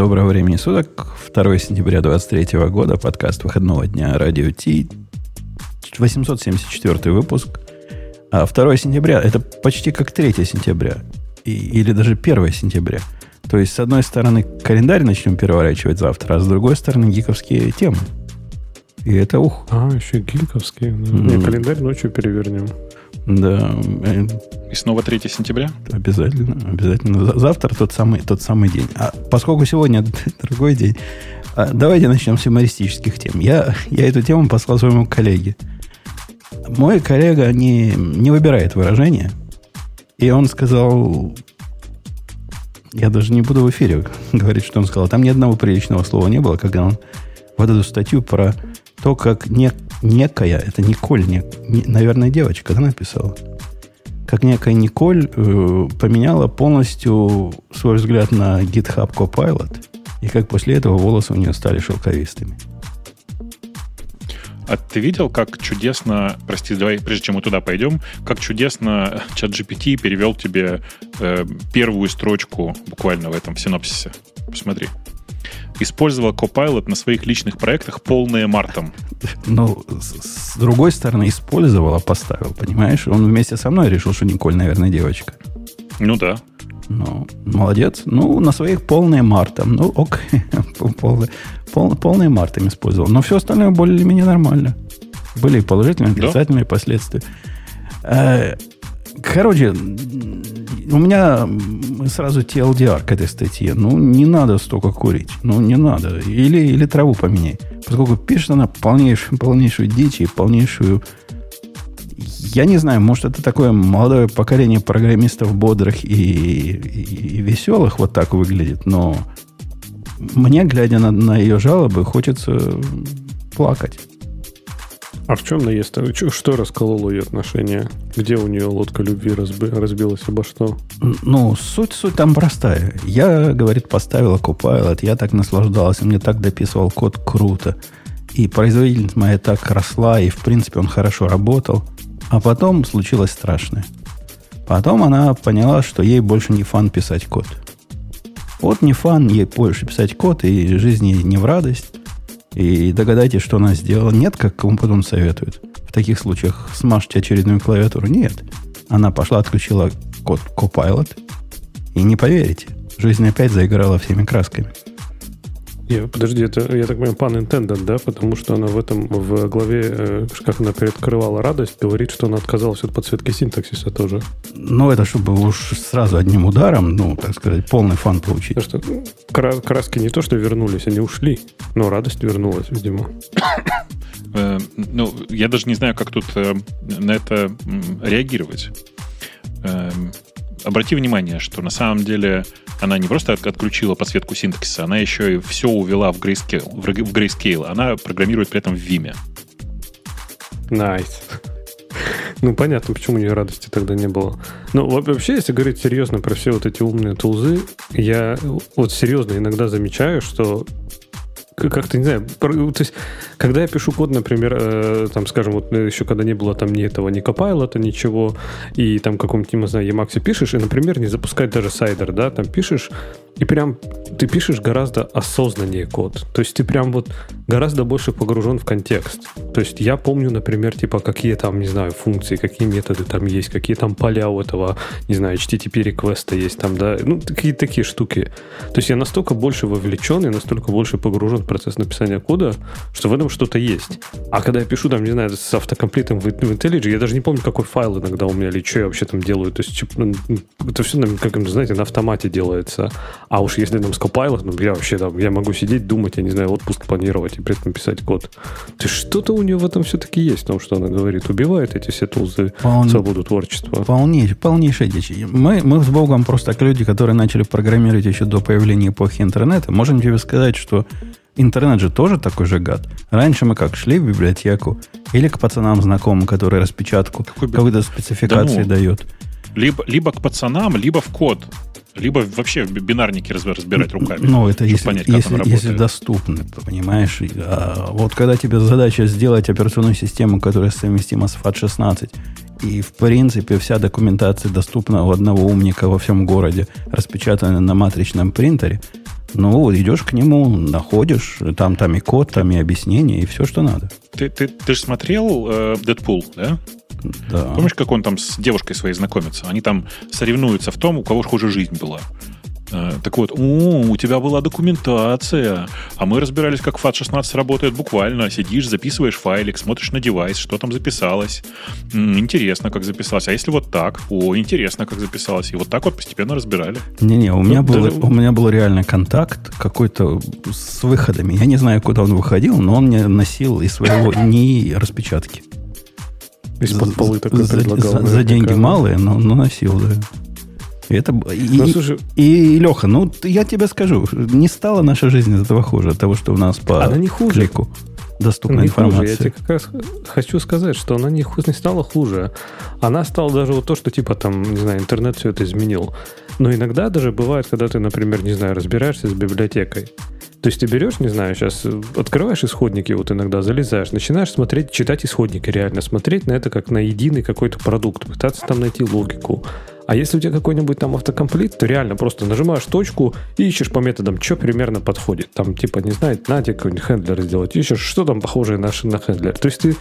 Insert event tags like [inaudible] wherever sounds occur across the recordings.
Доброго времени суток. 2 сентября 2023 года. Подкаст выходного дня Радио Ти. 874 выпуск. А 2 сентября это почти как 3 сентября. И, или даже 1 сентября. То есть, с одной стороны, календарь начнем переворачивать завтра, а с другой стороны, гиковские темы. И это ух. А, еще гиковские. Да. Mm. Не, календарь ночью перевернем. Да. И снова 3 сентября? Обязательно, обязательно. Завтра тот самый, тот самый день. А поскольку сегодня [laughs] другой день, а, давайте начнем с юмористических тем. Я, я эту тему послал своему коллеге. Мой коллега не, не выбирает выражение. И он сказал... Я даже не буду в эфире [laughs] говорить, что он сказал. Там ни одного приличного слова не было, когда он вот эту статью про то, как не, некая, это Николь, не, не, наверное, девочка, да, написала? Как некая Николь э, поменяла полностью свой взгляд на GitHub Copilot, и как после этого волосы у нее стали шелковистыми. А ты видел, как чудесно, прости, давай, прежде чем мы туда пойдем, как чудесно чат GPT перевел тебе э, первую строчку буквально в этом в синопсисе? Посмотри использовал Copilot на своих личных проектах полные мартом. Ну, с, с другой стороны, использовал, а поставил, понимаешь? Он вместе со мной решил, что Николь, наверное, девочка. Ну да. Ну, молодец. Ну, на своих полные мартом. Ну, ок. [laughs] полные, пол, полные мартом использовал. Но все остальное более-менее нормально. Были и положительные, и отрицательные да? последствия. Э, короче, у меня сразу TLDR к этой статье. Ну, не надо столько курить. Ну, не надо. Или, или траву поменяй. Поскольку пишет она полнейшую, полнейшую дичь и полнейшую... Я не знаю, может, это такое молодое поколение программистов бодрых и, и, и веселых вот так выглядит, но мне, глядя на, на ее жалобы, хочется плакать. А в чем наезд? Что раскололо ее отношения? Где у нее лодка любви разби, разбилась обо что? Ну, суть, суть там простая. Я, говорит, поставила Copilot, я так наслаждался, мне так дописывал код круто. И производительность моя так росла, и, в принципе, он хорошо работал. А потом случилось страшное. Потом она поняла, что ей больше не фан писать код. Вот не фан, ей больше писать код, и жизни не в радость. И догадайтесь, что она сделала. Нет, как кому потом советуют. В таких случаях смажьте очередную клавиатуру. Нет. Она пошла, отключила код Copilot. И не поверите, жизнь опять заиграла всеми красками. Я, подожди, это, я так понимаю, пан intended, да? Потому что она в этом, в главе, э, как она переоткрывала радость, говорит, что она отказалась от подсветки синтаксиса тоже. Ну, это чтобы уж сразу одним ударом, ну, так сказать, полный фан получить. Потому что краски не то, что вернулись, они ушли, но радость вернулась, видимо. Э, ну, я даже не знаю, как тут э, на это реагировать. Обрати внимание, что на самом деле она не просто отключила подсветку синтаксиса, она еще и все увела в Grayscale. В Grayscale. Она программирует при этом в Vime. Nice. Ну, понятно, почему у нее радости тогда не было. Ну, вообще, если говорить серьезно про все вот эти умные тулзы, я вот серьезно иногда замечаю, что как-то, не знаю, то есть, когда я пишу код, например, э, там, скажем, вот э, еще когда не было там ни этого, ни Copilot, ничего, и там каком-нибудь, не знаю, Emacs пишешь, и, например, не запускать даже сайдер, да, там пишешь, и прям ты пишешь гораздо осознаннее код. То есть ты прям вот гораздо больше погружен в контекст. То есть я помню, например, типа, какие там, не знаю, функции, какие методы там есть, какие там поля у этого, не знаю, HTTP реквеста есть там, да, ну, такие такие штуки. То есть я настолько больше вовлечен, и настолько больше погружен в процесс написания кода, что в этом что-то есть. А когда я пишу там, не знаю, с автокомплитом в, в IntelliJ, я даже не помню, какой файл иногда у меня или что я вообще там делаю. То есть ну, это все, как, знаете, на автомате делается. А уж если там с Copilot, ну, я вообще там, я могу сидеть, думать, я не знаю, отпуск планировать и при этом писать код. То есть что-то у нее в этом все-таки есть, в том, что она говорит. Убивает эти все тулзы Пол... свободу творчества. Полнейшая, полнейшая дичь. Мы, мы с Богом просто как люди, которые начали программировать еще до появления эпохи интернета, можем тебе сказать, что интернет же тоже такой же гад. Раньше мы как шли в библиотеку или к пацанам знакомым, которые распечатку какой-то спецификации да ну, дает. Либо, либо к пацанам, либо в код. Либо вообще в бинарнике разбирать руками. Ну, это если, понять, если, если доступно, понимаешь. А вот когда тебе задача сделать операционную систему, которая совместима с FAT16, и, в принципе, вся документация доступна у одного умника во всем городе, распечатанная на матричном принтере, Ну, идешь к нему, находишь, там, там и код, там и объяснение, и все, что надо. Ты, ты, ты же смотрел э, Дэдпул, да? Да. Помнишь, как он там с девушкой своей знакомится? Они там соревнуются в том, у кого хуже жизнь была. Э, так вот, о, у тебя была документация, а мы разбирались, как FAT16 работает буквально. Сидишь, записываешь файлик, смотришь на девайс, что там записалось. М, интересно, как записалось. А если вот так? О, интересно, как записалось. И вот так вот постепенно разбирали. Не-не, у меня, Ну, был, даже- у меня был реальный контакт какой-то с выходами. Я не знаю, куда он выходил, но он мне носил из своего НИИ распечатки. Из-под полы за, такой за- предлагал. за- за деньги малые, но, но носил, да. И это, и, Ну, и- слушай, и, Леха, ну я тебе скажу, не стала наша жизнь от этого хуже, от того, что у нас по Она не хуже. клику доступна не хуже. Я информация. тебе как раз хочу сказать, что она не, не стала хуже. Она стала даже вот то, что типа там, не знаю, интернет все это изменил. Но иногда даже бывает, когда ты, например, не знаю, разбираешься с библиотекой. То есть ты берешь, не знаю, сейчас открываешь исходники, вот иногда залезаешь, начинаешь смотреть, читать исходники реально, смотреть на это как на единый какой-то продукт, пытаться там найти логику. А если у тебя какой-нибудь там автокомплит, то реально просто нажимаешь точку и ищешь по методам, что примерно подходит. Там типа, не знаю, на тебе какой-нибудь хендлер сделать, ищешь, что там похожее на, на хендлер. То есть ты э,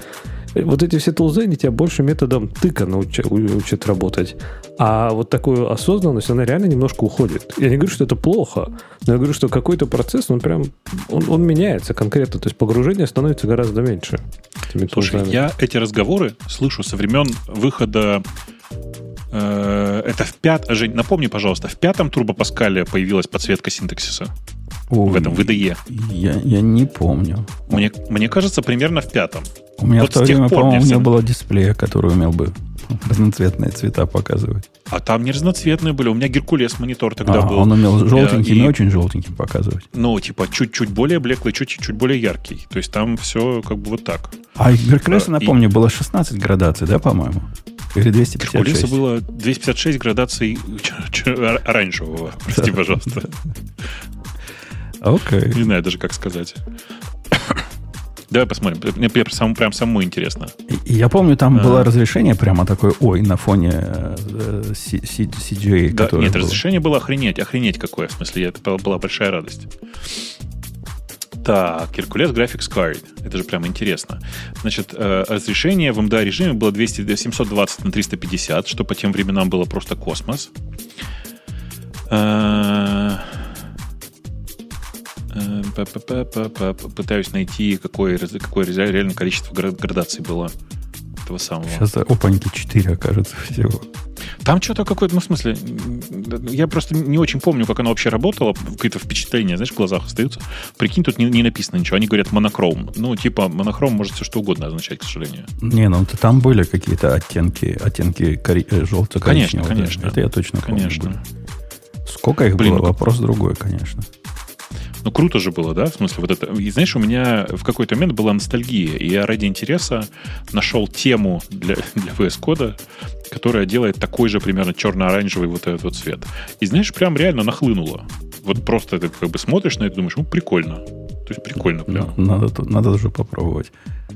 вот эти все тулзы, они тебя больше методом тыка науча- у- учат работать. А вот такую осознанность, она реально немножко уходит. Я не говорю, что это плохо, но я говорю, что какой-то процесс, он прям, он, он меняется конкретно. То есть погружение становится гораздо меньше. Слушай, тулзами. я эти разговоры слышу со времен выхода э, это в пятом... Жень, напомни, пожалуйста, в пятом турбопаскале появилась подсветка синтаксиса в этом в IDE. Я, я не помню. Мне, мне кажется, примерно в пятом. У меня Вот в то время, по-моему, не всем- было дисплея, который умел бы разноцветные цвета показывать. А там не разноцветные были. У меня Геркулес монитор тогда А, был. он умел желтеньким и... и- очень желтеньким показывать. Ну, типа, чуть-чуть более блеклый, чуть-чуть более яркий. То есть там все как бы вот так. А Геркулеса, А, и- напомню, было 16 градаций, да, по-моему? Или Геркулеса 256? было 256 градаций оранжевого. [laughs] Прости, пожалуйста. Окей. Не знаю даже, как сказать. Давай посмотрим. Мне прям, самому- прям самому интересно. Я помню, там А. было разрешение прямо такое, ой, на фоне э, э, CGA, Да, нет, было. разрешение было охренеть. Охренеть какое. В смысле, это была, большая радость. Так, Hercules Graphics Card. Это же прямо интересно. Значит, э, разрешение в MDA режиме было 200, 720 на 350, что по тем временам было просто космос. Э, э, па-па-па-па-па. Пытаюсь найти, какое, какое реально количество гра- градаций было этого самого. Сейчас опаньки 4 окажется всего. Там что-то какое-то, ну, в смысле, я просто не очень помню, как оно вообще работало. Какие-то впечатления, знаешь, в глазах остаются. Прикинь, тут не, не написано ничего. Они говорят монохром. Ну, типа, монохром может все что угодно означать, к сожалению. Не, ну т- там были какие-то оттенки, оттенки кори- э, желто-коричневого. Конечно, конечно. Это я точно помню. Конечно. Сколько их Блин, было, ну вопрос другой, конечно. Ну, круто же было, да? В смысле, вот это... И знаешь, у меня в какой-то момент была ностальгия, и я ради интереса нашел тему для, [laughs] для VS Code, которая делает такой же примерно черно-оранжевый вот этот вот цвет. И знаешь, прям реально нахлынуло. Вот просто ты как бы смотришь на это и думаешь, ну, прикольно. То есть прикольно прям. Ну, Надо, тут- надо уже попробовать.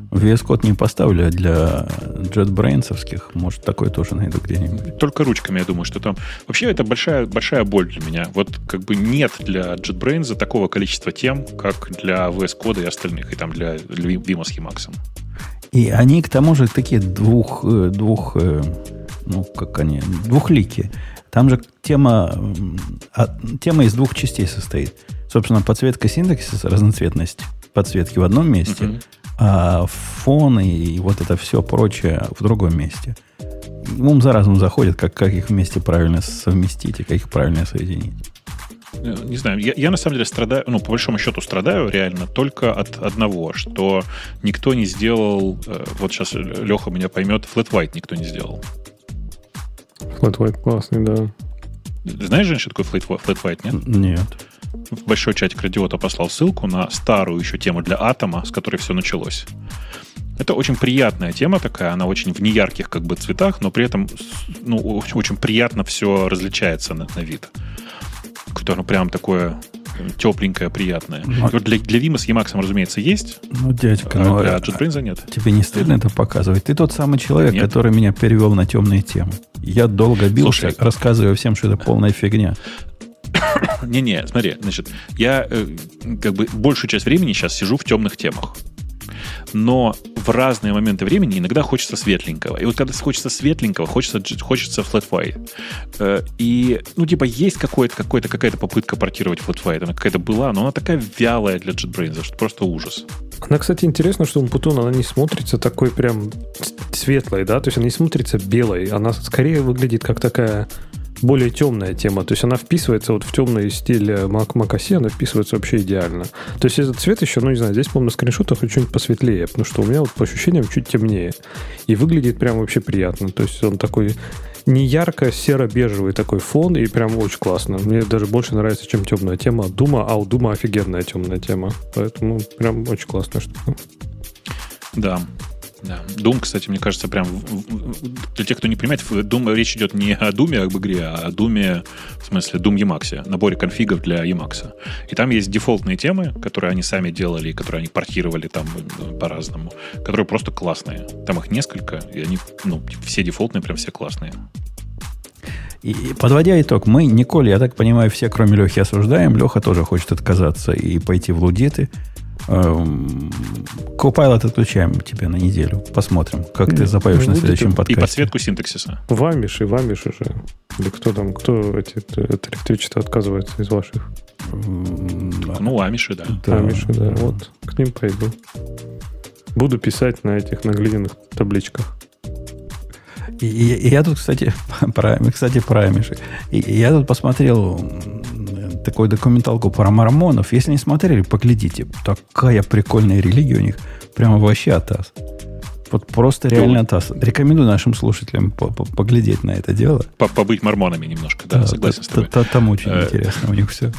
VS Code не поставлю, а для JetBrains'овских, может, такой тоже найду где-нибудь. Только ручками, я думаю, что там... Вообще, это большая, большая боль для меня. Вот как бы нет для JetBrains такого количества тем, как для VS Code и остальных, и там для, Vimo с Emacs. И они, к тому же, такие двух, э, двух э, ну, как они, двухликие. Там же тема, а, тема из двух частей состоит. Собственно, подсветка синтаксиса, разноцветность подсветки в одном месте, а фон и вот это все прочее в другом месте. Ум за разум заходит, как, как их вместе правильно совместить и как их правильно соединить. Э, Не знаю, я, я на самом деле страдаю, ну, по большому счету страдаю реально только от одного, что никто не сделал, э, вот сейчас Леха меня поймет, Flat White никто не сделал. Flat White классный, да. Знаешь, Жень, что такое Flat White, нет? Нет. В большой чатик Радиота послал ссылку на старую еще тему для Атома, с которой все началось. Это очень приятная тема такая, она очень в неярких как бы цветах, но при этом ну, очень, приятно все различается на, на вид. Оно прям такое тепленькое, приятное. Ну, И вот для, для Vima с Emacs, разумеется, есть, Ну, дядька, а ну, для а- JetBrains нет. тебе не стыдно это показывать? Ты тот самый человек, Нет. который меня перевел на темные темы. Я долго бился, Слушай. рассказывая всем, что это полная фигня. [laughs] Не-не, смотри, значит, я э, как бы большую часть времени сейчас сижу в темных темах но в разные моменты времени иногда хочется светленького. И вот когда хочется светленького, хочется, хочется FlatFi. Э, и, ну, типа, есть какой-то, какой-то, какая-то попытка портировать FlatFi, она какая-то была, но она такая вялая для JetBrains, что просто ужас. Она, кстати, интересно, что Умпутун, она не смотрится такой прям светлой, да, то есть она не смотрится белой, она скорее выглядит как такая более темная тема. То есть она вписывается вот в темный стиль Mac, Mac OS, она вписывается вообще идеально. То есть этот цвет еще, ну не знаю, здесь, по-моему, на скриншотах что-нибудь посветлее, потому что у меня вот по ощущениям чуть темнее. И выглядит прям вообще приятно. То есть он такой не ярко серо-бежевый такой фон, и прям очень классно. Мне даже больше нравится, чем темная тема Дума, а у Дума офигенная темная тема. Поэтому прям очень классная штука. Да, да. Doom, кстати, мне кажется, прям для тех, кто не понимает, Doom, речь идет не о Думе об игре, а о Думе, в смысле, Doom Emacs, наборе конфигов для Emacs. И там есть дефолтные темы, которые они сами делали, которые они портировали там э, по-разному, которые просто классные. Там их несколько, и они, ну, все дефолтные, прям все классные. И подводя итог, мы, Николь, я так понимаю, все, кроме Лехи, осуждаем. Леха тоже хочет отказаться и пойти в лудиты. Эм, Copilot отключаем тебе на неделю. Посмотрим, как ты запоешь на следующем подкасте. И подсветку синтаксиса. Вамиш и вамиш уже. Или кто там, кто эти, это электричество отказывается из ваших? Ну, амиши, да. да. Амиши, да. Вот, к ним пойду. Буду писать на этих на глиняных табличках. И, и, и я тут, кстати, [laughs] про, кстати, про амиши. И, и я тут посмотрел такую документалку про мормонов. Если не смотрели, поглядите. Такая прикольная религия у них. Прямо вообще атас. Вот просто реально атас. Рекомендую нашим слушателям поглядеть на это дело. Побыть мормонами немножко, да, да согласен с тобой. Там очень э, интересно у них все.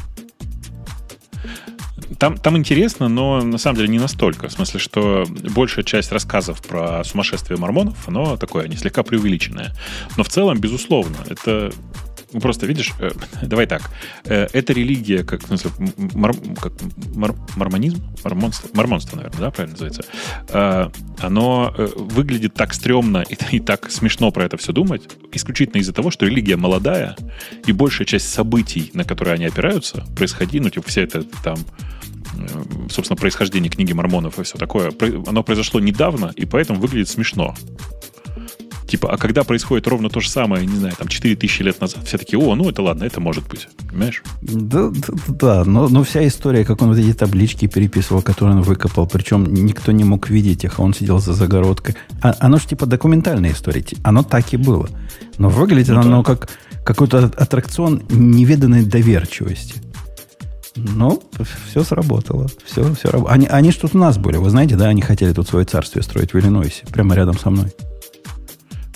Там, там интересно, но на самом деле не настолько. В смысле, что большая часть рассказов про сумасшествие мормонов, оно такое, не слегка преувеличенное. Но в целом, безусловно, это ну, просто видишь, э, [laughs] давай так. Э, эта религия, как, в смысле, мар, как мар, мормонизм? Мормонство, мормонство, наверное, да, правильно называется? Э, оно э, выглядит так стрёмно и, [laughs] и так смешно про это все думать, исключительно из-за того, что религия молодая, и большая часть событий, на которые они опираются, происходили, ну, типа, все это там э, собственно, происхождение книги мормонов и все такое, оно произошло недавно, и поэтому выглядит смешно. Типа, а когда происходит ровно то же самое, не знаю, там 4000 лет назад, все такие, о, ну это ладно, это может быть. Понимаешь? Да, да, да но, но вся история, как он вот эти таблички переписывал, которые он выкопал, причем никто не мог видеть их, а он сидел за загородкой. А, оно же типа документальная история, оно так и было. Но выглядит ну, оно да. как какой-то аттракцион неведанной доверчивости. Ну, все сработало. Все, все раб... они, они же тут у нас были. Вы знаете, да, они хотели тут свое царствие строить в Иллинойсе, прямо рядом со мной.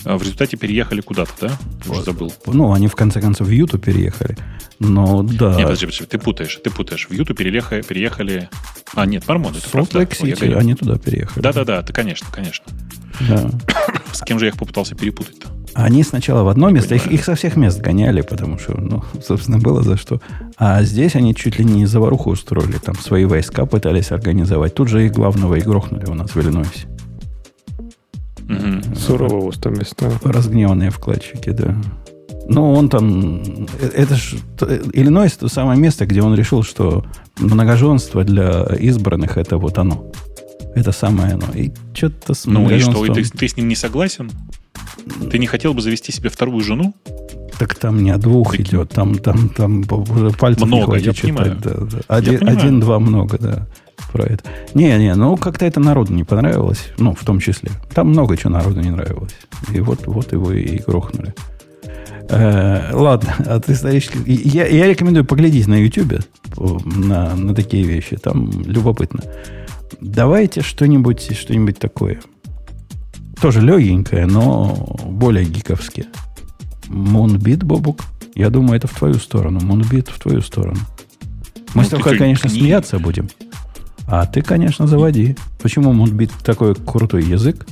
А в результате переехали куда-то, да? Уже забыл. Ну, они в конце концов в Юту переехали. Но да. Нет, подожди, подожди, ты путаешь, ты путаешь. В Юту переехали, переехали... А, нет, Мормон, это правда. Сити, они туда переехали. Да-да-да, ты, конечно, конечно. Да. С кем же я их попытался перепутать-то? Они сначала в одно место, их, их со всех мест гоняли, потому что, ну, [laughs] собственно, было за что. А здесь они чуть ли не заваруху устроили, там свои войска пытались организовать. Тут же их главного и грохнули у нас в Иллинойсе. Угу. Сурово там места. Разгневанные вкладчики, да. Ну, он там... Это ж... Иллинойс это самое место, где он решил, что многоженство для избранных это вот оно. Это самое оно. И что-то с Ну и что, и ты, ты с ним не согласен? Ты не хотел бы завести себе вторую жену? Так там не о двух так... идет, там, там, там уже пальцев много, не хватит я читать. Понимаю. Да, да. Один, один-два много, да про это. Не, не, ну как-то это народу не понравилось, ну, в том числе. Там много чего народу не нравилось. И вот, вот его и грохнули. Э, ладно, [laughs] от исторических... Я, я рекомендую поглядеть на YouTube на, на такие вещи. Там любопытно. Давайте что-нибудь что такое. Тоже легенькое, но более гиковское. Мунбит, Бобук? Я думаю, это в твою сторону. Мунбит в твою сторону. Мы ну, с тобой, конечно, не... смеяться будем. А ты, конечно, заводи. Почему Moonbeat такой крутой язык?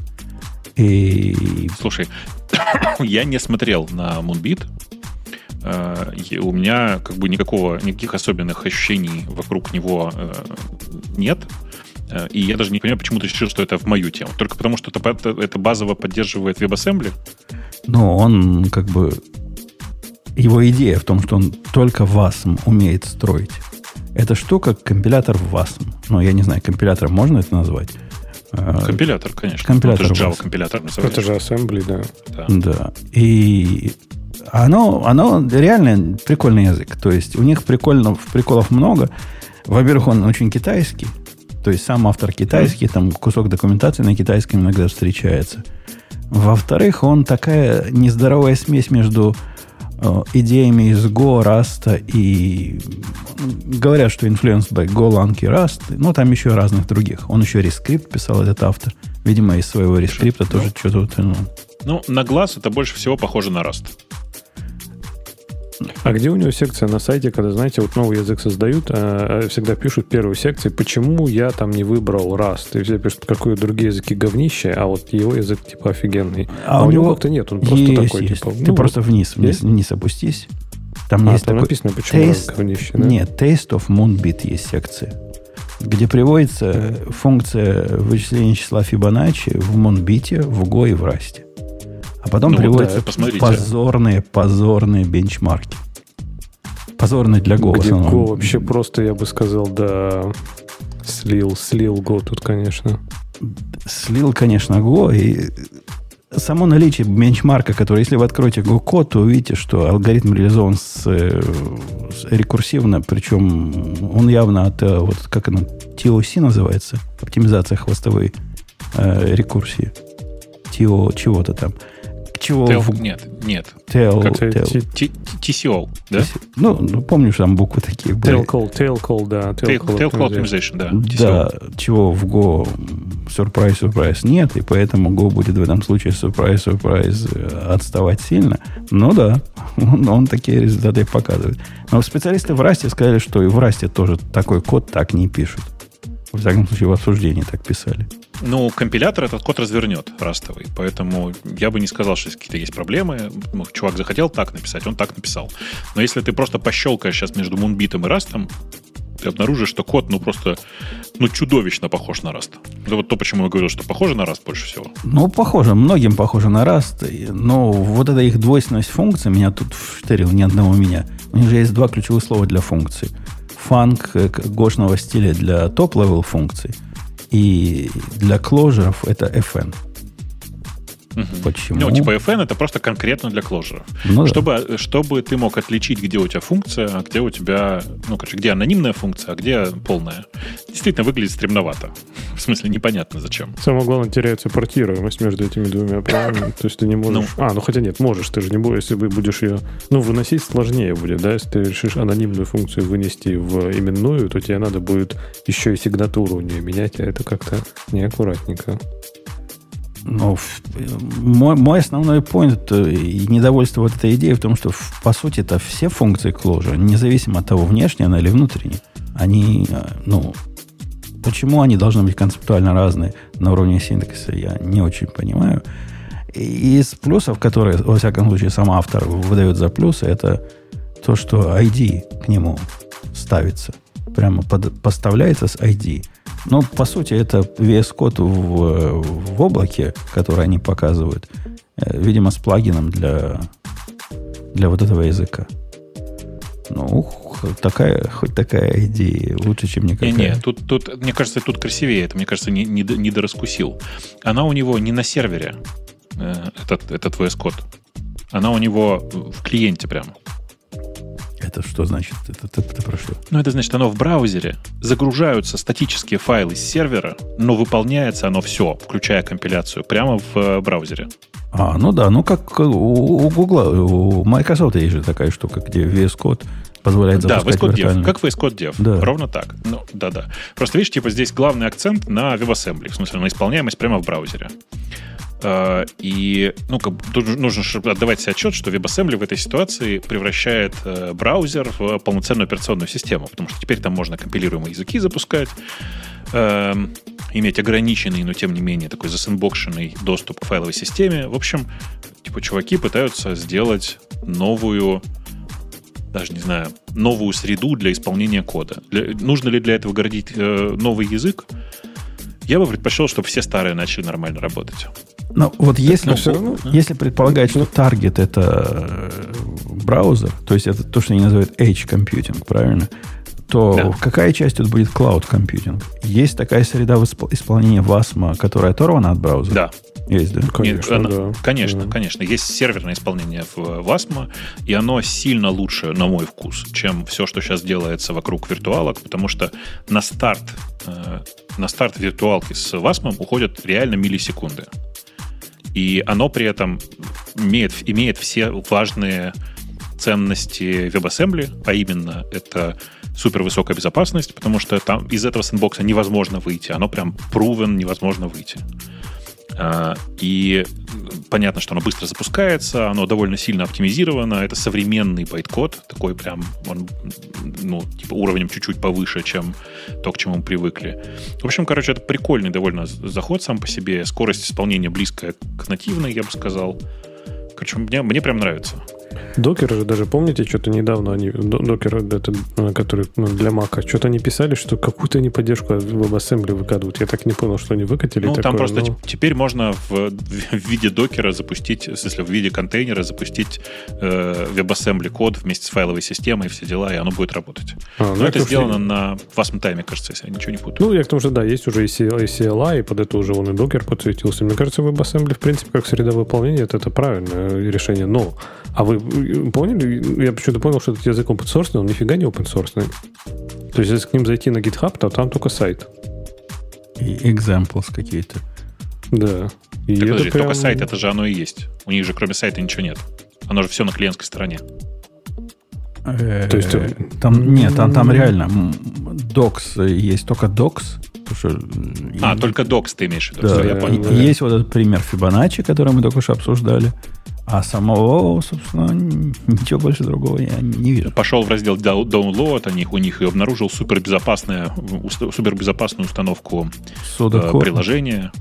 И... Слушай, [coughs] я не смотрел на Moonbeat. Э, у меня как бы никакого, никаких особенных ощущений вокруг него э, нет. Э, и я даже не понимаю, почему ты решил, что это в мою тему. Только потому, что это, это базово поддерживает WebAssembly? Ну, он как бы его идея в том, что он только WASM умеет строить. Эта штука компилятор WASM. Ну, я не знаю, компилятором можно это назвать? А, компилятор, конечно. Компилятор. Ну, это же Java компилятор. Это же Assembly, да. Да. да. И оно, оно реально прикольный язык. То есть у них прикольно, приколов много. Во-первых, он очень китайский. То есть сам автор китайский, там кусок документации на китайском иногда встречается. Во-вторых, он такая нездоровая смесь между идеями из Go, Rust и говорят, что influenced by Golang и Rust, но там еще разных других. Он еще рескрипт писал, этот автор. Видимо, из своего рескрипта ну, тоже что-то... Ну. ну, на глаз это больше всего похоже на Rust. А где у него секция на сайте, когда, знаете, вот новый язык создают, а, а всегда пишут первую секцию, почему я там не выбрал Rust? И все пишут, какие другие языки говнище, а вот его язык типа офигенный. А, а у него как-то нет, он просто есть, такой, есть. типа... Ты ну, просто вниз, вниз, вниз опустись. Там а, есть там такой... написано, почему taste, говнище, да? Нет, Taste of Moonbeat есть секция где приводится mm. функция вычисления числа Фибоначчи в Монбите, в Go и в Расте. А потом ну, приводятся да, позорные, позорные бенчмарки. Позорные для Go. Где Go вообще просто, я бы сказал, да, слил, слил Go тут, конечно. Слил, конечно, Go. И само наличие бенчмарка, который, если вы откроете Go-код, то увидите, что алгоритм реализован с, э, с рекурсивно, причем он явно от, э, вот как оно, TOC называется, оптимизация хвостовой э, рекурсии. TO чего-то там чего? В... Нет, нет. Как TCO, да? Ну, ну, помнишь, там буквы такие были. Tail call, tail call, да. Tail, tail call optimization, да. Да, чего в Go surprise, surprise нет, и поэтому Go будет в этом случае surprise, surprise э, отставать сильно. Ну да, [laughs] он, он такие результаты показывает. Но специалисты в Расте сказали, что и в Расте тоже такой код так не пишут. Во всяком случае, в обсуждении так писали. Ну, компилятор этот код развернет растовый, поэтому я бы не сказал, что какие-то есть проблемы. Ну, чувак захотел так написать, он так написал. Но если ты просто пощелкаешь сейчас между мунбитом и растом, ты обнаружишь, что код, ну, просто, ну, чудовищно похож на Rust. Это вот то, почему я говорил, что похоже на Rust больше всего. Ну, похоже, многим похоже на Rust, но вот эта их двойственность функций меня тут вштырила, не одного меня. У них же есть два ключевых слова для функций. Func э, Go шного стиля для top-level функций – и для closure ов это fn. Угу. Почему? Ну, типа fn это просто конкретно для closure ов. Ну, чтобы, да. чтобы ты мог отличить, где у тебя функция, а где у тебя, ну, короче, где анонимная функция, а где полная. Действительно выглядит стремновато. В смысле, непонятно зачем. Самое главное, теряется портируемость между этими двумя правильно? [coughs] То есть ты не можешь... Ну, а, ну хотя нет, можешь, ты же не будешь, если будешь ее... Ну, выносить сложнее будет, да? Если ты решишь анонимную функцию вынести в именную, то тебе надо будет еще и сигнатуру у нее менять, а это как-то неаккуратненько. Ну, мой, мой основной point э, и недовольство вот этой идеей в том, что, по сути, это все функции Clojure, независимо от того, внешняя она или внутренняя, они, э, ну, почему они должны быть концептуально разные на уровне синтаксиса, я не очень понимаю. И из плюсов, которые, во всяком случае, сам автор выдает за плюсы, это то, что ID к нему ставится. Прямо под, поставляется с ID. Но, по сути, это VS Code в, в облаке, который они показывают, э, видимо, с плагином для, для вот этого языка. Ну, такая, хоть такая идея лучше, чем никакая. Не, не, тут, тут, мне кажется, тут красивее. Это, мне кажется, не, не, не дораскусил. Она у него не на сервере, э, этот, этот VS Code. Она у него в клиенте прямо. Это что значит? Это, это, это про что? Ну, это значит, оно в браузере. Загружаются статические файлы с сервера, но выполняется оно все, включая компиляцию, прямо в э, браузере. А, ну да, ну как у, у Google, у Microsoft есть же такая штука, где VS Code позволяет запускать Да, VS Code Dev, как VS Code Dev, да. ровно так. Ну, да-да. Просто видишь, типа здесь главный акцент на WebAssembly, в смысле на исполняемость прямо в браузере. Э, и ну, как, нужно отдавать себе отчет, что WebAssembly в этой ситуации превращает э, браузер в полноценную операционную систему, потому что теперь там можно компилируемые языки запускать, э, иметь ограниченный, но тем не менее такой засенбокшенный доступ к файловой системе. В общем, типа чуваки пытаются сделать новую даже не знаю, новую среду для исполнения кода. Для, нужно ли для этого городить э, новый язык? Я бы предпочел, чтобы все старые начали нормально работать. Ну, вот если, равно, если предполагать, что таргет это э, браузер, то есть это то, что они называют Edge Computing, правильно? То да. какая часть тут будет Cloud Computing? Есть такая среда исполнения WASM, которая оторвана от браузера? Да. Есть, да? Конечно, Нет, да. конечно, да. конечно. Есть серверное исполнение в WASM, и оно сильно лучше, на мой вкус, чем все, что сейчас делается вокруг виртуалок, потому что на старт, э, на старт виртуалки с WASM уходят реально миллисекунды. И оно при этом имеет, имеет все важные ценности WebAssembly, а именно это супер высокая безопасность, потому что там из этого сэндбокса невозможно выйти. Оно прям proven невозможно выйти. А, и понятно, что оно быстро запускается, оно довольно сильно оптимизировано, это современный байткод, такой прям, он, ну, типа уровнем чуть-чуть повыше, чем то, к чему мы привыкли. В общем, короче, это прикольный довольно заход сам по себе, скорость исполнения близкая к нативной, я бы сказал. Короче, мне, мне прям нравится. Докер же даже, помните, что-то недавно они, докер, это, э, который ну, для Мака, что-то они писали, что какую-то они поддержку WebAssembly выкатывают. Я так не понял, что они выкатили. Ну, такое, там просто но... теперь можно в, в виде докера запустить, в смысле, в виде контейнера запустить э, WebAssembly код вместе с файловой системой и все дела, и оно будет работать. А, Но ну, это сделано что... на Wasm Time, кажется, если я ничего не путаю. Ну, я к тому, что да, есть уже и CLI, и под это уже он и докер подсветился. Мне кажется, WebAssembly, в принципе, как среда выполнения, это, это правильное решение. Но, а вы поняли? Я почему-то понял, что этот язык open source, но он нифига не open source. То есть, если к ним зайти на GitHub, то там только сайт. И examples какие-то. Да. И так, подожди, прям... только сайт, это же оно и есть. У них же кроме сайта ничего нет. Оно же все на клиентской стороне. Э, То есть э, там нет, там, там реально docs есть только docs. Что, а, и, только docs ты имеешь в виду. Да, я понял. И, есть вот этот пример Fibonacci, который мы только что обсуждали. А самого, собственно, ничего больше другого я не вижу. Пошел в раздел download, них, у них и обнаружил супербезопасную, супербезопасную установку Судокор. приложения.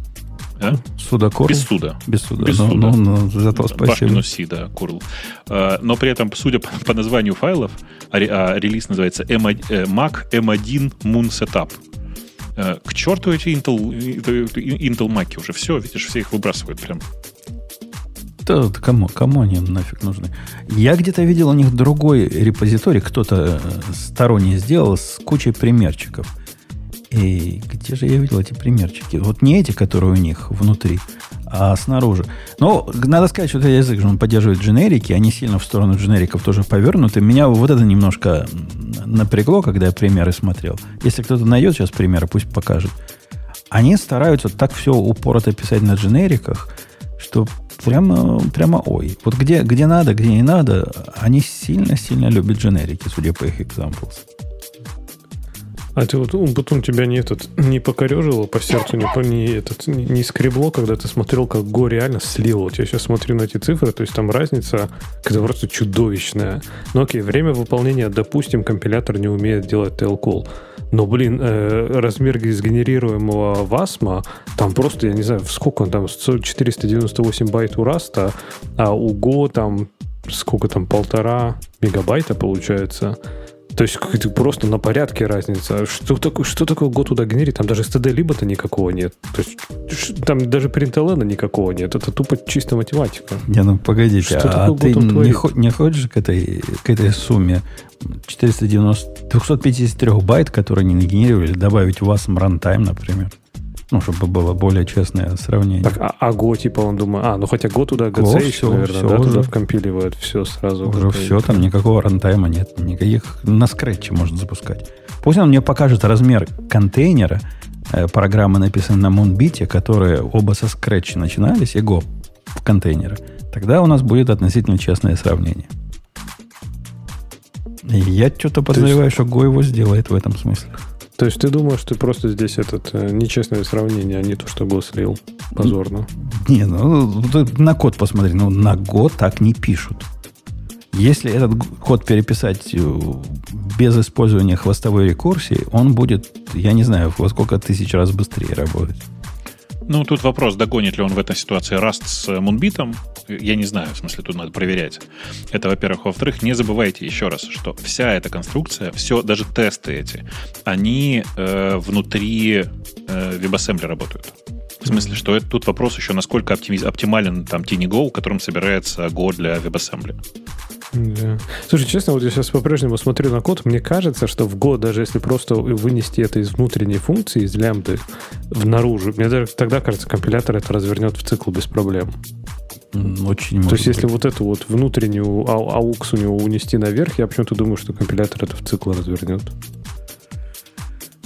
А? Судокор? Без суда. Без суда. Без но, суда. Но, но, зато спасибо. C, да, curl. А, но при этом, судя по, по названию файлов, а, а релиз называется M1, э, Mac M1 Moon Setup. К черту эти Intel, Intel Mac уже все, видишь, все их выбрасывают прям. Да, кому, кому они нафиг нужны? Я где-то видел у них другой репозиторий, кто-то э, сторонний сделал с кучей примерчиков. И где же я видел эти примерчики? Вот не эти, которые у них внутри, а снаружи. Но надо сказать, что этот язык же он поддерживает дженерики, они сильно в сторону дженериков тоже повернуты. Меня вот это немножко напрягло, когда я примеры смотрел. Если кто-то найдет сейчас примеры, пусть покажет. Они стараются так все упорото писать на дженериках, что прямо, прямо ой. Вот где, где надо, где не надо, они сильно-сильно любят дженерики, судя по их examples. А ты вот потом тебя не этот не покорежило по сердцу, не, не, этот, не, скребло, когда ты смотрел, как Го реально слил. Вот я сейчас смотрю на эти цифры, то есть там разница когда просто чудовищная. Ну окей, время выполнения, допустим, компилятор не умеет делать tail call. Но, блин, э, размер сгенерируемого васма, там просто, я не знаю, сколько он там, 498 байт у раста, а у Go там сколько там, полтора мегабайта получается. То есть просто на порядке разница. Что такое, что такое год туда генерит? Там даже std либо-то никакого нет. То есть там даже принтелена никакого нет. Это тупо чистая математика. Не, ну погодите, что а ты не, не хочешь к этой, к этой сумме 490, 253 байт, которые они нагенерировали, добавить у вас runtime, например? Ну, чтобы было более честное сравнение. Так, а, а Go, типа, он думает, а, ну хотя Go туда GC все, наверное, все да, уже, туда вкомпиливает все сразу. Уже все, там никакого runtime а нет, никаких на scratch е можно запускать. Пусть он мне покажет размер контейнера, э, программы написаны на Moonbit, которые оба со scratch а начинались, и Go в контейнеры. Тогда у нас будет относительно честное сравнение. И я что-то подозреваю, есть... что Go его сделает в этом смысле. То есть ты думаешь, что просто здесь этот э, нечестное сравнение, а не то, что Go слил позорно? Не, ну на код посмотри, ну на Go так не пишут. Если этот код переписать э, без использования хвостовой рекурсии, он будет, я не знаю, во сколько тысяч раз быстрее работать. Ну, тут вопрос, догонит ли он в этой ситуации Rust с Moonbit. Я не знаю, в смысле, тут надо проверять. Это, во-первых. Во-вторых, не забывайте еще раз, что вся эта конструкция, все, даже тесты эти, они э, внутри э, WebAssembly работают. В смысле, что это, тут вопрос еще, насколько оптимиз, оптимален там TinyGo, которым собирается Go для WebAssembly. Да. Слушай, честно, вот я сейчас по-прежнему смотрю на код, мне кажется, что в год, даже если просто вынести это из внутренней функции, из лямбды, в наружу, мне даже тогда кажется, компилятор это развернет в цикл без проблем. Очень То есть, если вот эту вот внутреннюю AUX у него унести наверх, я почему-то думаю, что компилятор это в цикл развернет.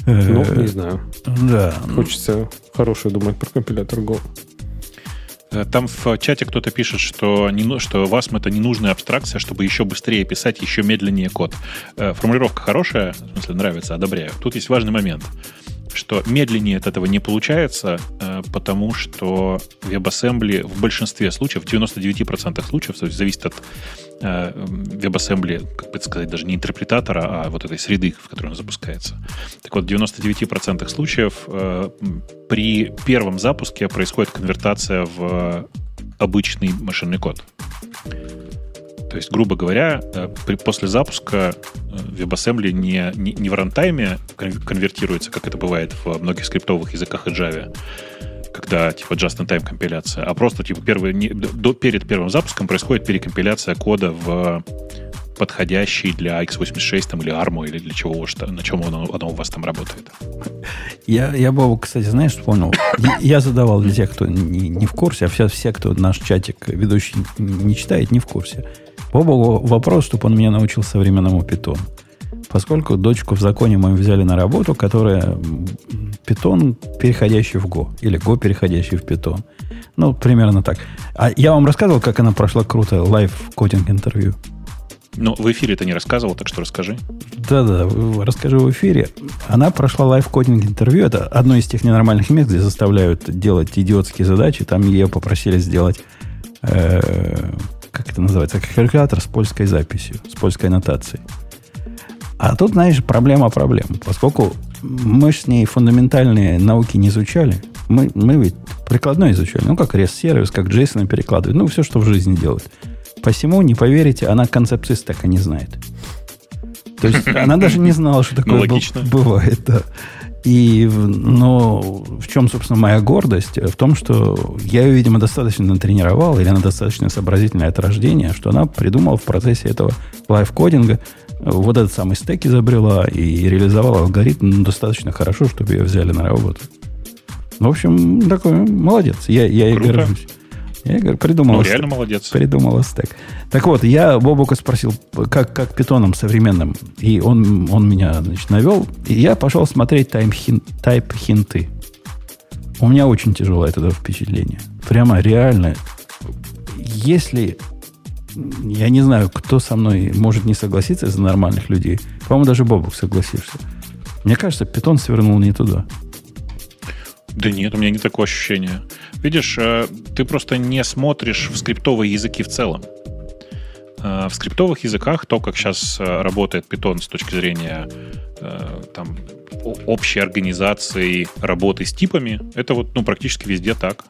Ну, не знаю. Да. Хочется хорошее думать про компилятор Go. Там в чате кто-то пишет, что, не, что WASM это ненужная абстракция, чтобы еще быстрее писать, еще медленнее код. Э, формулировка хорошая, в смысле нравится, одобряю. Тут есть важный момент, что медленнее от этого не получается, э, потому что WebAssembly в большинстве случаев, в 99% случаев, то есть зависит от WebAssembly, как бы сказать, даже не интерпретатора, а вот этой среды, в которой он запускается. Так вот, в 99% случаев при первом запуске происходит конвертация в обычный машинный код. То есть, грубо говоря, при, после запуска WebAssembly не, не, не в рантайме конвертируется, как это бывает в многих скриптовых языках и Java, когда типа just-in-time компиляция, а просто типа первый, не, до, перед первым запуском происходит перекомпиляция кода в подходящий для x86 там, или ARM или для чего, что, на чем оно, оно у вас там работает. Я, я Бобу, кстати, знаешь, вспомнил. Я задавал для тех, кто не, не в курсе, а все, все, кто наш чатик ведущий не читает, не в курсе. Бобуку вопрос, чтобы он меня научил современному питону поскольку дочку в законе мы взяли на работу, которая питон, переходящий в Go, или Go, переходящий в питон. Ну, примерно так. А я вам рассказывал, как она прошла круто live coding интервью. Ну, в эфире ты не рассказывал, так что расскажи. Да-да, расскажу в эфире. Она прошла live coding интервью. Это одно из тех ненормальных мест, где заставляют делать идиотские задачи. Там ее попросили сделать, э, как это называется, калькулятор с польской записью, с польской аннотацией. А тут, знаешь, проблема проблем. Поскольку мы с ней фундаментальные науки не изучали, мы, мы ведь прикладной изучали. Ну, как REST-сервис, как JSON перекладывает. Ну, все, что в жизни делают. Посему, не поверите, она концепции стека не знает. То есть она даже не знала, что такое ну, бывает. Да. И, но в чем, собственно, моя гордость? В том, что я ее, видимо, достаточно натренировал, или она достаточно сообразительная от рождения, что она придумала в процессе этого лайфкодинга вот этот самый стек изобрела и реализовала алгоритм достаточно хорошо, чтобы ее взяли на работу. В общем, такой молодец. Я, я и горжусь. Я говорю, придумал. Ну, реально молодец. Придумал стек. Так вот, я Бобука спросил, как, как питоном современным. И он, он меня, значит, навел. И я пошел смотреть тайм хин, тайп хинты. У меня очень тяжелое это впечатление. Прямо реально. Если я не знаю, кто со мной может не согласиться из нормальных людей. По-моему, даже Бобук согласишься. Мне кажется, питон свернул не туда. Да нет, у меня не такое ощущение. Видишь, э, ты просто не смотришь в скриптовые языки в целом. Э, в скриптовых языках то, как сейчас э, работает питон с точки зрения там, общей организации работы с типами, это вот ну, практически везде так.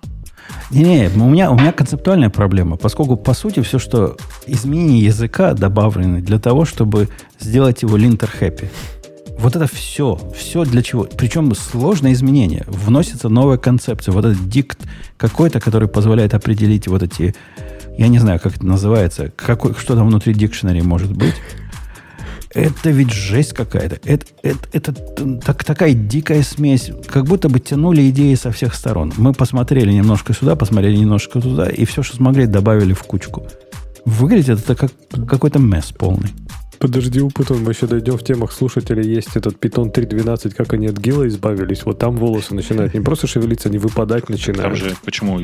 Не, не, у меня, у меня концептуальная проблема, поскольку, по сути, все, что изменения языка добавлены для того, чтобы сделать его линтер хэппи. Вот это все, все для чего? Причем сложное изменение. Вносится новая концепция. Вот этот дикт какой-то, который позволяет определить вот эти, я не знаю, как это называется, какой, что там внутри дикшнери может быть. Это ведь жесть какая-то. Это, это, это так, такая дикая смесь. Как будто бы тянули идеи со всех сторон. Мы посмотрели немножко сюда, посмотрели немножко туда, и все, что смогли, добавили в кучку. Выглядит это как какой-то месс полный. Подожди, потом мы еще дойдем в темах слушателей. Есть этот питон 3.12, как они от гила избавились. Вот там волосы начинают не просто шевелиться, они выпадать начинают. Там же, почему?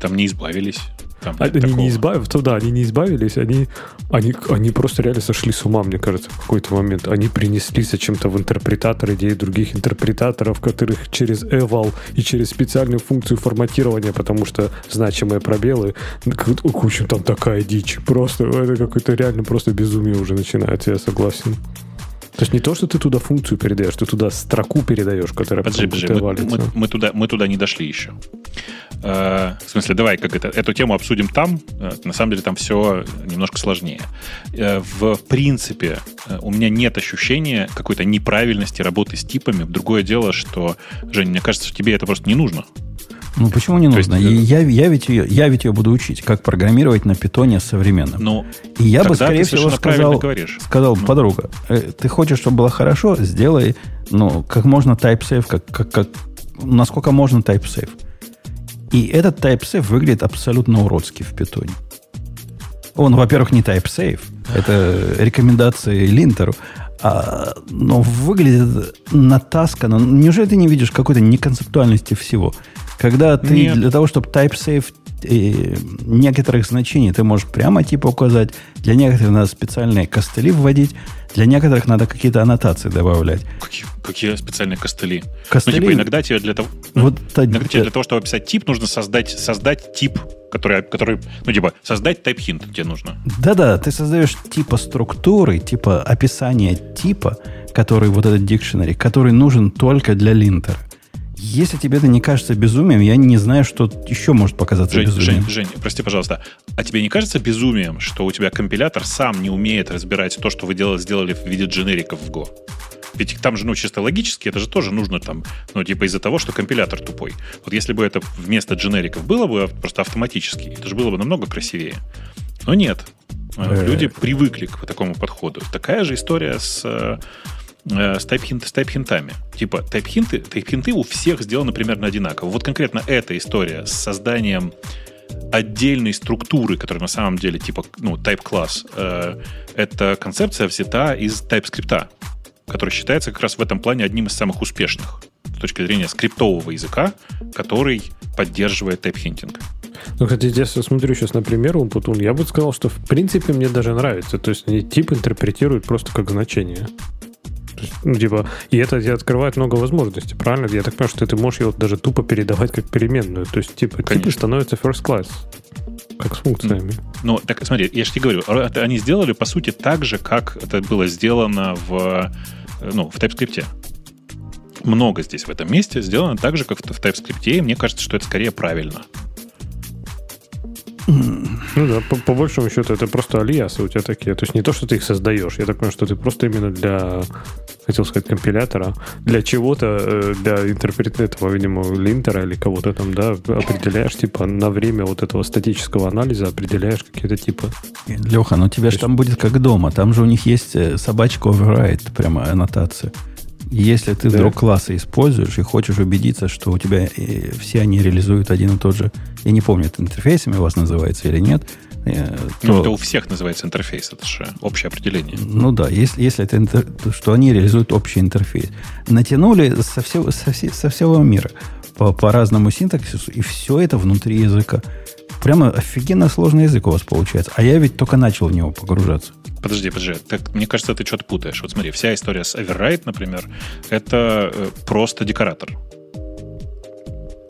Там не избавились. Там они такого. не избавились, да, они не избавились, они, они, они просто реально сошли с ума, мне кажется, в какой-то момент. Они принесли зачем-то в интерпретатор идеи других интерпретаторов, которых через eval и через специальную функцию форматирования, потому что значимые пробелы, общем, там такая дичь. Просто, это какое-то реально просто безумие уже начинается, я согласен. То есть не то, что ты туда функцию передаешь, ты туда строку передаешь, которая подожди, подожди, мы, мы, мы, туда, мы туда не дошли еще. Э, в смысле, давай как это, эту тему обсудим там. Э, на самом деле там все немножко сложнее. Э, в принципе, э, у меня нет ощущения какой-то неправильности работы с типами. Другое дело, что, Жень, мне кажется, что тебе это просто не нужно. Ну, почему не нужно? Есть, и я, я, ведь ее, я ведь ее буду учить, как программировать на питоне современном. Ну, и я бы, скорее всего, сказал, сказал ну. подруга, э, ты хочешь, чтобы было хорошо, сделай, ну, как можно type-safe, как, как, как, насколько можно type-safe. И этот type-safe выглядит абсолютно уродски в питоне. Он, во-первых, не type-safe, это рекомендации линтеру, а, но выглядит натасканно. Неужели ты не видишь какой-то неконцептуальности всего? Когда ты Нет. для того, чтобы type-safe э, некоторых значений ты можешь прямо типа указать, для некоторых надо специальные костыли вводить, для некоторых надо какие-то аннотации добавлять. Какие, какие специальные костыли? Костыли? Ну, типа, иногда тебе для того, вот, иногда тебе для того, чтобы описать тип, нужно создать, создать тип который, который, ну, типа, создать type hint тебе нужно. Да-да, ты создаешь типа структуры, типа описания типа, который вот этот дикшенери, который нужен только для линтера. Если тебе это не кажется безумием, я не знаю, что еще может показаться Жень, безумием. Жень, Жень, прости, пожалуйста. А тебе не кажется безумием, что у тебя компилятор сам не умеет разбирать то, что вы делали, сделали в виде дженериков в Go? Ведь там же, ну, чисто логически, это же тоже нужно там, ну, типа из-за того, что компилятор тупой. Вот если бы это вместо дженериков было бы просто автоматически, это же было бы намного красивее. Но нет. Э. Люди привыкли к такому подходу. Такая же история с э, с тайп-хинт, с тайп-хинтами. Типа тайп-хинты, тайп-хинты у всех сделаны примерно одинаково. Вот конкретно эта история с созданием отдельной структуры, которая на самом деле типа, ну, type-класс, э, эта концепция взята из TypeScript который считается как раз в этом плане одним из самых успешных с точки зрения скриптового языка, который поддерживает тайп-хинтинг. Ну, кстати, я смотрю сейчас на пример Умпутун, я бы сказал, что в принципе мне даже нравится. То есть они тип интерпретируют просто как значение. Есть, ну, типа, и это тебе открывает много возможностей, правильно? Я так понимаю, что ты можешь его даже тупо передавать как переменную. То есть, типа, Конечно. типы становятся first class. Как с функциями. Ну, так смотри, я же тебе говорю, это они сделали, по сути, так же, как это было сделано в Э, ну, в TypeScript. Много здесь в этом месте сделано так же, как в TypeScript, и мне кажется, что это скорее правильно. Ну да, по, по большему счету это просто алиасы у тебя такие. То есть не то, что ты их создаешь. Я так понимаю, что ты просто именно для, хотел сказать, компилятора, для чего-то, э, для интерпретации этого, видимо, линтера или кого-то там, да, определяешь, типа, на время вот этого статического анализа определяешь какие-то типы. Леха, ну тебе же там будет как дома. Там же у них есть э, собачка override, прямо аннотация. Если ты да. вдруг классы используешь и хочешь убедиться, что у тебя э, все они реализуют один и тот же, я не помню, это интерфейсами у вас называется или нет, э, то... Ну, это у всех называется интерфейс, это же общее определение. Ну да, если, если это интер... что они реализуют общий интерфейс. Натянули со всего, со, все, со всего мира по, по разному синтаксису, и все это внутри языка. Прямо офигенно сложный язык у вас получается. А я ведь только начал в него погружаться. Подожди, подожди. Так, мне кажется, ты что-то путаешь. Вот смотри, вся история с Override, например, это э, просто декоратор.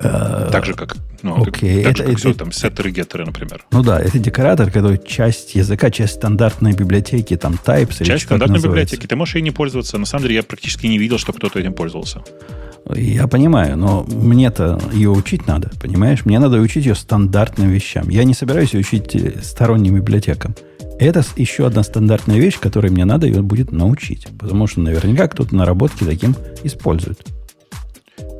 Uh, так же, как, ну, okay. как, так это, же, как это, все, там, сеттеры, геттеры, например. Ну да, это декоратор, который часть языка, часть стандартной библиотеки, там, types. Часть стандартной библиотеки. Ты можешь ей не пользоваться. На самом деле, я практически не видел, что кто-то этим пользовался. Я понимаю, но мне-то ее учить надо, понимаешь? Мне надо учить ее стандартным вещам. Я не собираюсь учить э, сторонним библиотекам. Это еще одна стандартная вещь, которой мне надо ее будет научить. Потому что наверняка кто-то наработки таким использует.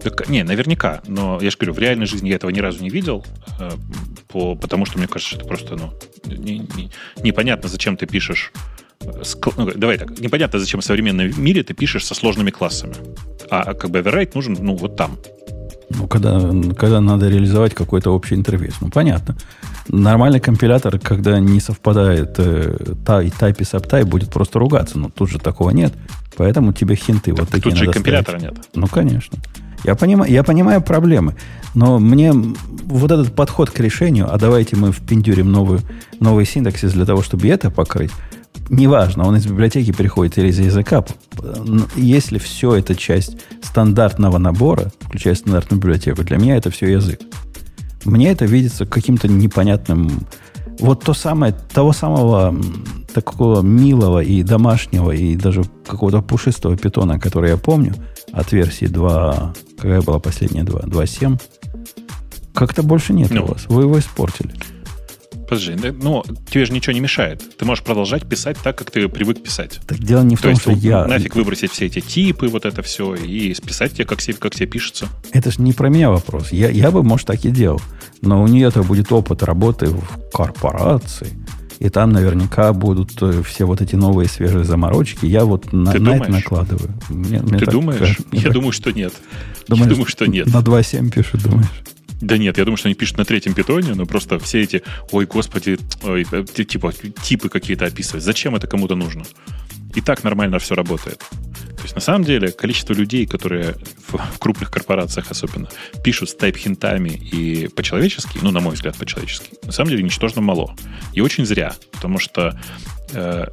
Так, не, наверняка. Но я же говорю, в реальной жизни я этого ни разу не видел, э, по, потому что мне кажется, что это просто ну, не, не, непонятно, зачем ты пишешь. Ну, давай так, непонятно, зачем в современном мире ты пишешь со сложными классами. А как бы override нужен ну, вот там. Ну, когда, когда надо реализовать какой-то общий интерфейс. Ну, понятно. Нормальный компилятор, когда не совпадает э, type и subtype, будет просто ругаться. Но тут же такого нет. Поэтому тебе хинты так вот такие Тут же и компилятора ставить. нет. Ну, конечно. Я понимаю, я понимаю проблемы. Но мне вот этот подход к решению, а давайте мы впендюрим новую, новый синтаксис для того, чтобы это покрыть, неважно, он из библиотеки приходит или из языка, если все это часть стандартного набора, включая стандартную библиотеку, для меня это все язык. Мне это видится каким-то непонятным... Вот то самое, того самого такого милого и домашнего, и даже какого-то пушистого питона, который я помню, от версии 2... Какая была последняя 2? 2.7? Как-то больше нет ну, у вас. Вы его испортили. Подожди, ну, тебе же ничего не мешает. Ты можешь продолжать писать так, как ты привык писать. Так дело не в То том, есть что я... нафиг выбросить все эти типы, вот это все, и списать тебе, как себе, как себе пишется. Это же не про меня вопрос. Я, я бы, может, так и делал. Но у нее-то будет опыт работы в корпорации. И там наверняка будут э, все вот эти новые свежие заморочки. Я вот на, на это накладываю. Мне- мне Ты так думаешь? Мне Я так- думаю, что нет. Думаешь, Я думаю, что нет. На 2.7 пишут, думаешь? Да нет, я думаю, что они пишут на третьем питоне, но просто все эти, ой, господи, ой, э, ти- типа типы какие-то описывать. Зачем это кому-то нужно? И так нормально все работает. То есть, на самом деле, количество людей, которые в, крупных корпорациях особенно пишут с тайп-хинтами и по-человечески, ну, на мой взгляд, по-человечески, на самом деле ничтожно мало. И очень зря, потому что э,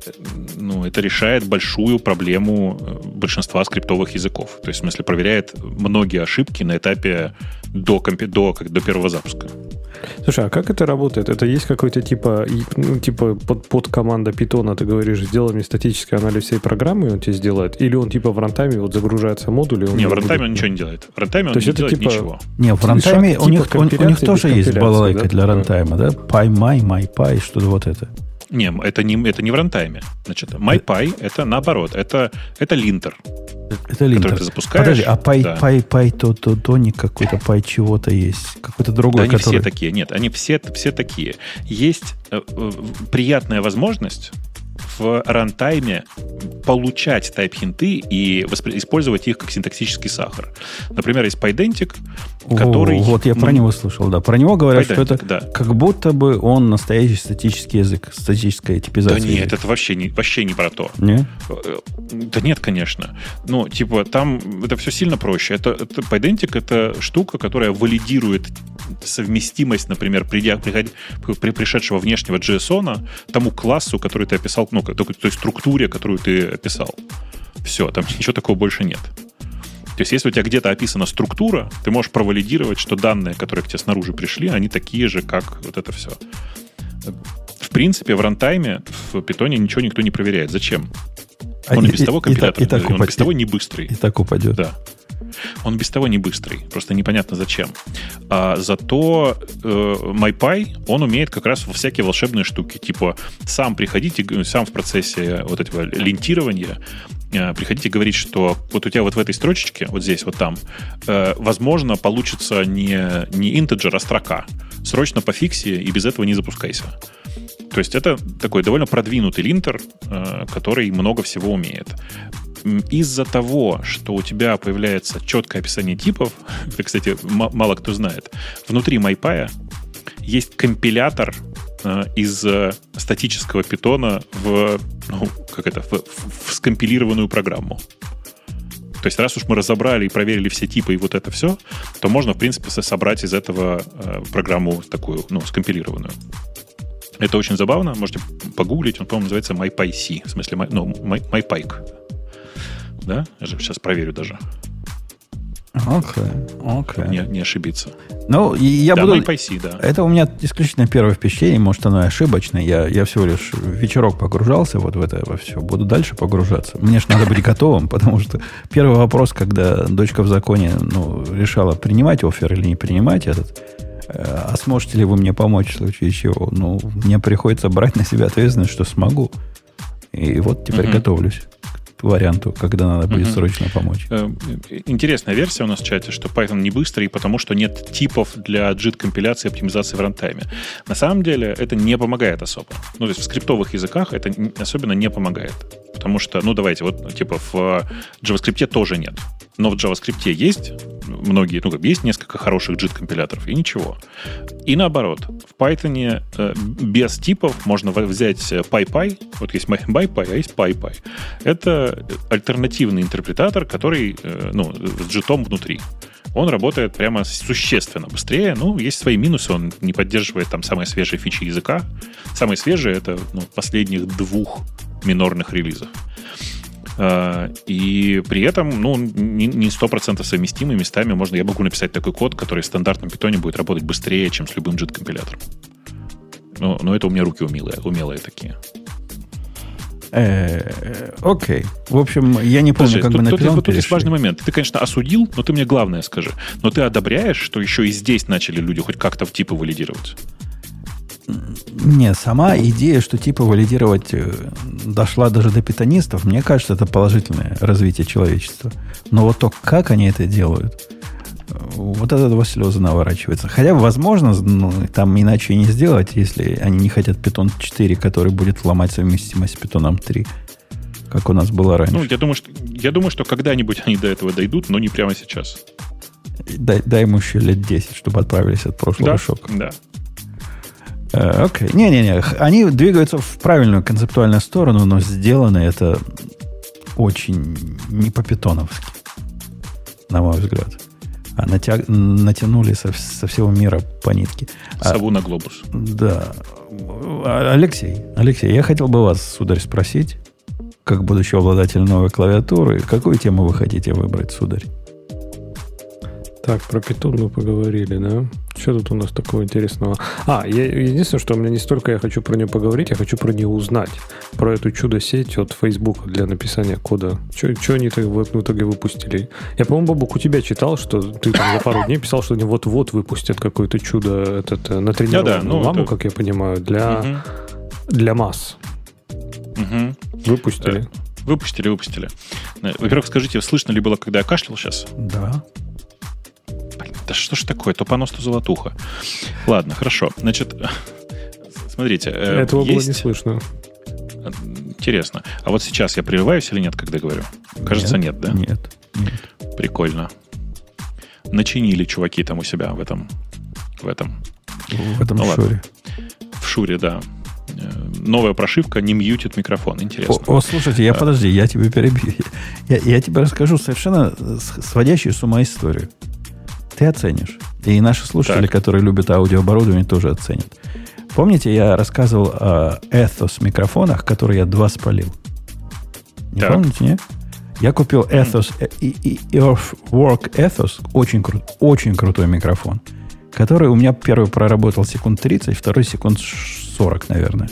ну, это решает большую проблему э, большинства скриптовых языков. То есть, в смысле, проверяет многие ошибки на этапе до, компи- до, как, до первого запуска. Слушай, а как это работает? Это есть какой-то типа, ну, типа под, под команда питона, ты говоришь, сделай мне статический анализ всей программы, и он тебе сделает? Или он типа в рантайме вот загружается модуль, и он... Не, в будет- рантайме он ничего не делает. В рантайме он То есть не это делает типа- ничего. Не, в Шаг рантайме типа у них, у, у них тоже есть балалайка да? для Да. рантайма, да? PyMy, MyPy, что-то вот это. Не, это не, это не в рантайме. Значит, MyPy это наоборот. Это, это линтер, Это линтер. который ты запускаешь. Подожди, а Py, Да. Py, Py, то, то, тоник какой-то, Py чего-то есть. Какой-то Да другой, они который... все такие. Нет, они все, все такие. Есть э, э, приятная возможность в рантайме получать тайп-хинты и использовать их как синтаксический сахар. Например, есть Pydantic, который... О, вот я про него слышал, да. Про него говорят, что это да. как будто бы он настоящий статический язык, статическая Да типизация. нет, языка. это вообще не, вообще не про то. Не? Э, Да нет, конечно. Ну, типа, там это все сильно проще. Это, это Pydantic — это штука, которая валидирует совместимость, например, придя, приходи- при, пришедшего внешнего JSON тому классу, который ты описал, ну, к- той, той структуре, которую ты описал. Все, там ничего такого больше нет. То есть, если у тебя где-то описана структура, ты можешь провалидировать, что данные, которые к тебе снаружи пришли, они такие же, как вот это все. В принципе, в рантайме в питоне ничего никто не проверяет. Зачем? Он и, без того компилятор, и так, он упадет, без того не быстрый. и так упадет. Да. Он без того не быстрый. Просто непонятно зачем. А зато э, MyPy, он умеет как раз во всякие волшебные штуки. Типа сам приходите, сам в процессе вот этого лентирования э, приходите говорить, что вот у тебя вот в этой строчечке, вот здесь, вот там, э, возможно, получится не, не интеджер, а строка. Срочно пофикси и без этого не запускайся. То есть это такой довольно продвинутый линтер, э, который много всего умеет. Из-за того, что у тебя появляется четкое описание типов, [laughs] это, кстати, мало кто знает, внутри MyPy есть компилятор э, из э, статического питона в, ну, как это, в, в- в скомпилированную программу. То есть, раз уж мы разобрали и проверили все типы и вот это все, то можно, в принципе, со- собрать из этого программу такую, ну, скомпилированную. Это очень забавно, можете погуглить, он, по-моему, называется MyPyC, в смысле, My- ну, My- MyPyke. Да? Я же сейчас проверю даже, Окей, окей. не, не ошибиться. Ну, я да, буду... MyPyC, да. Это у меня исключительно первое впечатление, может, оно и ошибочное. Я, я всего лишь вечерок погружался вот в это во все. Буду дальше погружаться. Мне же надо быть готовым, [laughs] потому что первый вопрос, когда дочка в законе ну, решала, принимать офер или не принимать этот, а сможете ли вы мне помочь в случае чего? Ну, мне приходится брать на себя ответственность, что смогу. И вот теперь Мгм. готовлюсь к варианту, когда надо будет Мгм. срочно помочь. Э, Интересная версия у нас в чате, что Python не быстрый, потому что нет типов для JIT-компиляции и оптимизации в рантайме. На самом деле это не помогает особо. Ну, то есть в скриптовых языках это особенно не помогает. Потому что, ну, давайте, вот, ну, типа, в JavaScript тоже нет. Но в JavaScript есть многие, ну, как есть несколько хороших JIT-компиляторов, и ничего. И наоборот, в Python э, без типов можно взять э, PyPy, вот есть MyPy, а есть PyPy. Это альтернативный интерпретатор, который, э, ну, с JIT внутри. Он работает прямо существенно быстрее. Ну, есть свои минусы. Он не поддерживает там самые свежие фичи языка. Самые свежие — это ну, последних двух минорных релизов. А, И при этом, ну, не не 100% совместимый местами. Можно, я могу написать такой код, который в стандартном питоне будет работать быстрее, чем с любым JIT-компилятором. Но, но это у меня руки умелые, умелые такие. Э, Окей. В общем, я не помню, Подожди, как тут, бы на тут- тут есть важный момент. Ты, конечно, осудил, но ты мне главное скажи. Но ты одобряешь, что еще и здесь начали люди хоть как-то в типы валидировать? Не, сама идея, что типа валидировать э, дошла даже до питонистов, мне кажется, это положительное развитие человечества. Но вот то, как они это делают, вот это два слезы наворачивается. Хотя, возможно, ну, там иначе не сделать, если они не хотят Python 4, который будет ломать совместимость с Python 3, как у нас было раньше. Ну, я думаю, что, я думаю, что когда-нибудь они до этого дойдут, но не прямо сейчас. Дай, дай ему еще лет 10, чтобы отправились от прошлого да, шока. Да. Э, окей. Не-не-не. Они двигаются в правильную концептуальную сторону, но сделано это очень не по-питоновски, на мой взгляд. А натя... натянули со, со всего мира по нитке. А Сову а, на глобус. Да. А, Алексей, Алексей, я хотел бы вас, сударь, спросить, как будущий обладатель новой клавиатуры, какую тему вы хотите выбрать, сударь? Так, про питон мы поговорили, да? Что тут у нас такого интересного? А, я, единственное, что у меня не столько я хочу про нее поговорить, я хочу про нее узнать. Про эту чудо-сеть от Facebook для написания кода. Что они так в, в итоге выпустили? Я, по-моему, Бабук, у тебя читал, что ты там за пару дней писал, что они вот-вот выпустят какое-то чудо этот, э, на тренированную да, да, ну, ламу, это... как я понимаю, для, угу. для масс. Угу. Выпустили. Выпустили, выпустили. Э, во-первых, скажите, слышно ли было, когда я кашлял сейчас? Да. Да что ж такое, то понос, то золотуха. Ладно, хорошо. Значит, смотрите. Э, Этого есть... было не слышно. Интересно. А вот сейчас я прерываюсь или нет, когда говорю? Кажется, нет, нет да? Нет, нет. Прикольно. Начинили чуваки там у себя в этом. В этом. В этом ну, шуре. Ладно. В шуре, да. Э, новая прошивка не мьютит микрофон. Интересно. О, о слушайте, я а, подожди, я тебе перебью. [laughs] Я, я тебе расскажу совершенно сводящую с ума историю. Ты оценишь. И наши слушатели, так. которые любят аудиооборудование, тоже оценят. Помните, я рассказывал о Ethos микрофонах, которые я два спалил? Не так. помните, нет? Я купил Ethos, э, Earthwork Ethos, очень, крут, очень крутой микрофон, который у меня первый проработал секунд 30, второй секунд 40, наверное.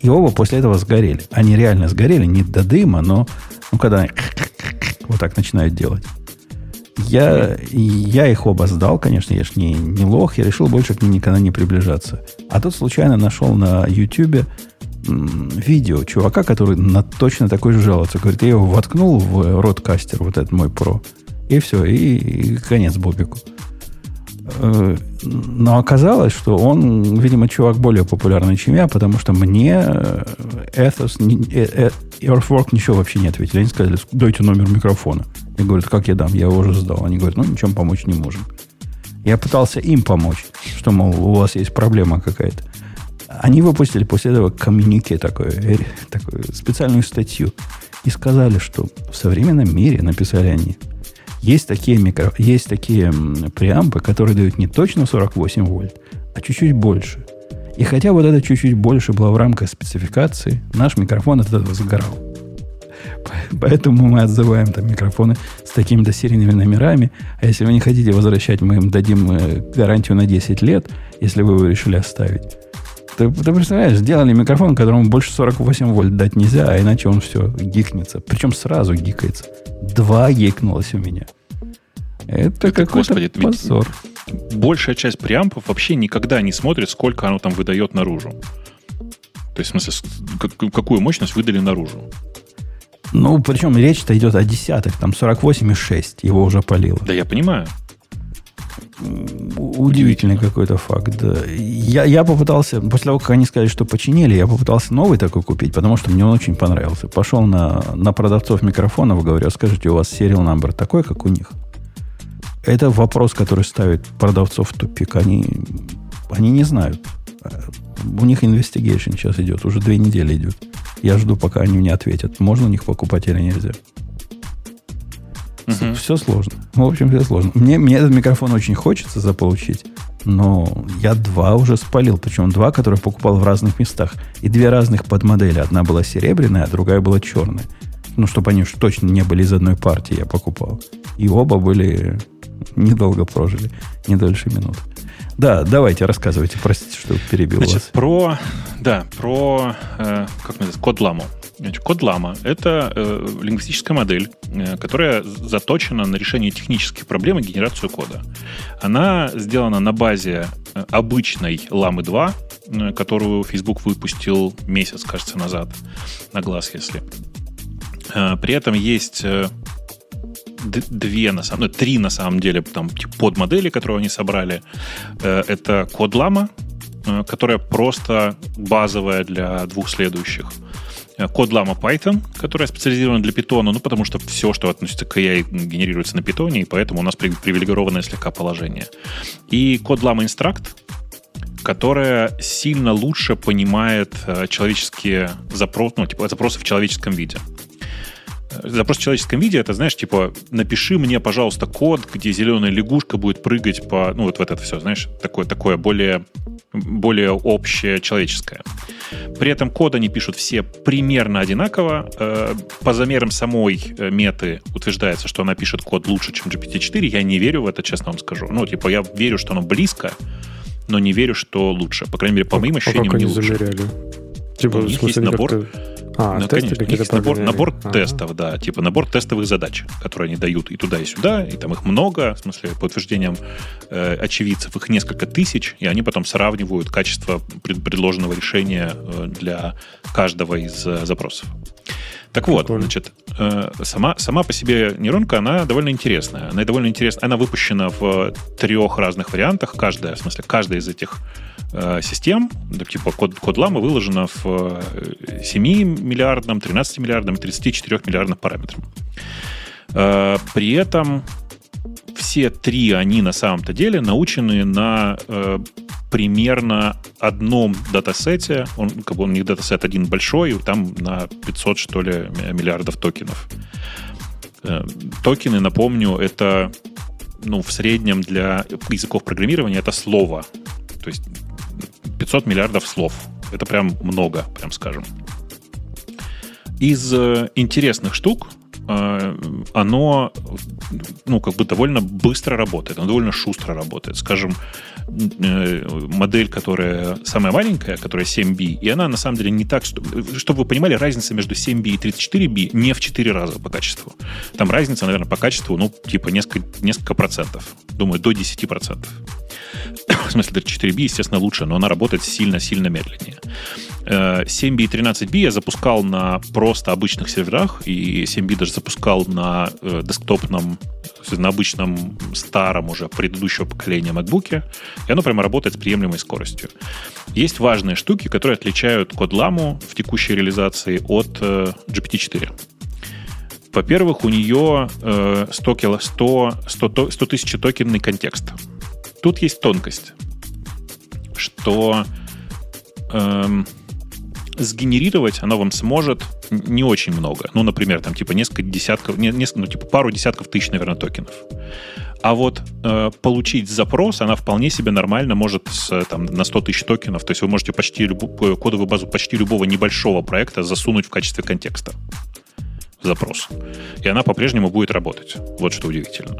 И оба после этого сгорели. Они реально сгорели, не до дыма, но ну, когда они вот так начинают делать. Я, я их оба сдал, конечно, я же не, не лох, я решил больше к ним никогда не приближаться. А тут случайно нашел на YouTube видео чувака, который на точно такой же жалуется. Говорит, я его воткнул в родкастер, вот этот мой про, и все, и, и конец Бобику. Э, но оказалось, что он, видимо, чувак более популярный, чем я, потому что мне Ethos, э, Earthwork ничего вообще не ответили. Они сказали, дайте номер микрофона. Я говорю, как я дам? Я его уже сдал. Они говорят, ну, ничем помочь не можем. Я пытался им помочь, что, мол, у вас есть проблема какая-то. Они выпустили после этого коммюнике такое, э, такую специальную статью и сказали, что в современном мире, написали они, есть такие, микро, есть такие преампы, которые дают не точно 48 вольт, а чуть-чуть больше. И хотя вот это чуть-чуть больше было в рамках спецификации, наш микрофон от этого сгорал. Поэтому мы отзываем там микрофоны с такими-то серийными номерами. А если вы не хотите возвращать, мы им дадим э, гарантию на 10 лет, если вы его решили оставить. Ты, ты представляешь, сделали микрофон, которому больше 48 вольт дать нельзя, а иначе он все гикнется. Причем сразу гикается. Два гикнулось у меня. Это, это какой-то позор. Большая часть преампов вообще никогда не смотрит, сколько оно там выдает наружу. То есть, в смысле, какую мощность выдали наружу. Ну, причем речь-то идет о десятых, там 48,6 его уже полило. Да, я понимаю. Удивительный какой-то факт, да. Я, я попытался, после того, как они сказали, что починили, я попытался новый такой купить, потому что мне он очень понравился. Пошел на, на продавцов микрофонов, говорю, «А скажите, у вас serial number такой, как у них? Это вопрос, который ставит продавцов в тупик. Они, они не знают. У них инвестигейшн сейчас идет, уже две недели идет. Я жду, пока они мне ответят, можно у них покупать или нельзя. Угу. Все сложно. В общем, все сложно. Мне, мне этот микрофон очень хочется заполучить, но я два уже спалил. Причем два, которые покупал в разных местах. И две разных подмодели. Одна была серебряная, а другая была черная. Ну, чтобы они уж точно не были из одной партии, я покупал. И оба были недолго прожили, не дольше минут. Да, давайте, рассказывайте. Простите, что перебил Значит, вас. Про, да, про, э, как называется, код ламу. Значит, код лама — это э, лингвистическая модель, э, которая заточена на решение технических проблем и генерацию кода. Она сделана на базе э, обычной ламы 2, которую Facebook выпустил месяц, кажется, назад, на глаз, если. При этом есть две, на самом, ну, три на самом деле там типа, подмодели, которые они собрали. Это код лама, которая просто базовая для двух следующих. Код Lama Python, которая специализирована для питона, ну, потому что все, что относится к AI, генерируется на питоне, и поэтому у нас привилегированное слегка положение. И код Lama Instruct, которая сильно лучше понимает э, человеческие запросы, ну, типа запросы в человеческом виде. Запрос в человеческом виде это, знаешь, типа, напиши мне, пожалуйста, код, где зеленая лягушка будет прыгать по, ну, вот в это все, знаешь, такое, такое более, более общее человеческое. При этом код они пишут все примерно одинаково. Э, по замерам самой э, меты утверждается, что она пишет код лучше, чем GPT-4. Я не верю в это, честно вам скажу. Ну, типа, я верю, что оно близко, но не верю, что лучше. По крайней мере, по моим ощущениям, а как не они лучше. замеряли? Типа, у них есть набор... А, ну, конечно, у них есть набор, набор ага. тестов, да, типа набор тестовых задач, которые они дают и туда, и сюда, и там их много, в смысле, по утверждениям э, очевидцев, их несколько тысяч, и они потом сравнивают качество пред, предложенного решения э, для каждого из э, запросов. Так вот, Прикольно. значит, э, сама, сама по себе нейронка, она довольно интересная. Она довольно интересная. Она выпущена в трех разных вариантах. Каждая, в смысле, каждая из этих э, систем, типа код, код ламы выложена в 7 э, миллиардном, 13 миллиардном и 34 миллиардном параметрам. При этом все три они на самом-то деле научены на э, примерно одном датасете. Он, как бы он не датасет один большой, там на 500, что ли, миллиардов токенов. Э, токены, напомню, это ну, в среднем для языков программирования это слово. То есть 500 миллиардов слов. Это прям много, прям скажем. Из э, интересных штук оно ну, как бы довольно быстро работает, оно довольно шустро работает. Скажем, э, модель, которая самая маленькая, которая 7B, и она на самом деле не так, что, чтобы вы понимали, разница между 7B и 34B не в 4 раза по качеству. Там разница, наверное, по качеству, ну, типа несколько, несколько процентов. Думаю, до 10 процентов. [coughs] В смысле, 34B, естественно, лучше, но она работает сильно-сильно медленнее. 7B и 13B я запускал на просто обычных серверах, и 7B даже запускал на э, десктопном, на обычном старом уже предыдущего поколения MacBook, и оно прямо работает с приемлемой скоростью. Есть важные штуки, которые отличают ламу в текущей реализации от э, GPT-4. Во-первых, у нее 100, 100, 100, 100 тысяч токенный контекст. Тут есть тонкость, что эм, сгенерировать оно вам сможет не очень много. Ну, например, там типа несколько десятков, не, несколько, ну, типа пару десятков тысяч, наверное, токенов. А вот э, получить запрос, она вполне себе нормально может с, там, на 100 тысяч токенов. То есть вы можете почти любую, кодовую базу почти любого небольшого проекта засунуть в качестве контекста запрос. И она по-прежнему будет работать. Вот что удивительно.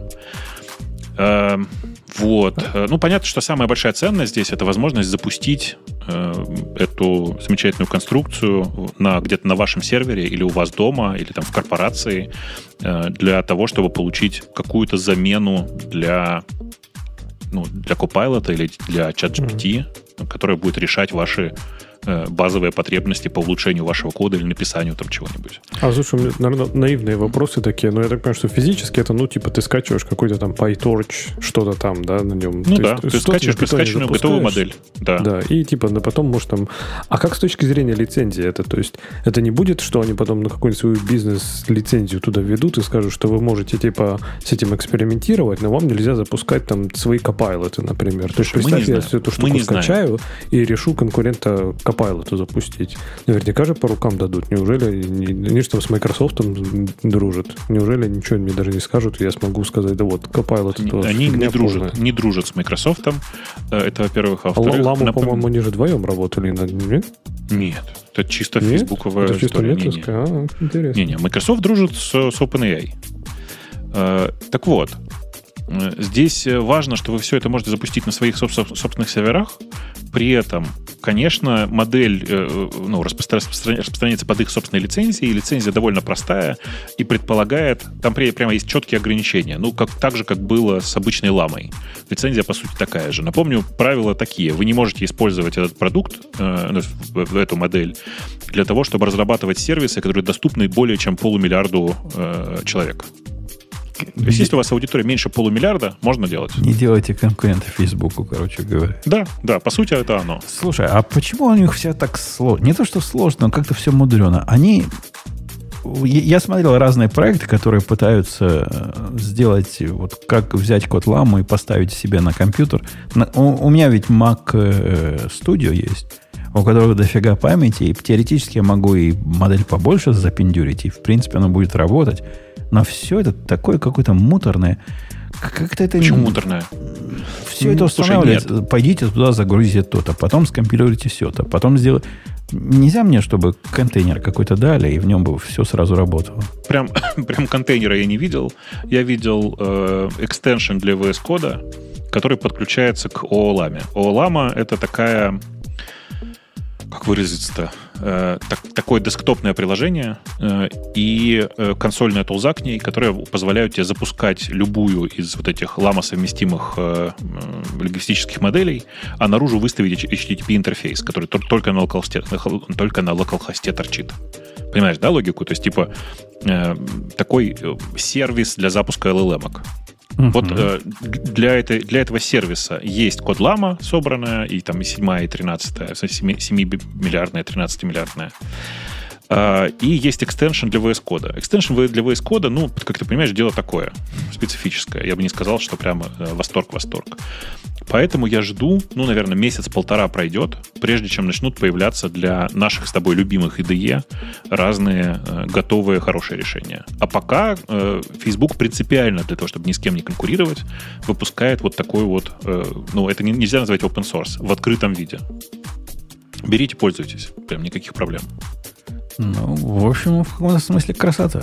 Эм, вот. Э, ну, понятно, что самая большая ценность здесь это возможность запустить э, эту замечательную конструкцию на, где-то на вашем сервере или у вас дома, или там в корпорации э, для того, чтобы получить какую-то замену для, ну, для Copilot или для ChatGPT, mm-hmm. которая будет решать ваши базовые потребности по улучшению вашего кода или написанию там чего-нибудь. А слушай, у меня, наверное, наивные вопросы такие, но я так понимаю, что физически это, ну, типа, ты скачиваешь какой-то там PyTorch, что-то там, да, на нем. Ну то да, есть, ты скачиваешь скачанную готовую модель. Да. Да, и типа, да, потом можешь там... А как с точки зрения лицензии это? То есть это не будет, что они потом на какую-нибудь свою бизнес-лицензию туда ведут и скажут, что вы можете, типа, с этим экспериментировать, но вам нельзя запускать там свои копайлоты, например. То есть представь, я всю эту штуку скачаю и решу конкурента Copilot запустить. Наверняка же по рукам дадут. Неужели они там с Microsoft дружат? Неужели ничего мне даже не скажут, я смогу сказать, да вот, Copilot это Они не дружат, не дружат с Microsoft. Э, это, во-первых. А во-вторых, Ламу, напом... по-моему, они же вдвоем работали. Нет? Нет. Это чисто нет? фейсбуковая это чисто история. Не, не. А, интересно. Не-не, Microsoft дружит с, с OpenAI. Э, так вот, Здесь важно, что вы все это можете запустить на своих собственных серверах. При этом конечно, модель э, ну, распространяется под их собственной лицензией, и лицензия довольно простая и предполагает, там прямо есть четкие ограничения. Ну, как, так же, как было с обычной ламой. Лицензия, по сути, такая же. Напомню, правила такие. Вы не можете использовать этот продукт, э, эту модель, для того, чтобы разрабатывать сервисы, которые доступны более чем полумиллиарду э, человек. То есть, если у вас аудитория меньше полумиллиарда, можно делать. Не делайте конкуренты Фейсбуку, короче говоря. Да, да, по сути, это оно. Слушай, а почему у них все так сложно? Не то, что сложно, но как-то все мудрено. Они я смотрел разные проекты, которые пытаются э, сделать, вот как взять код ламу и поставить себе на компьютер. У, у меня ведь Mac э, Studio есть, у которого дофига памяти, и теоретически я могу и модель побольше запендюрить, и в принципе она будет работать. Но все это такое какое-то муторное. Как-то это... Почему муторное? Все это устанавливается. Пойдите туда, загрузите то-то, потом скомпилируйте все-то, потом сделайте... Нельзя мне, чтобы контейнер какой-то дали, и в нем бы все сразу работало. Прям, [laughs] прям контейнера я не видел. Я видел э, экстеншн для VS кода, который подключается к OOLAM. OOLAM это такая как выразиться-то, э, так, такое десктопное приложение э, и э, консольная тулза к ней, которая позволяют тебе запускать любую из вот этих лама-совместимых э, лингвистических моделей, а наружу выставить HTTP-интерфейс, который только на localhost, только на localhost торчит. Понимаешь, да, логику? То есть, типа, такой сервис для запуска LLM. Uh-huh. Вот э, для, этой, для этого сервиса есть код лама собранная, и там и 7, и 13, 7, 7 миллиардная, 13 миллиардная. Uh, и есть экстеншн для VS кода. Экстеншн для VS кода, ну, как ты понимаешь, дело такое, специфическое. Я бы не сказал, что прямо восторг-восторг. Поэтому я жду, ну, наверное, месяц-полтора пройдет, прежде чем начнут появляться для наших с тобой любимых IDE разные э, готовые хорошие решения. А пока э, Facebook принципиально для того, чтобы ни с кем не конкурировать, выпускает вот такой вот, э, ну, это не, нельзя назвать open source, в открытом виде. Берите, пользуйтесь, прям никаких проблем. Ну, в общем, в каком-то смысле красота.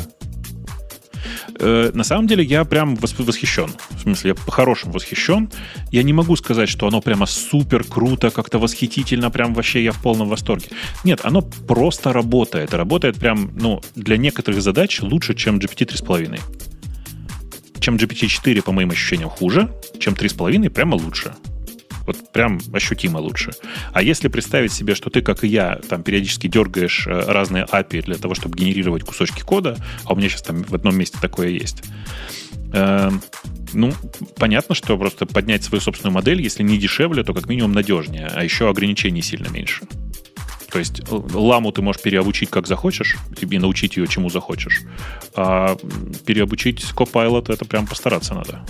Э, на самом деле я прям восхищен. В смысле, я по-хорошему восхищен. Я не могу сказать, что оно прямо супер круто, как-то восхитительно, прям вообще я в полном восторге. Нет, оно просто работает. Работает прям, ну, для некоторых задач лучше, чем GPT 3.5. Чем GPT-4, по моим ощущениям, хуже, чем 3.5 прямо лучше. Вот прям ощутимо лучше. А если представить себе, что ты, как и я, там периодически дергаешь э, разные API для того, чтобы генерировать кусочки кода, а у меня сейчас там в одном месте такое есть, э, ну, понятно, что просто поднять свою собственную модель, если не дешевле, то как минимум надежнее, а еще ограничений сильно меньше. То есть ламу ты можешь переобучить как захочешь, и научить ее чему захочешь. А переобучить Copilot это прям постараться надо.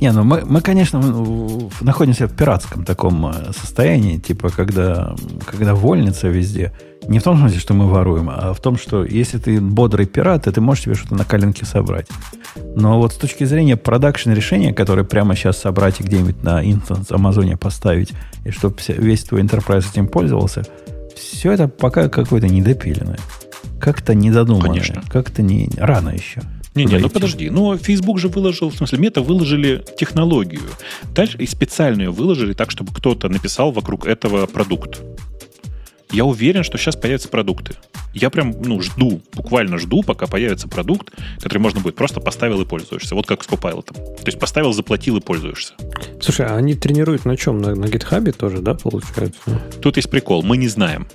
Не, ну мы, мы, конечно, находимся в пиратском таком э, состоянии, типа, когда, когда вольница везде. Не в том смысле, что мы воруем, а в том, что если ты бодрый пират, то ты можешь себе что-то на коленке собрать. Но вот с точки зрения production решения, которое прямо сейчас собрать и где-нибудь на instance Амазоне поставить, и чтобы весь твой enterprise этим пользовался, все это пока какое-то недопиленное. Как-то недодуманное. Как-то не... рано еще. Не-не, ну подожди. Ну, Facebook же выложил, в смысле, мета выложили технологию. Дальше и специально ее выложили так, чтобы кто-то написал вокруг этого продукт. Я уверен, что сейчас появятся продукты. Я прям, ну, жду, буквально жду, пока появится продукт, который можно будет просто поставил и пользуешься. Вот как с Copilot. То есть поставил, заплатил и пользуешься. Слушай, а они тренируют на чем? На, на GitHub тоже, да, получается? Тут есть прикол. Мы не знаем.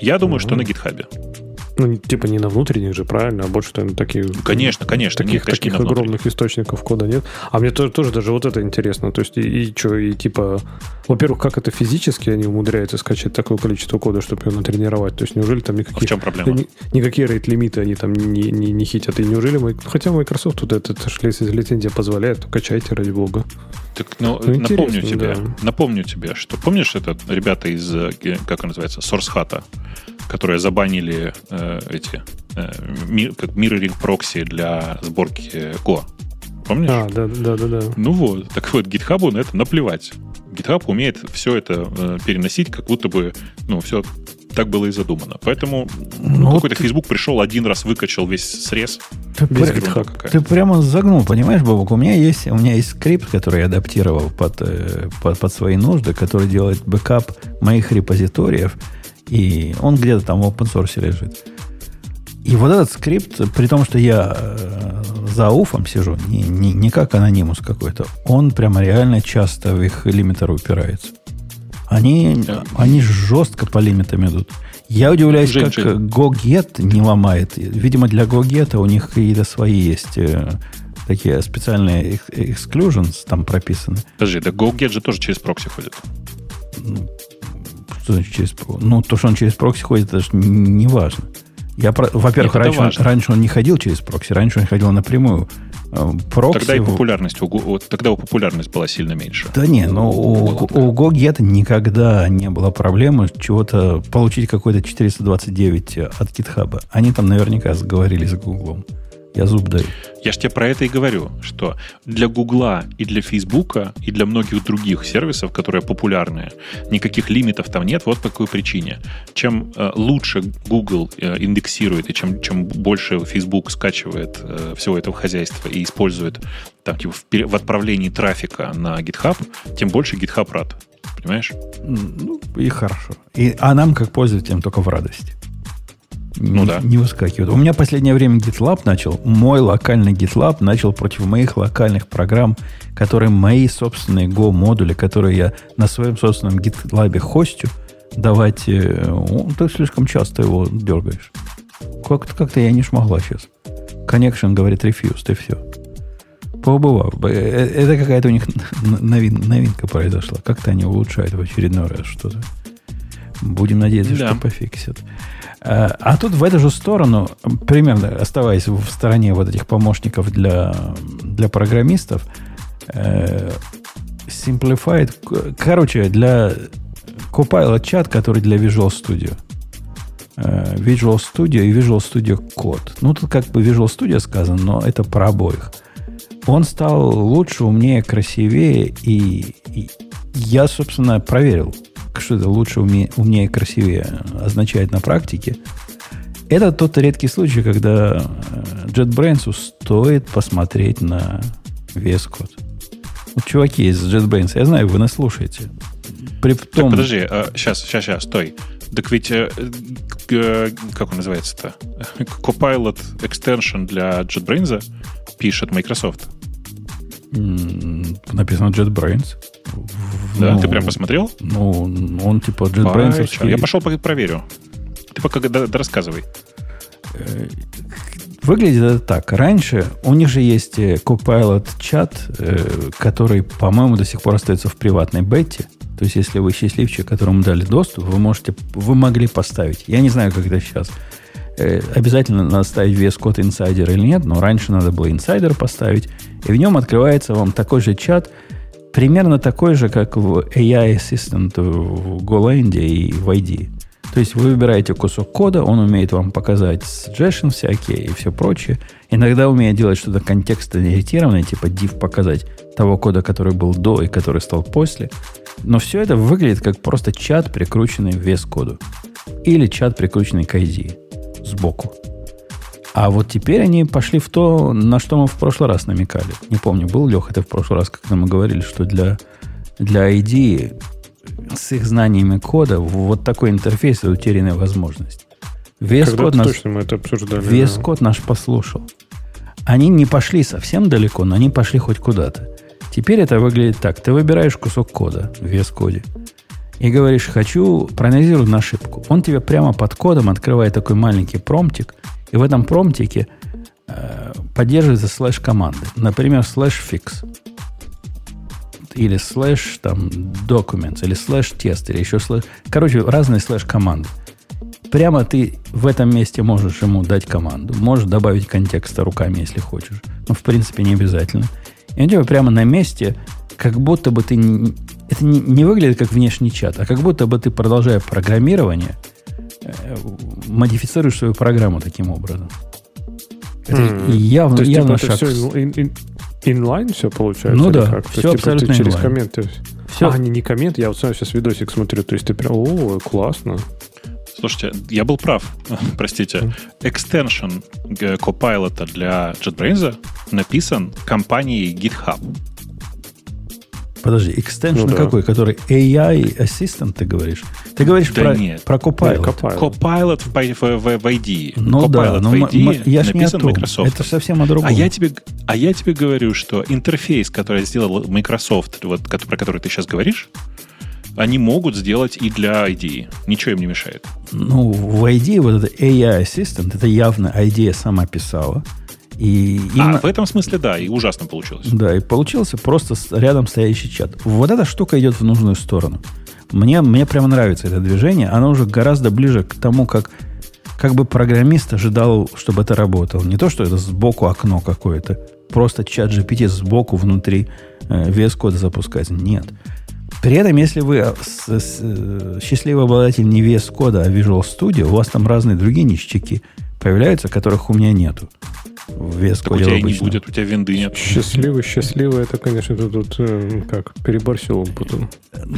Я думаю, mm-hmm. что на GitHub. Ну, типа не на внутренних же, правильно, а больше на такие... Конечно, конечно. Таких, нет, таких огромных источников кода нет. А мне тоже, тоже даже вот это интересно. То есть, и, и что, и типа... Во-первых, как это физически они умудряются скачать такое количество кода, чтобы его натренировать? То есть, неужели там никакие... А в чем проблема? Ни, никакие рейт-лимиты они там не, не, не хитят. И неужели... Мы, хотя Microsoft тут это, это если лицензия позволяет, то качайте, ради бога. Так, ну, ну напомню тебе, да. напомню тебе, что помнишь это ребята из, э, как он называется, Source Hat, которые забанили э, эти э, ми, как mirroring прокси для сборки Go. Помнишь? А, да, да, да, да. Ну вот, так вот, GitHub на это наплевать. GitHub умеет все это э, переносить, как будто бы, ну, все так было и задумано. Поэтому ну, какой-то вот Facebook пришел один раз, выкачал весь срез. Ты, пр... ты прямо загнул, понимаешь, Бобук? У меня есть, у меня есть скрипт, который я адаптировал под, э, под, под свои нужды, который делает бэкап моих репозиториев, и он где-то там в open source лежит. И вот этот скрипт, при том, что я э, за уфом сижу, не, не, не как анонимус какой-то, он прямо реально часто в их limiter упирается. Они, они жестко по лимитам идут. Я удивляюсь, Жень, как Жень. go get не ломает. Видимо, для go get у них какие-то свои есть э, такие специальные exclusions там прописаны. Подожди, да go get же тоже через прокси ходит. Что значит через Ну, то, что он через прокси ходит, это же не важно. Я, во-первых, раньше, он, раньше он не ходил через прокси, раньше он ходил напрямую. Э, прокси... Тогда и популярность, у, тогда у популярность была сильно меньше. Да не, но у, у go get никогда не было проблемы чего-то получить какой-то 429 от GitHub. Они там наверняка сговорились с Гуглом. Я зуб даю. Я же тебе про это и говорю, что для Гугла и для Фейсбука и для многих других сервисов, которые популярные, никаких лимитов там нет. Вот по какой причине. Чем э, лучше Google э, индексирует и чем, чем больше Facebook скачивает э, всего этого хозяйства и использует там, типа, в, в отправлении трафика на GitHub, тем больше GitHub рад. Понимаешь? Ну, и хорошо. И, а нам, как пользователям, только в радости. Ну не, да. Не выскакивают. У меня последнее время GitLab начал, мой локальный GitLab начал против моих локальных программ, которые мои собственные Go-модули, которые я на своем собственном GitLab хостю, давать... Э, ты слишком часто его дергаешь. Как-то, как-то я не смогла сейчас. Connection говорит refused, и все. Побывав. Э, э, это какая-то у них новин, новинка произошла. Как-то они улучшают в очередной раз что-то. Будем надеяться, да. что пофиксят. Э, а тут в эту же сторону, примерно оставаясь в стороне вот этих помощников для, для программистов, э, Simplified, короче, для Copilot чат, который для Visual Studio. Э, Visual Studio и Visual Studio Code. Ну, тут как бы Visual Studio сказано, но это про обоих. Он стал лучше, умнее, красивее, и, и я, собственно, проверил что это лучше, умнее, умнее красивее означает на практике, это тот редкий случай, когда э, JetBrains стоит посмотреть на VS Code. Вот чуваки из JetBrains, я знаю, вы нас слушаете. При том... Так, подожди, а, сейчас, сейчас, сейчас, стой. Так ведь, э, э, как он называется-то? Copilot Extension для JetBrains пишет Microsoft. Написано JetBrains. Да, ну, ты прям посмотрел? Ну, он типа JetBrains. Я пошел проверю. Ты пока да, да рассказывай. Э, выглядит это так. Раньше у них же есть э, Copilot чат, э, который, по-моему, до сих пор остается в приватной бете. То есть, если вы счастливчик, которому дали доступ, вы можете, вы могли поставить. Я не знаю, как это сейчас. Обязательно надо ставить VS Code Insider или нет, но раньше надо было Insider поставить. И в нем открывается вам такой же чат, примерно такой же, как в AI Assistant в GoLand и в ID. То есть вы выбираете кусок кода, он умеет вам показать suggestion всякие и все прочее. Иногда умеет делать что-то контекстно-ориентированное, типа div показать того кода, который был до и который стал после. Но все это выглядит как просто чат, прикрученный в вес коду. Или чат, прикрученный к ID сбоку. А вот теперь они пошли в то, на что мы в прошлый раз намекали. Не помню, был Леха это в прошлый раз, когда мы говорили, что для, для ID с их знаниями кода вот такой интерфейс – это утерянная возможность. Весь код наш, точно мы это обсуждали. Весь да. код наш послушал. Они не пошли совсем далеко, но они пошли хоть куда-то. Теперь это выглядит так. Ты выбираешь кусок кода в VS коде и говоришь, хочу проанализировать на ошибку. Он тебе прямо под кодом открывает такой маленький prompt ик – и в этом prompt ике э, поддерживается слэш-команды. Например, слэш-fix. Или слэш там documents, или слэш-test, или еще слэш... Короче, разные слэш-команды. Прямо ты в этом месте можешь ему дать команду. Можешь добавить контекста руками, если хочешь. Но, в принципе, не обязательно. И у тебя прямо на месте, как будто бы ты... Это не, не выглядит как внешний чат, а как будто бы ты, продолжая программирование – Э, модифицируешь свою программу таким образом. Это mm. явно, То есть, явно типа, шаг. Это все in, inline все получается? Ну да, как? все есть, типа, абсолютно типа, через комменты. Все. А, не, не коммент, я вот сам сейчас видосик смотрю, то есть ты прям, о, классно. Слушайте, я был прав, [laughs] простите. Экстеншн Copilot для JetBrains написан компанией GitHub. Подожди, экстеншн ну, какой? Да. Который AI Assistant, ты говоришь? Ты говоришь да про, нет. про Copilot. Нет, Copilot. Copilot в, в, в ID. Ну Copilot да, но в ID я ж не о том. Microsoft. Это совсем о другом. А я, тебе, а я тебе говорю, что интерфейс, который сделал Microsoft, вот, про который ты сейчас говоришь, они могут сделать и для ID. Ничего им не мешает. Ну, в ID вот это AI Assistant, это явно IDEA сама писала. И именно... А, в этом смысле, да, и ужасно получилось. Да, и получился просто рядом стоящий чат. Вот эта штука идет в нужную сторону. Мне, мне прямо нравится это движение. Оно уже гораздо ближе к тому, как, как бы программист ожидал, чтобы это работало. Не то, что это сбоку окно какое-то. Просто чат GPT сбоку внутри э, VS Code запускать. Нет. При этом, если вы э, с, с, э, счастливый обладатель не VS Code, а Visual Studio, у вас там разные другие ништяки появляются, которых у меня нету. В VS Code у тебя обычно. не будет, у тебя винды нет. Счастливый, счастливый, это, конечно, тут, тут э, как, переборщил потом.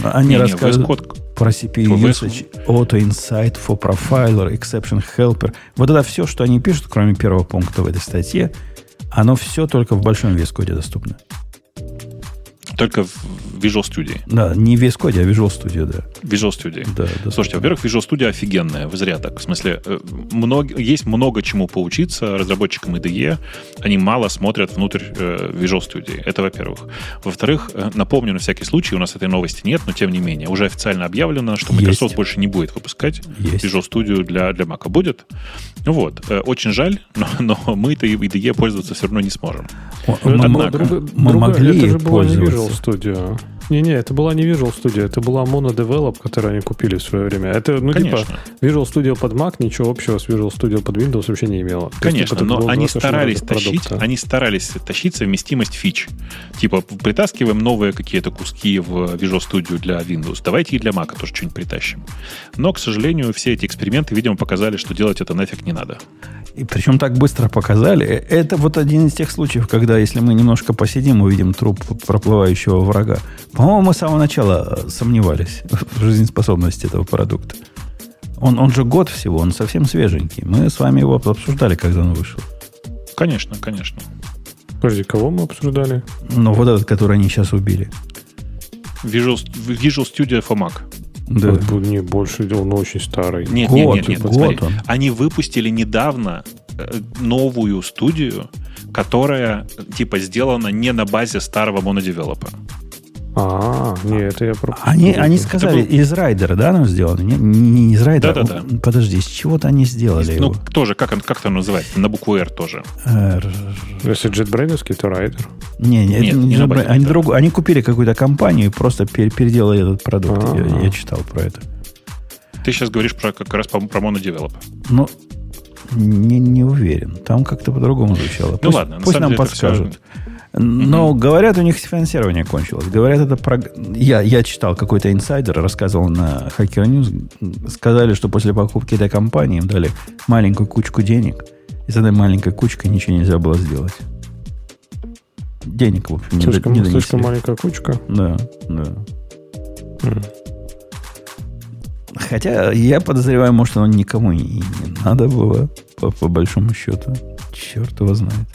Они не, рассказывают не, про CPU usage, Auto Insight for Profiler, Exception Helper. Вот это все, что они пишут, кроме первого пункта в этой статье, оно все только в большом Code доступно. Только в Visual Studio. Да, не в VS Code, а Visual Studio, да. Visual Studio. Да, да. Слушайте, во-первых, Visual Studio офигенная, вы зря так. В смысле, э, много, есть много чему поучиться разработчикам IDE. Они мало смотрят внутрь э, Visual Studio. Это во-первых. Во-вторых, э, напомню на всякий случай, у нас этой новости нет, но тем не менее, уже официально объявлено, что Microsoft есть. больше не будет выпускать есть. Visual Studio для, для Mac. Будет. Вот. Очень жаль, [laughs] но, но мы-то IDE пользоваться все равно не сможем. Мы, мы могли пользоваться. Visual Studio. Не-не, это была не Visual Studio, это была Mono Develop, которую они купили в свое время. Это, ну, типа, Конечно. типа, Visual Studio под Mac ничего общего с Visual Studio под Windows вообще не имело. Конечно, есть, но они старались тащить, они старались тащить совместимость фич. Типа, притаскиваем новые какие-то куски в Visual Studio для Windows. Давайте и для Mac тоже что-нибудь притащим. Но, к сожалению, все эти эксперименты, видимо, показали, что делать это нафиг не надо. И причем так быстро показали. Это вот один из тех случаев, когда если мы немножко посидим, увидим труп проплывающего врага. По-моему, мы с самого начала э, сомневались [laughs] в жизнеспособности этого продукта. Он, он же год всего, он совсем свеженький. Мы с вами его обсуждали, когда он вышел. Конечно, конечно. Подожди, кого мы обсуждали? Ну, вот этот, который они сейчас убили. Visual, Visual Studio for Mac. Да. Он, не больше, он очень старый. Нет, год, нет, нет, нет. Год смотри. он. Они выпустили недавно э, новую студию, которая типа сделана не на базе старого монодевелопа. А, нет, это я пропустил. Они, они сказали, был... из райдера, да, оно сделано? Не, не из райдера. Да, да, да. Подожди, с чего-то они сделали Ну, его. тоже, как, как там называется? На букву R тоже. R... Если JetBrains, то Rider. Не, не, нет, не JetBrains. Они, друг... они купили какую-то компанию и просто пер, переделали этот продукт. Я, я читал про это. Ты сейчас говоришь про, как раз про, про MonoDevelop. Ну, не, не уверен. Там как-то по-другому звучало. Ну пусть, ладно, пусть нам люди подскажут. Все... Но мм говорят, у них финансирование кончилось. Говорят, это про... я, я читал какой-то инсайдер, рассказывал на Hacker News. Сказали, что после покупки этой компании им дали маленькую кучку денег. И с этой маленькой кучкой ничего нельзя было сделать. Денег, в общем, слишком, не, не Слишком маленькая кучка? Да, да. Mm. Хотя я подозреваю, может, оно никому и не надо было, по, по большому счету. Черт его знает.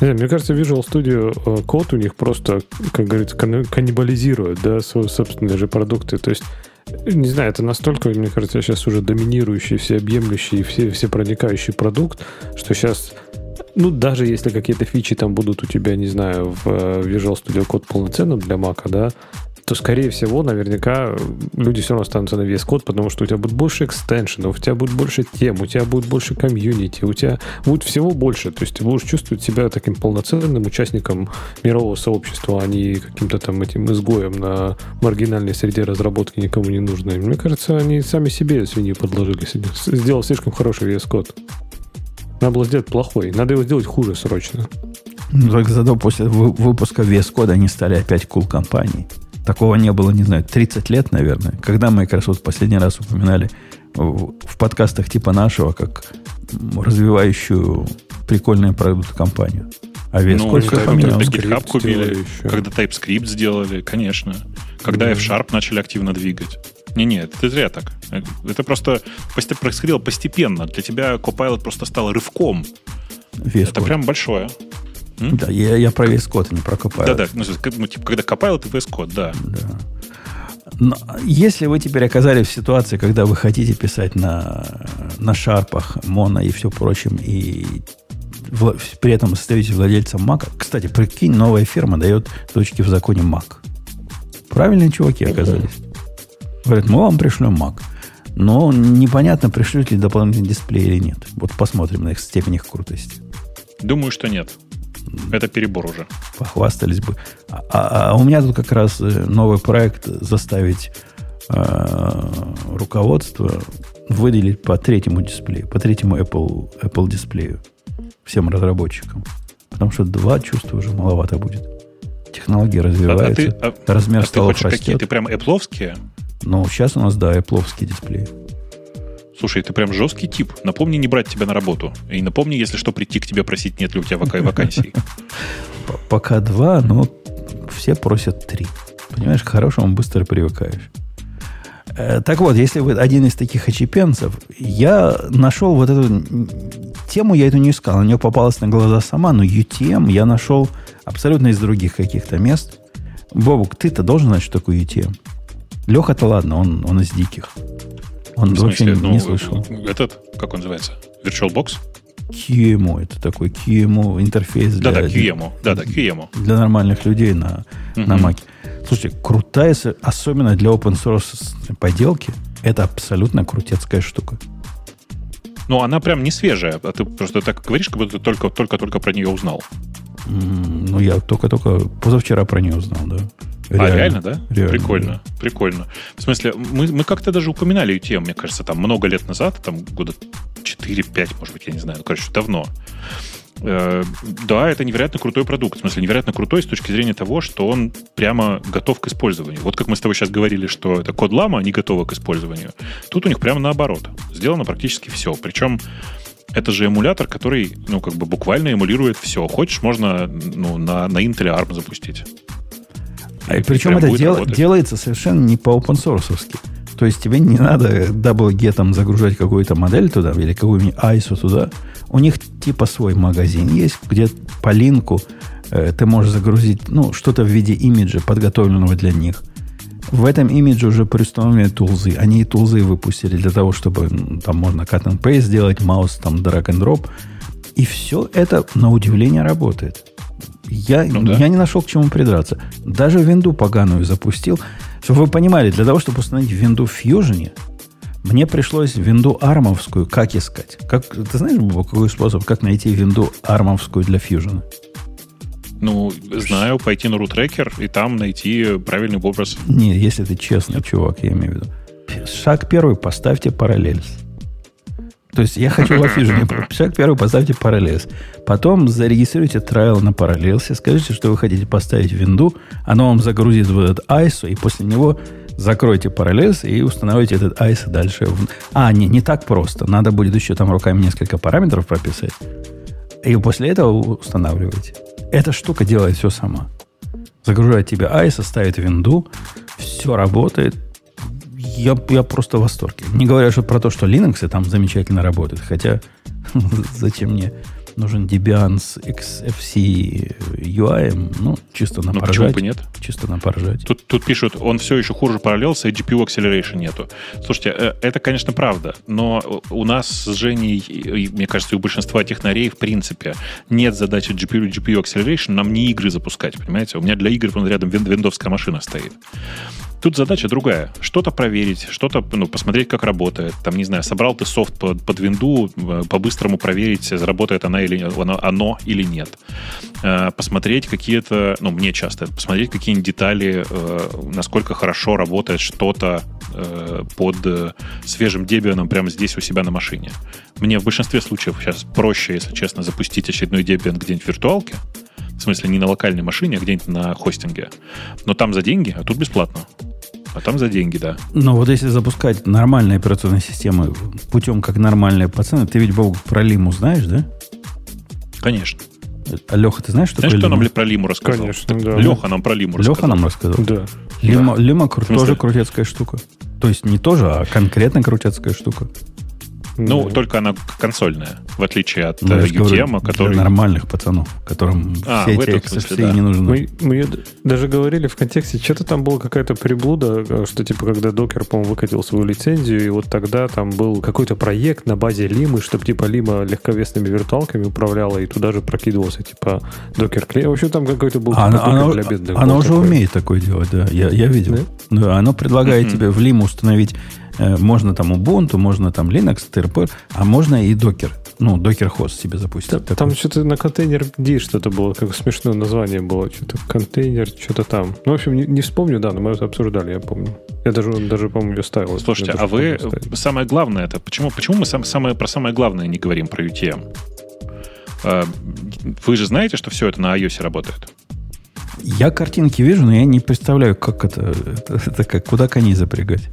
Не, мне кажется, Visual Studio э, код у них просто, как говорится, каннибализирует, да, свои собственные же продукты. То есть не знаю, это настолько, мне кажется, сейчас уже доминирующий, всеобъемлющий, все, все проникающий продукт, что сейчас ну, даже если какие-то фичи там будут у тебя, не знаю, в э, Visual Studio Code полноценным для Mac, да, то, скорее всего, наверняка люди все равно останутся на весь код, потому что у тебя будет больше экстеншенов, у тебя будет больше тем, у тебя будет больше комьюнити, у тебя будет всего больше. То есть ты будешь чувствовать себя таким полноценным участником мирового сообщества, а не каким-то там этим изгоем на маргинальной среде разработки никому не нужной. Мне кажется, они сами себе свиньи подложили. Сделал слишком хороший VS код. Надо было сделать плохой. Надо его сделать хуже срочно. Ну, так зато после выпуска VS кода они стали опять кул cool компанией. Такого не было, не знаю, 30 лет, наверное. Когда Microsoft последний раз упоминали в, в подкастах типа нашего, как развивающую прикольную продукт-компанию. А вес ну, сколько поменялся? Когда GitHub купили, еще. когда TypeScript сделали, конечно. Когда mm. F-Sharp начали активно двигать. Не-не, ты зря так. Это просто происходило постепенно. Для тебя Copilot просто стал рывком. Весь это код. прям большое. М? Да, я, я про весь код, не про Copilot. Да-да, ну, ну, типа, когда Copilot и VS Code, да. Да. Но если вы теперь оказались в ситуации, когда вы хотите писать на, на шарпах, моно и все прочим, и при этом остаетесь владельцем Mac. Кстати, прикинь, новая фирма дает точки в законе Mac. Правильные чуваки оказались. Говорят, мы вам пришлем Mac. Но непонятно, пришлют ли дополнительный дисплей или нет. Вот посмотрим на их степень их крутости. Думаю, что нет. Это перебор уже. Похвастались бы. А, а, а у меня тут как раз э, новый проект заставить э, руководство выделить по третьему дисплею, по третьему Apple, Apple дисплею всем разработчикам. Потому что два чувства уже маловато будет. Технологии развиваются, а, а ты, размер а столов ты растет. Какие? Ты прям Apple? Ну, сейчас у нас, да, Apple дисплей. Слушай, ты прям жесткий тип. Напомни не брать тебя на работу. И напомни, если что, прийти к тебе просить, нет ли у тебя вакансий. Пока два, но все просят три. Понимаешь, к хорошему быстро привыкаешь. Э, так вот, если вы один из таких очепенцев, я нашел вот эту тему, я эту не искал, на нее попалась на глаза сама, но UTM я нашел абсолютно из других каких-то мест. Бобук, ты-то должен знать, что такое UTM. Леха-то ладно, он, он из диких. Он В смысле, вообще ну, не слышал. Этот, как он называется? VirtualBox? QEMU, это такой QEMU интерфейс для... Да-да, QEMU, да-да, QEMU. Для нормальных людей на, uh-huh. на Mac. Слушайте, крутая, особенно для open source поделки, это абсолютно крутецкая штука. Ну, она прям не свежая, а ты просто так говоришь, как будто ты только-только про нее узнал. Mm, ну, я только-только позавчера про нее узнал, да. Реально. А, реально, да? Реально, прикольно, да. прикольно. В смысле, мы, мы как-то даже упоминали ее тему, мне кажется, там много лет назад, там года 4-5, может быть, я не знаю, ну, короче, давно. Э, да, это невероятно крутой продукт. В смысле, невероятно крутой с точки зрения того, что он прямо готов к использованию. Вот как мы с тобой сейчас говорили, что это Code Llama, они готовы к использованию. Тут у них прямо наоборот. Сделано практически все. Причем это же эмулятор, который, ну, как бы буквально эмулирует все. Хочешь, можно ну, на, на Intel ARM запустить. И причем это дел, делается совершенно не по open source. То есть тебе не надо wget ом загружать какую-то модель туда или какую-нибудь ISO туда. У них типа свой магазин есть, где по линку э, ты можешь загрузить ну, что-то в виде имиджа, подготовленного для них. В этом имидже уже приустановлены тулзы. Они и тулзы выпустили для того, чтобы ну, там можно cut and paste сделать, маус там drag and drop. И все это, на удивление, работает. Я, ну, да. я не нашел к чему придраться. Даже винду поганую запустил. Чтобы вы понимали, для того, чтобы установить винду в Fusion, мне пришлось винду армовскую как искать. Как, ты знаешь, какой способ, как найти винду армовскую для Fusion? Ну, знаю, пойти на рутрекер и там найти правильный образ. Не, если ты честный чувак, я имею в виду. Шаг первый, поставьте параллель. То есть я хочу в Fusion. Шаг первый, поставьте Parallels. Потом зарегистрируйте трайл на Parallels. Скажите, что вы хотите поставить винду. Оно вам загрузит в этот ISO. И после него закройте Parallels и установите этот ISO дальше. А, не, не так просто. Надо будет еще там руками несколько параметров прописать. И после этого устанавливайте. Эта штука делает все сама. Загружает тебе ISO, ставит винду. Все работает я, я просто в восторге. Не говоря что про то, что Linux там замечательно работает. Хотя [laughs] зачем мне нужен Debian с XFC UI, ну, чисто на ну, поржать. бы нет? Чисто на поржать. Тут, тут пишут, он все еще хуже параллелся, и GPU Acceleration нету. Слушайте, э, это, конечно, правда, но у нас с Женей, и, мне кажется, у большинства технарей, в принципе, нет задачи GPU, GPU Acceleration, нам не игры запускать, понимаете? У меня для игр вон рядом виндовская машина стоит. Тут задача другая. Что-то проверить, что-то ну, посмотреть, как работает. Там, не знаю, собрал ты софт под, под винду, э, по-быстрому проверить, заработает она или, оно, оно или нет. Э, посмотреть какие-то, ну, мне часто, посмотреть какие-нибудь детали, э, насколько хорошо работает что-то под свежим Debian прямо здесь у себя на машине. Мне в большинстве случаев сейчас проще, если честно, запустить очередной Debian где-нибудь в виртуалке, в смысле, не на локальной машине, а где-нибудь на хостинге. Но там за деньги, а тут бесплатно. А там за деньги, да. Но вот если запускать нормальные операционные системы путем как нормальные пацаны, ты ведь, Бог, про Лиму знаешь, да? Конечно. А Леха, ты знаешь, что Знаешь, кто Лиму? нам про Лиму рассказал? Конечно, да. Леха нам про Лиму рассказал. Леха нам рассказал? Да. Лима, да. Лима кру- тоже крутецкая штука. То есть не тоже, а конкретно крутецкая штука. Ну, Да. только она консольная, в отличие от Ну, э, UTM, который... Для нормальных пацанов, которым А, все в эти XFCE да. не нужны. Мы, мы даже говорили в контексте, что-то там была какая-то приблуда, э, что типа когда Докер, по-моему, выкатил свою лицензию, и вот тогда там был какой-то проект на базе Лимы, чтобы типа Лима легковесными виртуалками управляла, и туда же прокидывался типа Докер клей. В общем, там какой-то был А типа, она, Docker для бедных. она уже такой. умеет такое делать, да. Я, я видел. Да, оно предлагает Мгм. тебе в Lima установить, э, можно там Ubuntu, можно там Linux, TRP, а можно и Docker. Ну, Docker хост себе запустить. Такой. Там что-то на контейнер D что-то было, как смешное название было, что-то контейнер, что-то там. Ну, в общем, не, не вспомню, да, но мы это обсуждали, я помню. Я даже, даже по-моему, ее ставил. Слушайте, а вы самое главное это почему почему мы сам, самое про самое главное не говорим про UTM? Э, Вы же знаете, что все это на iOS работает? Я картинки вижу, но я не представляю, как это, [laughs] это, это как, куда коней запрягать.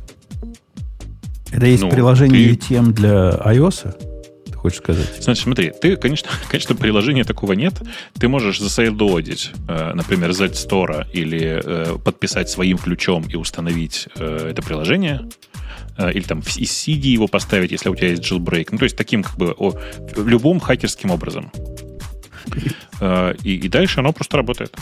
Это есть Ну, приложение ты- UTM для iOS? Ты хочешь сказать? Значит, смотри, ты, конечно, [laughs] конечно, приложения такого нет. Ты можешь засейдлоадить, э, например, App Store или э, подписать своим ключом и установить э, это приложение. Э, или там в- из CD его поставить, если у тебя есть jailbreak. Ну, то есть таким как бы о, любым хакерским образом. Э, и, и дальше оно просто работает.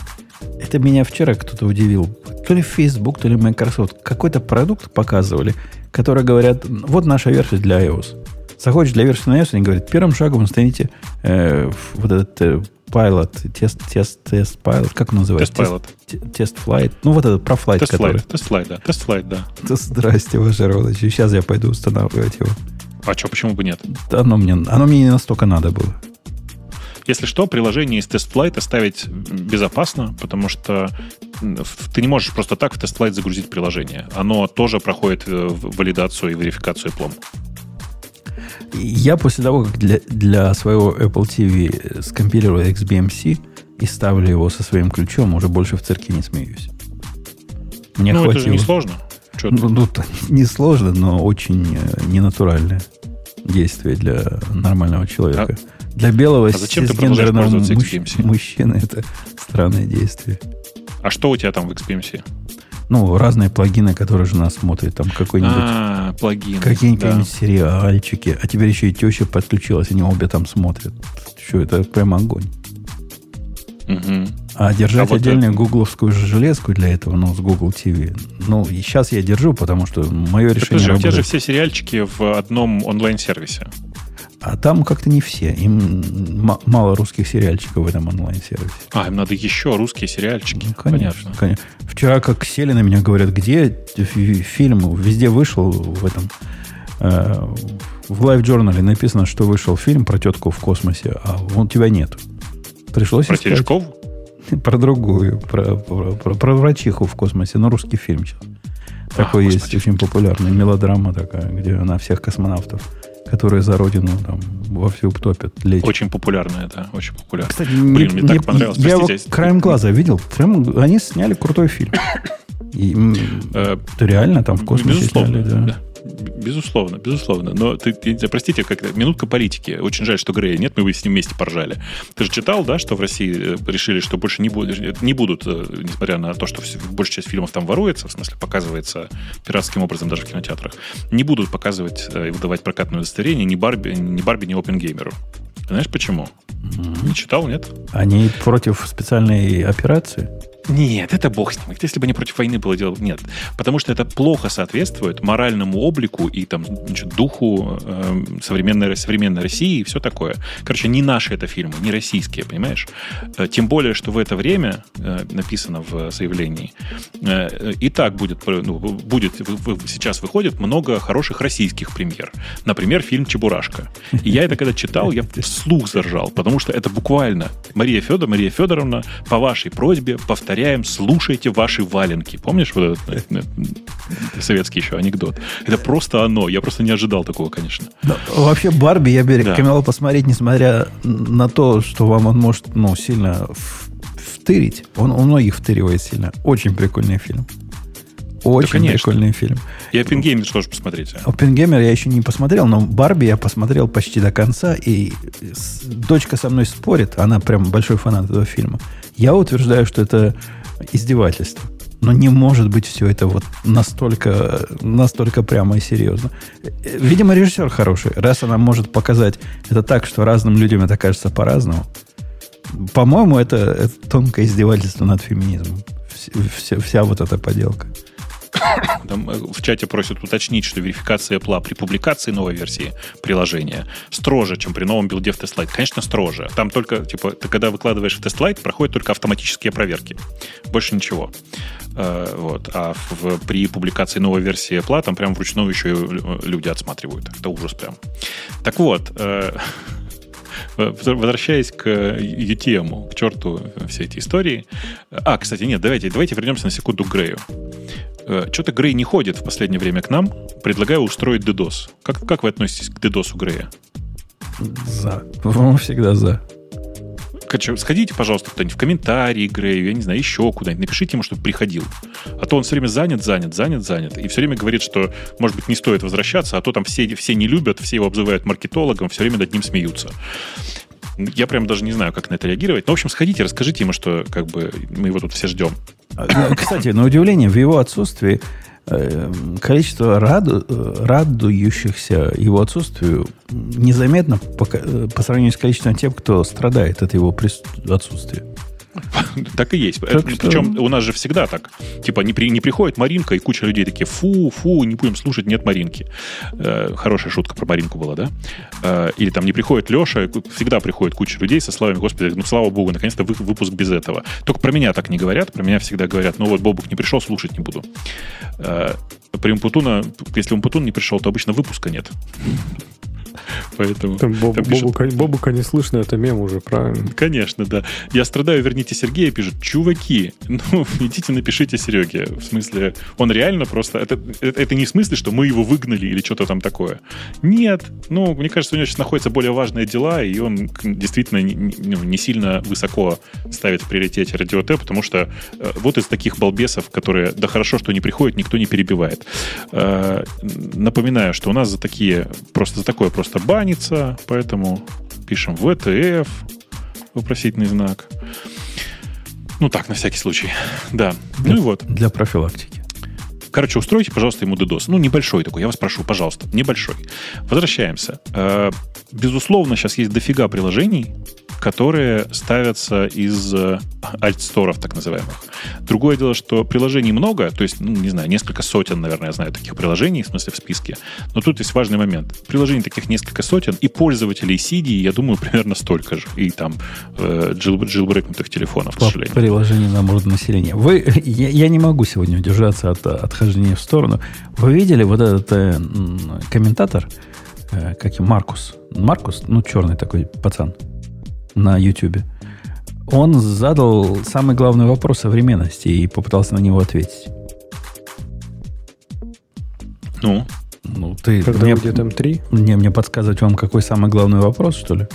Это меня вчера кто-то удивил. То ли Facebook, то ли Microsoft. Какой-то продукт показывали, который говорят, вот наша версия для iOS. Заходишь для версии на iOS, они говорят, первым шагом установите э, вот этот э, pilot, test, test, test pilot, как он называется? Test, test flight. Ну, вот этот про flight, который. TestFlight, TestFlight, да. TestFlight, да. Да Здрасте, Ваше Ровныч. Сейчас я пойду устанавливать его. А что, почему бы нет? Да Оно мне, оно мне не настолько надо было. Если что, приложение из тест-флайта ставить безопасно, потому что ты не можешь просто так в тест-флайт загрузить приложение. Оно тоже проходит э, валидацию и верификацию плом. Я после того, как для, для своего Apple TV скомпилирую XBMC и ставлю его со своим ключом, уже больше в цирке не смеюсь. Мне ну, это хватило. же не сложно. Ну, ну, [laughs] не сложно, но очень э, ненатуральное действие для нормального человека. Для белого а зачем ты продолжаешь пользоваться мужч- XBMC? мужчины это странное действие. А что у тебя там в XBMC? Ну, разные плагины, которые жена смотрит, там какой-нибудь А, плагин. Какие-нибудь сериальчики. А теперь еще и теща подключилась, они обе там смотрят. Что это прям огонь. Да. Мгм. А держать А вот отдельную это- гугловскую же железку для этого, ну, с Google TV. Ну, и сейчас я держу, потому что мое Так, решение подожди, у тебя же все сериальчики в одном онлайн-сервисе. А там как-то не все. Им мало русских сериальчиков в этом онлайн-сервисе. А, им надо еще русские сериальчики. Ну, конечно, Понятно. конечно. Вчера как сели на меня, говорят, где фи- фильм, везде вышел в этом... э, в Live Journal написано, что вышел фильм про тетку в космосе, а у тебя нет. Пришлось Про искать. Терешкову? [laughs] Про другую, про, про, про- про врачиху в космосе, но русский фильм сейчас. Такой есть господи. очень популярный, мелодрама такая, где она всех космонавтов, которые за родину там вовсю топят, лечат. Очень популярная, да, очень популярная. Кстати, Блин, мне так понравилось. Я его Простите, я- краем глаза видел. Прям они сняли крутой фильм. [coughs] И, Э, это реально там в космосе сняли, да. Безусловно, безусловно. Но ты, ты- простите, как минутка политики. Очень жаль, что Грея нет, мы бы с ним вместе поржали. Ты же читал, да, что в России э, решили, что больше не будут, не будут, э, несмотря на то, что большая часть фильмов там воруется, в смысле показывается пиратским образом даже в кинотеатрах, не будут показывать э, и выдавать прокатное удостоверение ни Барби, ни Барби, ни Опенгеймеру. Знаешь почему? Не читал, нет? Они против специальной операции. Нет, это бог с ним. Если бы не против войны было дело, нет. Потому что это плохо соответствует моральному облику и там, значит, духу э, современной, современной России и все такое. Короче, не наши это фильмы, не российские, понимаешь? Э, Тем более, что в это время, э, написано в заявлении, э, и так будет, э, ну, будет, сейчас выходит много хороших российских премьер. Например, фильм «Чебурашка». И я это когда читал, я вслух заржал, потому что это буквально Мария Федор, Мария Федоровна, по вашей просьбе повторяем, слушайте ваши валенки. Помнишь вот этот э, э, советский еще анекдот? Это просто оно. Я просто не ожидал такого, конечно. Да, вообще Барби я бы Да. рекомендовал посмотреть, несмотря на то, что вам он может ну, сильно втырить. Он у многих втыривает сильно. Очень прикольный фильм. Очень конечно. прикольный фильм. И Оппенгеймер тоже посмотрите. Оппенгеймер я еще не посмотрел, но Барби я посмотрел почти до конца, и дочка со мной спорит, она прям большой фанат этого фильма. Я утверждаю, что это издевательство. Но не может быть все это вот настолько, настолько прямо и серьезно. Видимо, режиссер хороший. Раз она может показать это так, что разным людям это кажется по-разному. По-моему, это, это тонкое издевательство над феминизмом. Вся, вся вот эта поделка. Там э, в чате просят уточнить, что верификация Apple при публикации новой версии приложения строже, чем при новом билде в TestLight. Конечно, строже. Там только, типа, ты когда выкладываешь в TestLight, проходят только автоматические проверки. Больше ничего. Э, вот. А в, при публикации новой версии Apple там прям вручную еще люди отсматривают. Это ужас прям. Так вот, э, возвращаясь к UTM, к черту все эти истории. А, кстати, нет, давайте, давайте вернемся на секунду к Грею. Э, Что-то Грей не ходит в последнее время к нам. Предлагаю устроить DDoS. Как, как вы относитесь к DDoS у Грея? За. По-моему, всегда за. Сходите, пожалуйста, куда-нибудь в комментарии Грею, я не знаю, еще куда-нибудь. Напишите ему, чтобы приходил. А то он все время занят, занят, занят, занят. И все время говорит, что, может быть, не стоит возвращаться, а то там все, все не любят, все его обзывают маркетологом, все время над ним смеются. Я прям даже не знаю, как на это реагировать. Но, в общем, сходите, расскажите ему, что как бы мы его тут все ждем. А, кстати, на удивление, в его отсутствии э, количество раду, э, радующихся его отсутствию незаметно по, э, по сравнению с количеством тех, кто страдает от его отсутствия. [laughs] Так и есть. Так Причем что... у нас же всегда так. Типа не, при, не приходит Маринка, и куча людей такие, фу, фу, не будем слушать, нет Маринки. Э, хорошая шутка про Маринку была, да? Э, или там не приходит Леша, всегда приходит куча людей со словами, господи, ну слава богу, наконец-то выпуск без этого. Только про меня так не говорят, про меня всегда говорят, ну вот Бобук не пришел, слушать не буду. Э, при Умпутуна, если Умпутун не пришел, то обычно выпуска нет. Поэтому... Там Боб, там пишут... Бобука, Бобука не слышно, это мем уже, правильно? Конечно, да. Я страдаю, верните Сергея, пишет, чуваки, ну, [laughs] идите напишите Сереге. В смысле, он реально просто... Это, это, это не в смысле, что мы его выгнали или что-то там такое. Нет. Ну, мне кажется, у него сейчас находятся более важные дела, и он действительно не, не ну, сильно высоко ставит в приоритете радио Т, потому что э, вот из таких балбесов, которые, да хорошо, что не приходят, никто не перебивает. Э, напоминаю, что у нас за такие, просто за такое просто банится, поэтому пишем ВТФ, вопросительный знак. Ну так, на всякий случай. Да. Для, ну и вот. Для профилактики. Короче, устройте, пожалуйста, ему DDoS. Ну, небольшой такой, я вас прошу, пожалуйста, небольшой. Возвращаемся. Э, безусловно, сейчас есть дофига приложений, которые ставятся из э, альтсторов, так называемых. Другое дело, что приложений много, то есть, ну, не знаю, несколько сотен, наверное, я знаю таких приложений, в смысле в списке. Но тут есть важный момент. Приложений таких несколько сотен, и пользователей CD, я думаю, примерно столько же. И там э, джилбрекнутых телефонов, к сожалению. Приложений на населения. Вы, я, я не могу сегодня удержаться от отхождения в сторону. Вы видели вот этот э, комментатор, э, как и Маркус? Маркус, ну, черный такой пацан на YouTube. Он задал самый главный вопрос современности и попытался на него ответить. Ну? Ну, ты... Когда мне, будет M3? Мне, мне подсказывать вам, какой самый главный вопрос, что ли?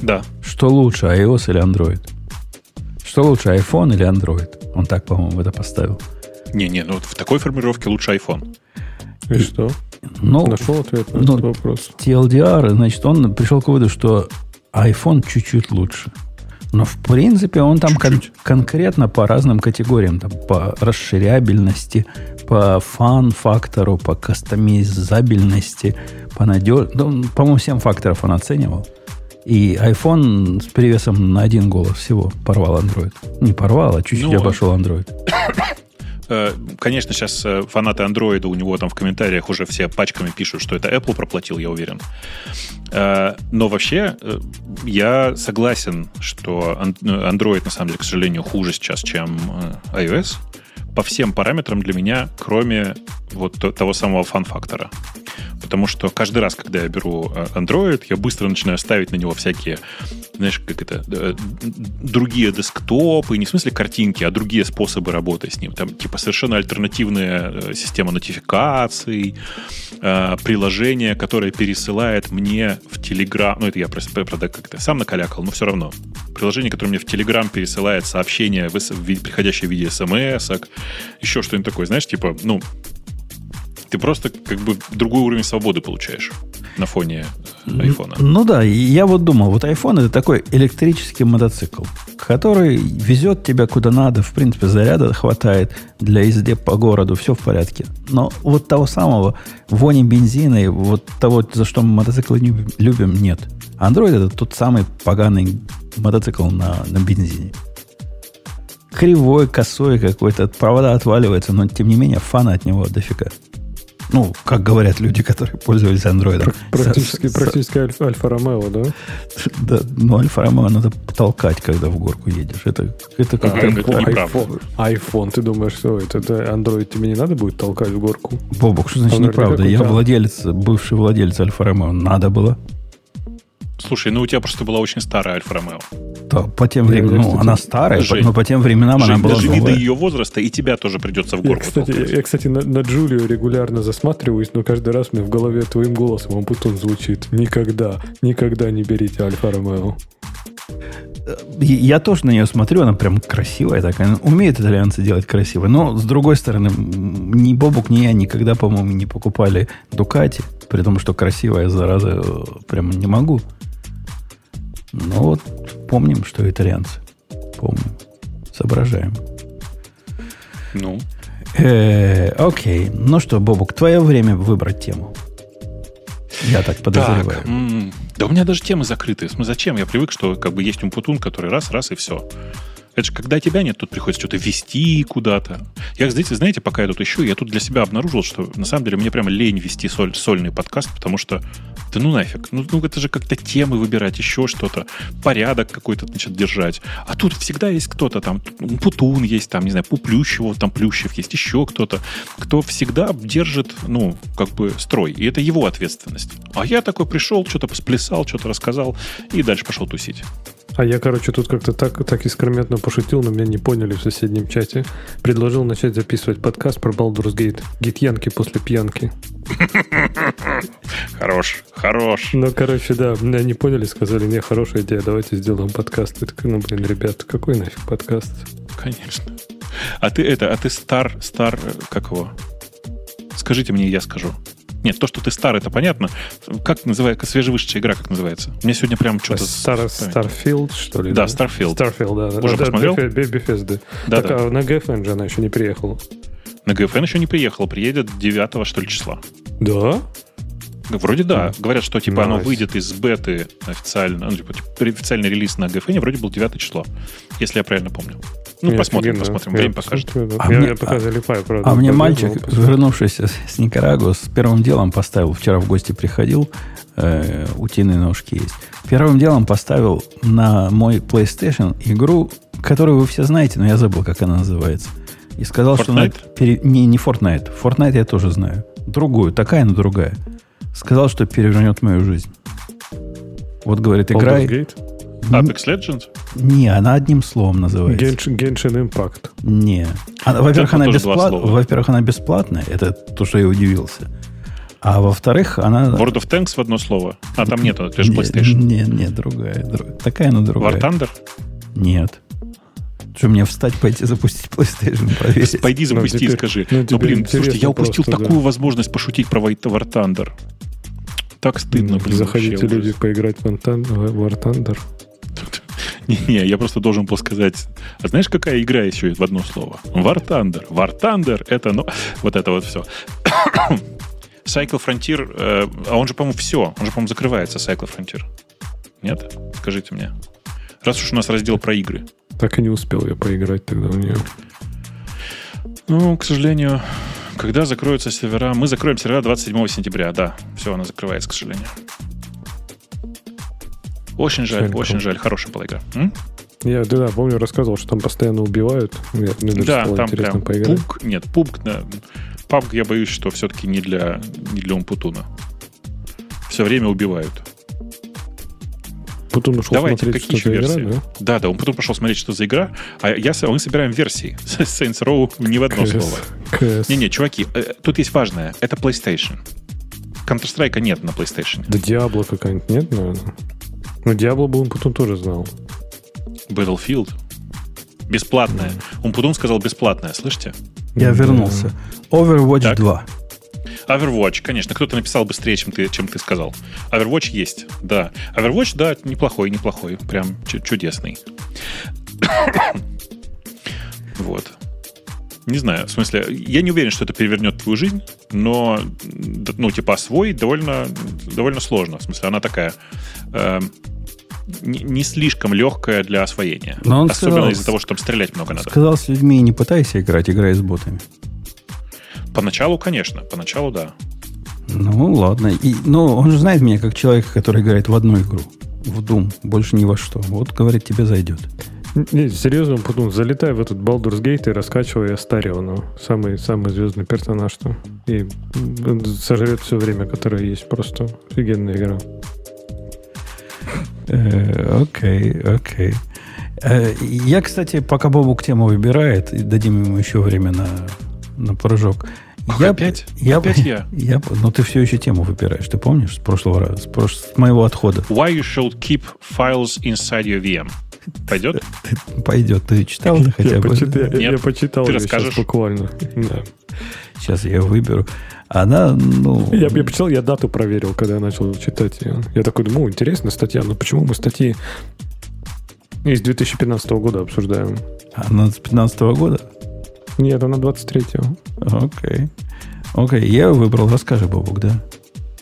Да. Что лучше, iOS или Android? Что лучше, iPhone или Android? Он так, по-моему, это поставил. Не-не, ну в такой формировке лучше iPhone. И что? Ну, Нашел ответ на ну, этот вопрос. TLDR, значит, он пришел к выводу, что iPhone чуть-чуть лучше. Но в принципе он там кон- конкретно по разным категориям, там, по расширябельности, по фан-фактору, по кастомизабельности, по надежности. Ну, по-моему, 7 факторов он оценивал. И iPhone с перевесом на один голос всего порвал Android. Не порвал, а чуть-чуть ну, обошел Android. [coughs] Э, конечно, сейчас э, фанаты андроида у него там в комментариях уже все пачками пишут, что это Apple проплатил, я уверен. Э, но вообще я согласен, что Android на самом деле, к сожалению, хуже сейчас, чем iOS по всем параметрам для меня, кроме вот того самого фан-фактора. Потому что каждый раз, когда я беру Android, я быстро начинаю ставить на него всякие знаешь, как это, э, другие десктопы, не в смысле картинки, а другие способы работы с ним. Там, типа, совершенно альтернативная э, система нотификаций, э, приложение, которое пересылает мне в Telegram, ну, это я, правда, как-то сам накалякал, но все равно. Приложение, которое мне в Telegram пересылает сообщения, приходящие в виде смс еще что-нибудь такое, знаешь, типа, ну, ты просто как бы другой уровень свободы получаешь на фоне айфона. Ну да, я вот думал, вот iPhone это такой электрический мотоцикл, который везет тебя куда надо, в принципе, заряда хватает для езды по городу, все в порядке. Но вот того самого вони бензина и вот того, за что мы мотоциклы любим, нет. Android это тот самый поганый мотоцикл на, на бензине. Кривой, косой какой-то, провода отваливаются, но тем не менее фана от него дофига. Ну, как говорят люди, которые пользовались андроидом. Практически, практически альфа, альфа Ромео, да? Да, ну Альфа Ромео надо толкать, когда в горку едешь. Это, это как а, это iPhone, iPhone, ты думаешь, что это, это Android тебе не надо будет толкать в горку? Бобок, что значит неправда? Я владелец, бывший владелец Альфа Ромео. Надо было. Слушай, ну у тебя просто была очень старая Альфа Ромео. Да, по тем временам, ну, она старая, Жень, но по тем временам Жень, она была Даже вида ее возраста, и тебя тоже придется в горку я, кстати, я, кстати, на, на Джулию регулярно засматриваюсь, но каждый раз мне в голове твоим голосом он потом звучит. Никогда, никогда не берите Альфа Ромео. Я тоже на нее смотрю, она прям красивая такая. Умеют итальянцы делать красиво. Но, с другой стороны, ни Бобук, ни я никогда, по-моему, не покупали Дукати, при том, что красивая, зараза, э, прям не могу. Но вот помним, что итальянцы. Помним. Соображаем. Ну. Э, окей. Ну что, Бобук, твое время выбрать тему. Я так подозреваю. Так, да у меня даже темы закрыты. Зачем? Я привык, что как бы есть умпутун, который раз, раз и все. Это же когда тебя нет, тут приходится что-то вести куда-то. Я, знаете, знаете, пока я тут ищу, я тут для себя обнаружил, что на самом деле мне прямо лень вести соль, сольный подкаст, потому что да ну нафиг. Ну, ну это же как-то темы выбирать, еще что-то. Порядок какой-то, значит, держать. А тут всегда есть кто-то там. Путун есть там, не знаю, Пуплющего, там Плющев есть, еще кто-то, кто всегда держит, ну, как бы строй. И это его ответственность. А я такой пришел, что-то сплясал, что-то рассказал и дальше пошел тусить. А я, короче, тут как-то так, так искрометно пошутил, но меня не поняли в соседнем чате. Предложил начать записывать подкаст про Baldur's Gate. Гитьянки после пьянки. [laughs] Хорош, хорош. Ну, короче, да, меня не поняли, сказали, не, хорошая идея, давайте сделаем подкаст. Я такой, ну, блин, ребят, какой нафиг подкаст? Конечно. А ты это, а ты стар, стар, как его? Скажите мне, я скажу. Нет, то, что ты старый, это понятно. Как называется, свежевышедшая игра, как называется? Мне сегодня прям что-то... Star, Starfield, что ли? Да, Starfield. Starfield, да. Уже да, посмотрел? Bethesda. Да, так, да. а на GFN же она еще не приехала. На GFN еще не приехала, приедет 9 что ли, числа. Да? Вроде да. Говорят, что типа nice. оно выйдет из беты официально, ну, типа, официальный релиз на GFN вроде был 9 число, если я правильно помню. Ну, Нет, посмотрим, офигенно. посмотрим. Время покажет. А я, мне, я пока залипаю, правда. А мне мальчик, вернувшийся с Никарагуа, с первым делом поставил, вчера в гости приходил, э, утиные ножки есть. Первым делом поставил на мой PlayStation игру, которую вы все знаете, но я забыл, как она называется. И сказал, Fortnite? что... На, пере, не, не Fortnite. Fortnite я тоже знаю. Другую, такая, но другая. Сказал, что перевернет мою жизнь. Вот, говорит, играй... Gate? Apex Legends? Не, она одним словом называется. Genshin, Genshin Impact. Не. Она, во-первых, она бесплат... во-первых, она бесплатная. Это то, что я удивился. А во-вторых, она... World of Tanks в одно слово. А там нету, это же PlayStation. Нет, нет, другая, другая. Такая, но другая. War Thunder? Нет. Что, мне встать, пойти запустить PlayStation, [laughs] проверить? Пойди ну, запусти и скажи. Ну, ну блин, слушайте, я упустил просто, такую да. возможность пошутить про War Thunder. Так стыдно, блин. Заходите люди поиграть в War Thunder. [laughs] Не-не, я просто должен был сказать, а знаешь, какая игра еще в одно слово? War Thunder. War Thunder это, ну, [laughs] вот это вот все. Cycle [coughs] Frontier, э, а он же, по-моему, все. Он же, по-моему, закрывается, Cycle Frontier. Нет? Скажите мне. Раз уж у нас раздел про игры. Так и не успел я поиграть тогда в нее. Ну, к сожалению, когда закроются сервера... Мы закроем сервера 27 сентября, да. Все, она закрывается, к сожалению. Очень жаль, Шелька. очень жаль. Хорошая была игра. М? Я да, да, помню, рассказывал, что там постоянно убивают. Мне, мне да, там прям поиграть. пук, нет, пук, да. PUBG, я боюсь, что все-таки не для, не для Умпутуна. Все время убивают. Путун ушел Давайте, смотреть, какие еще версии? Игра, да? да, да, он потом пошел смотреть, что за игра. А я, мы собираем версии. [laughs] Saints Row не в одно слово. Не-не, чуваки, э, тут есть важное. Это PlayStation. Counter-Strike нет на PlayStation. Да Diablo какая-нибудь нет, наверное. Ну, Diablo бы Умпутун тоже знал. Battlefield. Бесплатная. Mm. Умпутун сказал бесплатная, слышите? Я вернулся. Overwatch так. 2. Overwatch, конечно, кто-то написал быстрее, чем ты, чем ты сказал. Overwatch есть, да. Overwatch, да, неплохой, неплохой, прям чудесный. [coughs] вот. Не знаю, в смысле, я не уверен, что это перевернет твою жизнь, но, ну, типа, освоить довольно, довольно сложно. В смысле, она такая э, не, слишком легкая для освоения. Но он Особенно из-за того, что там стрелять много надо. Сказал с людьми, не пытайся играть, играй с ботами. Поначалу, конечно, поначалу, да. Ну, ладно. И, но он же знает меня как человека, который играет в одну игру. В Doom, больше ни во что. Вот, говорит, тебе зайдет. Не, серьезно, потом залетай в этот Baldur's Gate и раскачивай Астариона. Самый, самый звездный персонаж, что и сожрет все время, которое есть. Просто офигенная игра. Э, окей, окей. Э, я, кстати, пока Бобук тему выбирает, дадим ему еще время на, на прыжок. Я, опять? Я, опять я? [laughs] я? Но ты все еще тему выбираешь, ты помнишь, с прошлого раза, с, прош... с моего отхода. Why you should keep files inside your VM? Пойдет? [laughs] Пойдет. Ты читал уже [laughs] хотя бы? Я, я почитал. Ты расскажешь? Буквально. Да. Сейчас я выберу. Она, ну... Я, я почитал, я дату проверил, когда я начал читать ее. Я такой думаю, интересная статья, но почему мы статьи из 2015 года обсуждаем? Она с 2015 года? Нет, она 23-го. Окей. Окей, я выбрал. Расскажи, Бобук, да?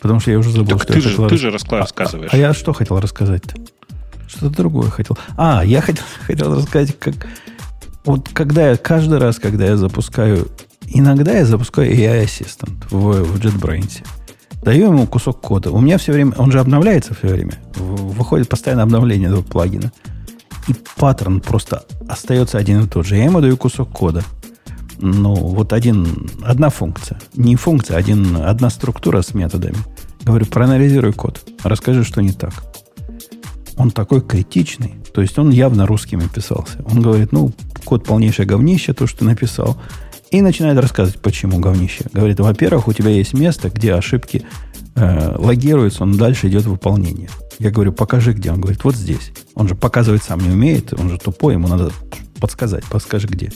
Потому что я уже забыл, так что ты же, ты рас... же рассказываешь. А, а я что хотел рассказать-то? Что-то другое хотел. А, я хотел, [laughs] хотел рассказать, как... Вот когда я, каждый раз, когда я запускаю... Иногда я запускаю AI Assistant в, в JetBrains. Даю ему кусок кода. У меня все время... Он же обновляется все время. Выходит постоянно обновление этого плагина. И паттерн просто остается один и тот же. Я ему даю кусок кода. Ну, вот один, одна функция. Не функция, один, одна структура с методами. Говорю, проанализируй код. Расскажи, что не так он такой критичный. То есть он явно русскими писался. Он говорит, ну, код полнейшее говнище, то, что ты написал. И начинает рассказывать, почему говнище. Говорит, во-первых, у тебя есть место, где ошибки э, логируются, он дальше идет выполнение. Я говорю, покажи, где. Он говорит, вот здесь. Он же показывать сам не умеет, он же тупой, ему надо подсказать, подскажи, где.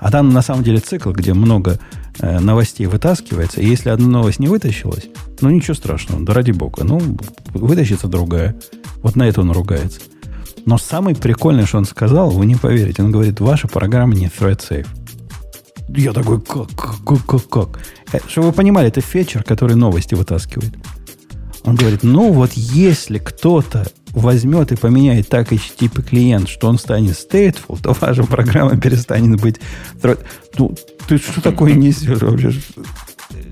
А там на самом деле цикл, где много э, новостей вытаскивается. И если одна новость не вытащилась, ну ничего страшного, да ради бога. Ну, вытащится другая. Вот на это он ругается. Но самый прикольный, что он сказал, вы не поверите. Он говорит, ваша программа не thread safe. Я такой, как, как, как, как? Э, чтобы вы понимали, это фетчер, который новости вытаскивает. Он говорит, ну вот если кто-то возьмет и поменяет так HTTP клиент, что он станет stateful, то ваша программа перестанет быть... Ну, ты что такое несешь вообще?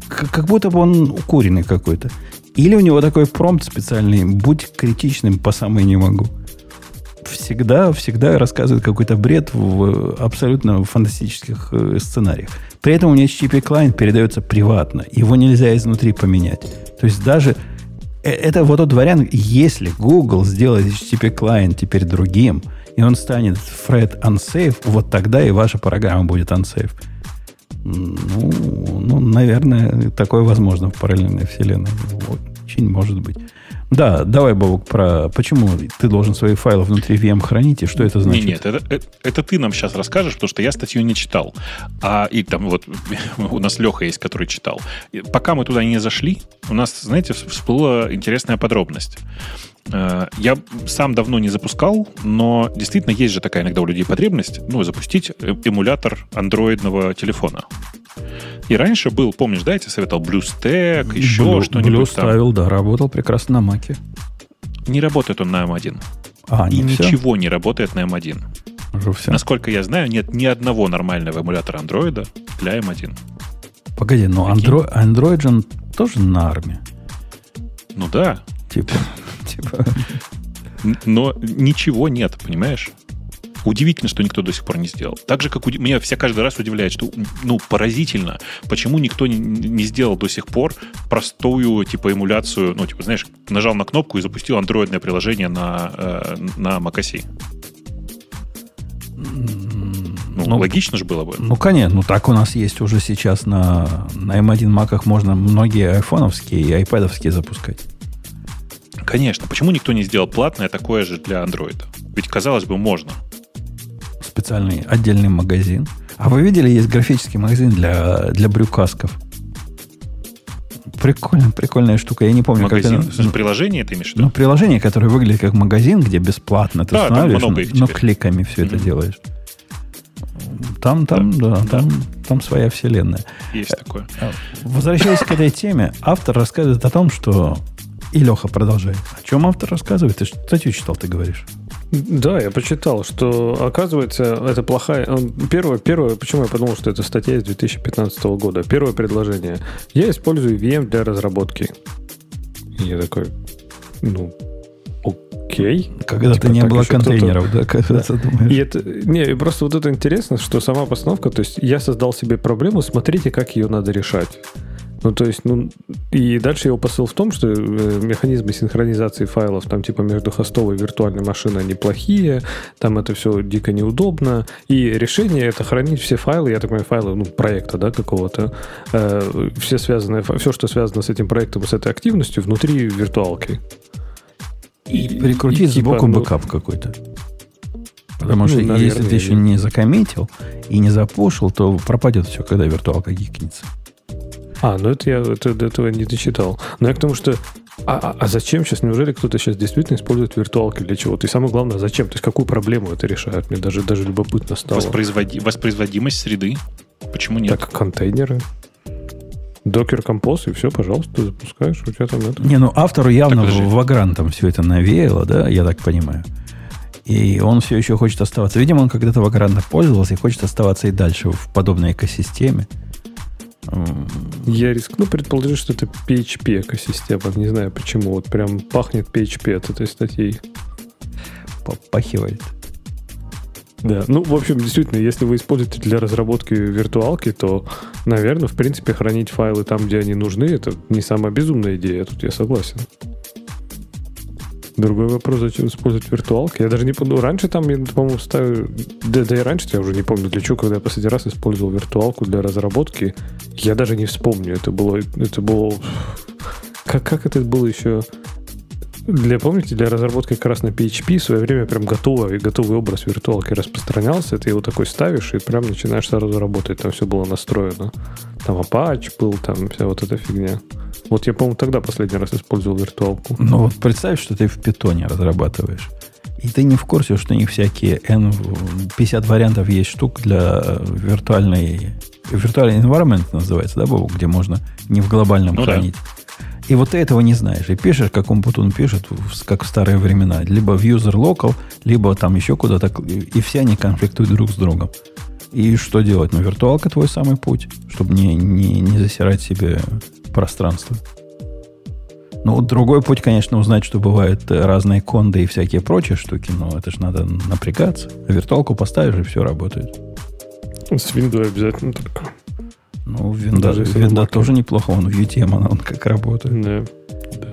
Как будто бы он укуренный какой-то. Или у него такой промпт специальный, будь критичным по самой не могу. Всегда, всегда рассказывает какой-то бред в абсолютно фантастических э, сценариях. При этом у него HTTP клиент передается приватно. Его нельзя изнутри поменять. То есть даже это вот тот вариант, если Google сделает HTTP клиент теперь другим, и он станет thread unsafe, вот тогда и ваша программа будет unsafe. Ну, ну, наверное, такое возможно в параллельной вселенной. Очень может быть. Да, давай, Бабук, про почему ты должен свои файлы внутри VM хранить и что это значит? Нет, нет, это, это, это ты нам сейчас расскажешь, потому что я статью не читал. А и там вот [laughs] у нас Леха есть, который читал. И пока мы туда не зашли, у нас, знаете, всплыла интересная подробность. Э, я сам давно не запускал, но действительно есть же такая иногда у людей потребность, ну, запустить э, эмулятор андроидного телефона. И раньше был, помнишь, да, я тебе советовал BlueStack, еще Blue, что-нибудь там. ставил, да, работал прекрасно на Маке. Не работает он на M1. А, не И все? ничего не работает на M1. Уже все. Насколько я знаю, нет ни одного нормального эмулятора андроида для M1. Погоди, но Android, Android же тоже на армии. Ну да. Типа. Типа. Но ничего нет, понимаешь? Удивительно, что никто до сих пор не сделал. Так же, как у... меня все каждый раз удивляет, что, ну, поразительно, почему никто не, не сделал до сих пор простую, типа, эмуляцию, ну, типа, знаешь, нажал на кнопку и запустил андроидное приложение на, э, на macOS. Ну, ну, логично же было бы. Ну, конечно. Ну, так у нас есть уже сейчас на, на M1 маках можно многие айфоновские и айпадовские запускать. Конечно. Почему никто не сделал платное такое же для Android? Ведь, казалось бы, можно. Специальный отдельный магазин. А вы видели, есть графический магазин для, для брюкасков? Прикольно, прикольная штука. Я не помню, Магазин. как это... Приложение ты имеешь в виду? Ну, приложение, которое выглядит как магазин, где бесплатно ты да, устанавливаешь, много их но кликами все mm-hmm. это делаешь. Там, там, да, да, там, там своя вселенная. Есть такое. А, возвращаясь к этой теме, автор рассказывает о том, что... И Леха продолжает. О чем автор рассказывает? Ты статью читал, ты говоришь. Да, я почитал, что оказывается это плохая... Первое, первое, почему я подумал, что это статья из 2015 года. Первое предложение. Я использую VM для разработки. И я такой, ну, окей. Когда-то типа, не было контейнеров, да, когда ты думаешь. И это, не, просто вот это интересно, что сама постановка, то есть я создал себе проблему, смотрите, как ее надо решать. Ну, то есть, ну, и дальше его посыл в том, что э, механизмы синхронизации файлов там типа между хостовой и виртуальной машиной неплохие, там это все дико неудобно, и решение это хранить все файлы, я так понимаю, файлы, ну, проекта, да, какого-то, э, все связанные, все, что связано с этим проектом, с этой активностью внутри виртуалки. И, и прикрутить и, сбоку типа, бэкап ну, какой-то. Потому ну, что наверное, если ты еще не закоммитил и не запушил, то пропадет все, когда виртуалка гикнется. А, ну это я это, этого не дочитал. Но я к тому, что а, а, а зачем сейчас? Неужели кто-то сейчас действительно использует виртуалки для чего-то? И самое главное, зачем? То есть какую проблему это решает? Мне даже, даже любопытно стало. Воспроизводи... Воспроизводимость среды. Почему нет? Так, контейнеры. Docker Compose, и все, пожалуйста, запускаешь, у тебя там это. Не, ну автору явно так, в Vagrant там все это навеяло, да, я так понимаю. И он все еще хочет оставаться. Видимо, он когда-то Vagrant пользовался и хочет оставаться и дальше в подобной экосистеме. Я рискну предположить, что это PHP экосистема. Не знаю почему. Вот прям пахнет PHP от этой статьи. Попахивает. Да, ну, в общем, действительно, если вы используете для разработки виртуалки, то, наверное, в принципе, хранить файлы там, где они нужны, это не самая безумная идея, тут я согласен. Другой вопрос, зачем использовать виртуалки. Я даже не помню. Раньше там, я, по-моему, ставил... Да, да и раньше я уже не помню, для чего, когда я последний раз использовал виртуалку для разработки. Я даже не вспомню. Это было... Это было... Как, как это было еще... Для, помните, для разработки как раз на PHP в свое время прям готовый, готовый образ виртуалки распространялся. Ты его такой ставишь и прям начинаешь сразу работать. Там все было настроено. Там Apache был, там вся вот эта фигня. Вот я, по-моему, тогда последний раз использовал виртуалку. Ну вот представь, что ты в питоне разрабатываешь. И ты не в курсе, что у них всякие N, 50 вариантов есть штук для виртуальной... Виртуальный environment называется, да, Бобу, где можно не в глобальном ну, хранить. Да. И вот ты этого не знаешь. И пишешь, как он Путун пишет, как в старые времена. Либо в user local, либо там еще куда-то. И все они конфликтуют друг с другом. И что делать? Ну, виртуалка твой самый путь, чтобы не, не, не засирать себе пространство. Ну, другой путь, конечно, узнать, что бывают разные конды и всякие прочие штуки, но это же надо напрягаться. Виртуалку поставишь, и все работает. С Windows обязательно только. Ну, винда, винда тоже неплохо, он в UTM, он, он как работает. Да. да.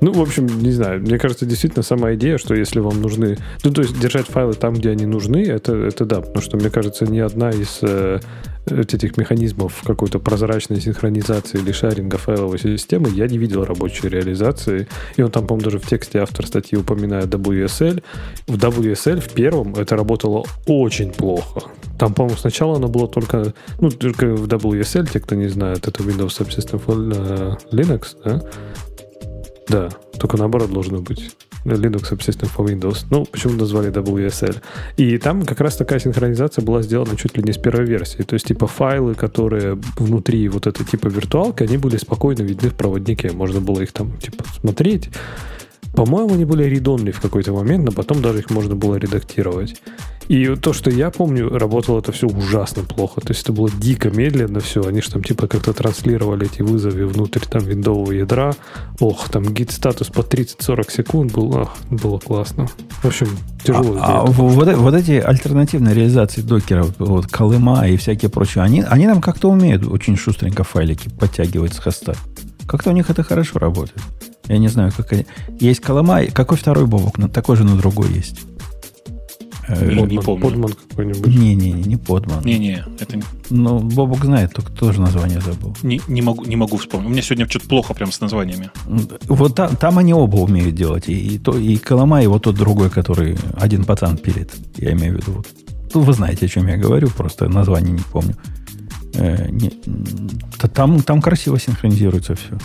Ну, в общем, не знаю. Мне кажется, действительно, сама идея, что если вам нужны... Ну, то есть держать файлы там, где они нужны, это, это да. Потому что, мне кажется, ни одна из э, этих механизмов какой-то прозрачной синхронизации или шаринга файловой системы я не видел рабочей реализации. И он там, по-моему, даже в тексте автор статьи упоминает WSL. В WSL в первом это работало очень плохо. Там, по-моему, сначала оно было только... Ну, только в WSL, те, кто не знает, это Windows Subsystem э, Linux, да? Да, только наоборот должно быть. Linux Subsystem for Windows. Ну, почему назвали WSL? И там как раз такая синхронизация была сделана чуть ли не с первой версии. То есть, типа, файлы, которые внутри вот этой типа виртуалки, они были спокойно видны в проводнике. Можно было их там, типа, смотреть. По-моему, они были редонные в какой-то момент, но потом даже их можно было редактировать. И то, что я помню, работало это все ужасно плохо. То есть это было дико медленно все. Они же там типа как-то транслировали эти вызовы внутрь там виндового ядра. Ох, там гид статус по 30-40 секунд был. Ах, было классно. В общем, тяжело. А, а вот, вот эти альтернативные реализации докера, вот Колыма и всякие прочие, они, они нам как-то умеют очень шустренько файлики подтягивать с хоста. Как-то у них это хорошо работает. Я не знаю, как они... Есть Колыма, какой второй бобок? Такой же, но другой есть. Подман, не помню. Подман какой-нибудь. Не-не, не Подман. Не-не, это... Ну, Бобок знает, только тоже название забыл. Не, не, могу, не могу вспомнить. У меня сегодня что-то плохо прям с названиями. Вот там, там они оба умеют делать. И, и, то, и Колома, и вот тот другой, который один пацан пилит. Я имею в виду. Вот. Ну, вы знаете, о чем я говорю, просто название не помню. Э, не, там, там красиво синхронизируется все.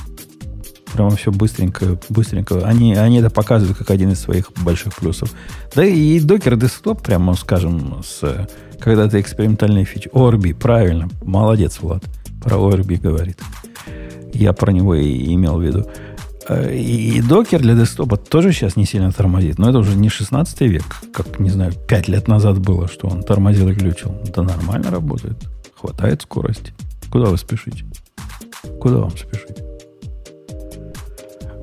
Прямо все быстренько, быстренько. Они, они это показывают как один из своих больших плюсов. Да и докер десктоп, прямо скажем, с когда-то экспериментальной фичи. Орби, правильно. Молодец, Влад. Про Орби говорит. Я про него и имел в виду. Э, и докер для десктопа тоже сейчас не сильно тормозит. Но это уже не 16 век, как, не знаю, 5 лет назад было, что он тормозил и глючил. Это нормально работает. Хватает скорости. Куда вы спешите? Куда вам спешить?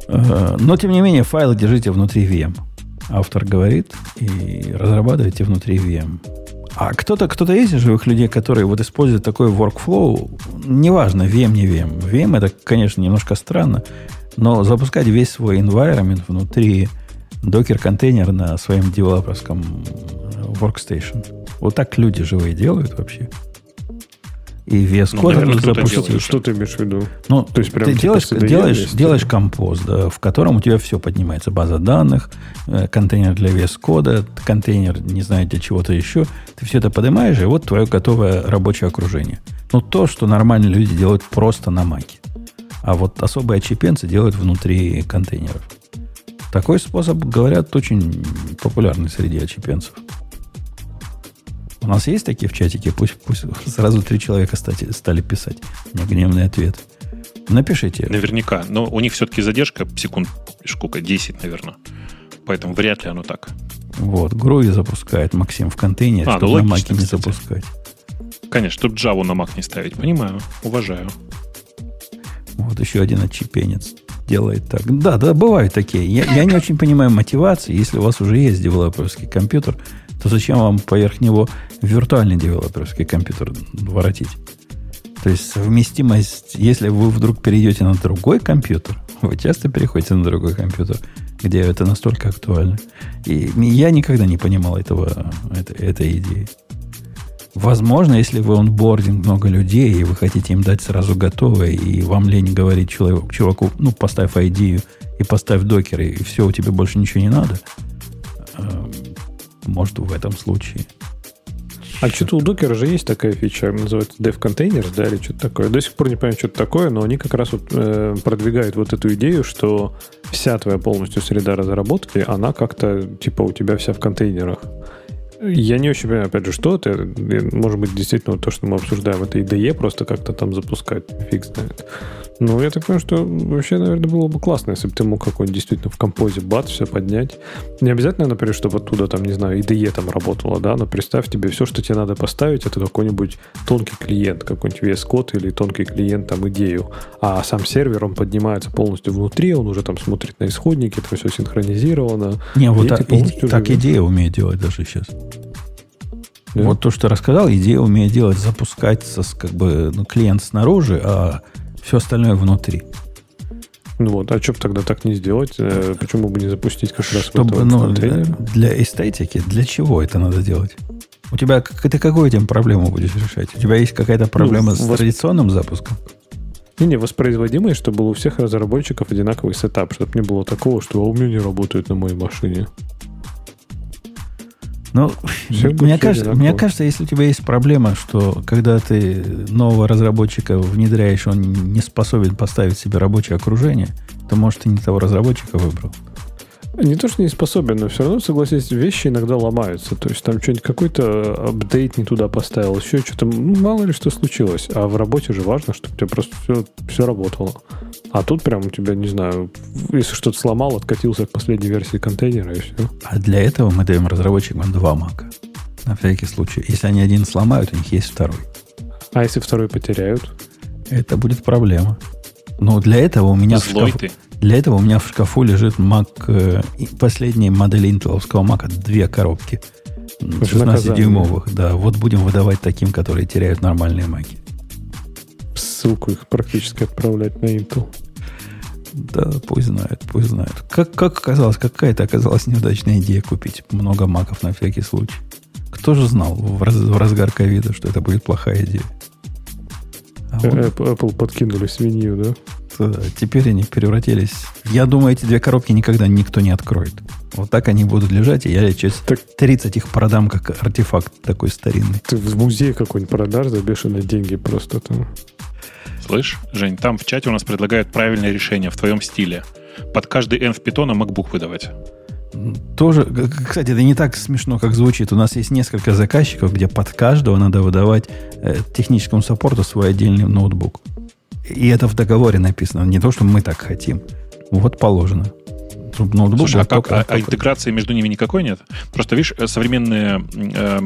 Э, но, тем не менее, файлы держите внутри VM. Автор говорит, и разрабатывайте внутри VM. А кто-то, кто-то есть из живых людей, которые вот используют такой workflow, неважно, VM, не VM. VM это, конечно, немножко странно, но запускать весь свой environment внутри докер-контейнер на своем девелоперском workstation. Вот так люди живые делают вообще. И VS Code ну, запустить. Что ты имеешь в виду? Ну, То есть, прям, ты типа делаешь, делаешь, делаешь композ, да, в котором у тебя все поднимается. База данных, э, контейнер для VS Code, контейнер, не знаю, для чего-то еще. Ты все это поднимаешь, и вот твое готовое рабочее окружение. Ну, то, что нормальные люди делают просто на маке. А вот особые очепенцы делают внутри контейнеров. Такой способ, говорят, очень популярный среди очепенцев. У нас есть такие в чатике? Пусть, пусть сразу три человека стали, стали писать. мне гневный ответ. Напишите. Наверняка. Но у них все-таки задержка секунд, сколько, 10, наверное. Поэтому вряд ли оно так. Вот, Груви запускает Максим в контейнере, а, чтобы ну, логично, на Mac не кстати. запускать. Конечно, чтобы Java на Mac не ставить. Понимаю, уважаю. Вот еще один отчепенец делает так. Да, да, бывают такие. Я, я не очень понимаю мотивации. Если у вас уже есть девелоперский компьютер, то зачем вам поверх него виртуальный девелоперский компьютер воротить? То есть совместимость, если вы вдруг перейдете на другой компьютер, вы часто переходите на другой компьютер, где это настолько актуально. И я никогда не понимал этого, это, этой идеи. Возможно, если вы онбординг много людей, и вы хотите им дать сразу готовое, и вам лень говорить человеку, чуваку, ну, поставь идею и поставь докер, и все, у тебя больше ничего не надо, эм, может, в этом случае. А что-то у докера же есть такая фича, называется Dev Containers, да, или что-то такое. До сих пор не понимаю, что это такое, но они как раз вот э, продвигают вот эту идею, что вся твоя полностью среда разработки, она как-то, типа, у тебя вся в контейнерах. Я не очень понимаю, опять же, что это. Может быть, действительно, то, что мы обсуждаем, это IDE просто как-то там запускать, фиг знает. Ну, я так понимаю, что вообще, наверное, было бы классно, если бы ты мог какой-нибудь действительно в композе бат все поднять. Не обязательно, например, чтобы оттуда, там, не знаю, IDE там работало, да, но представь тебе все, что тебе надо поставить, это какой-нибудь тонкий клиент, какой-нибудь VS Code или тонкий клиент, там, идею. А сам сервер, он поднимается полностью внутри, он уже там смотрит на исходники, это все синхронизировано. Не, вот так, и, так идея умеет делать даже сейчас. Да? Вот то, что ты рассказал, идея умеет делать, запускать как бы ну, клиент снаружи, а все остальное внутри. Ну вот, а что бы тогда так не сделать? Э, почему бы не запустить как раз Чтобы, в ну, для, для эстетики, для чего это надо делать? У тебя ты какую тем проблему будешь решать? У тебя есть какая-то проблема ну, с вос... традиционным запуском? Не-не, воспроизводимый, чтобы был у всех разработчиков одинаковый сетап, чтобы не было такого, что «А у меня не работает на моей машине. Ну, мне кажется, мне кажется, если у тебя есть проблема, что когда ты нового разработчика внедряешь, он не способен поставить себе рабочее окружение, то, может, ты не того разработчика выбрал. Не то, что не способен, но все равно, согласись, вещи иногда ломаются. То есть там что-нибудь какой-то апдейт не туда поставил, еще что-то, ну, мало ли что случилось. А в работе же важно, чтобы у тебя просто все, все работало. А тут прям у тебя, не знаю, если что-то сломал, откатился к последней версии контейнера и все. А для этого мы даем разработчикам два мака. На всякий случай. Если они один сломают, у них есть второй. А если второй потеряют? Это будет проблема. Но для этого у меня Злой в шкафу, ты. Для этого у меня в шкафу лежит Mac, э, последняя модель интеловского Mac, две коробки. 16-дюймовых, да. Вот будем выдавать таким, которые теряют нормальные маки. Ссылку их практически отправлять на Intel. Да, пусть знают, пусть знают. Как, как оказалось, какая-то оказалась неудачная идея купить много маков на всякий случай. Кто же знал в, раз, в разгар ковида, что это будет плохая идея? А вот... Apple подкинули свинью, да? Теперь они превратились... Я думаю, эти две коробки никогда никто не откроет. Вот так они будут лежать, и я через так... 30 их продам как артефакт такой старинный. Ты в музей какой-нибудь продашь за бешеные деньги просто там. Слышь, Жень, там в чате у нас предлагают правильное решение в твоем стиле. Под каждый N в питона MacBook выдавать. Тоже, кстати, это не так смешно, как звучит. У нас есть несколько заказчиков, где под каждого надо выдавать э, техническому саппорту свой отдельный ноутбук. И это в договоре написано. Не то, что мы так хотим. Вот положено ноутбук Слушай, а, как, а, а интеграции между ними никакой нет? Просто, видишь, э, современные, э,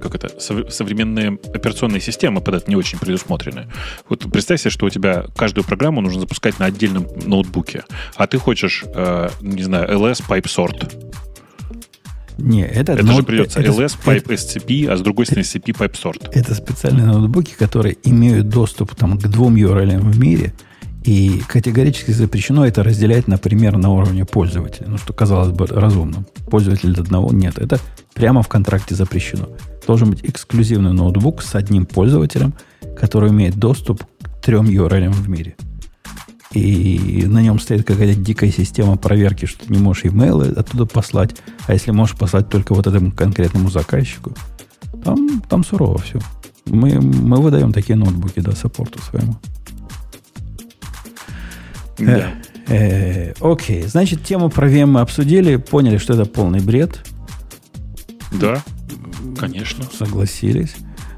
как это, сов, современные операционные системы под это не очень предусмотрены. Вот представь себе, что у тебя каждую программу нужно запускать на отдельном ноутбуке, а ты хочешь, э, не знаю, LS Pipe Sort. Не, это, это ноут... же придется это, LS Pipe это, SCP, а с другой стороны SCP Pipe Sort. Это специальные ноутбуки, которые имеют доступ там, к двум URL в мире – и категорически запрещено это разделять, например, на уровне пользователя. Ну, что казалось бы разумным. Пользователь одного нет. Это прямо в контракте запрещено. Должен быть эксклюзивный ноутбук с одним пользователем, который имеет доступ к трем URL в мире. И на нем стоит какая-то дикая система проверки, что ты не можешь имейлы оттуда послать, а если можешь послать только вот этому конкретному заказчику, там, там сурово все. Мы, мы выдаем такие ноутбуки, да, саппорту своему. Да. Э, э, окей, значит, тему про VM мы обсудили, поняли, что это полный бред. Да, конечно. Согласились.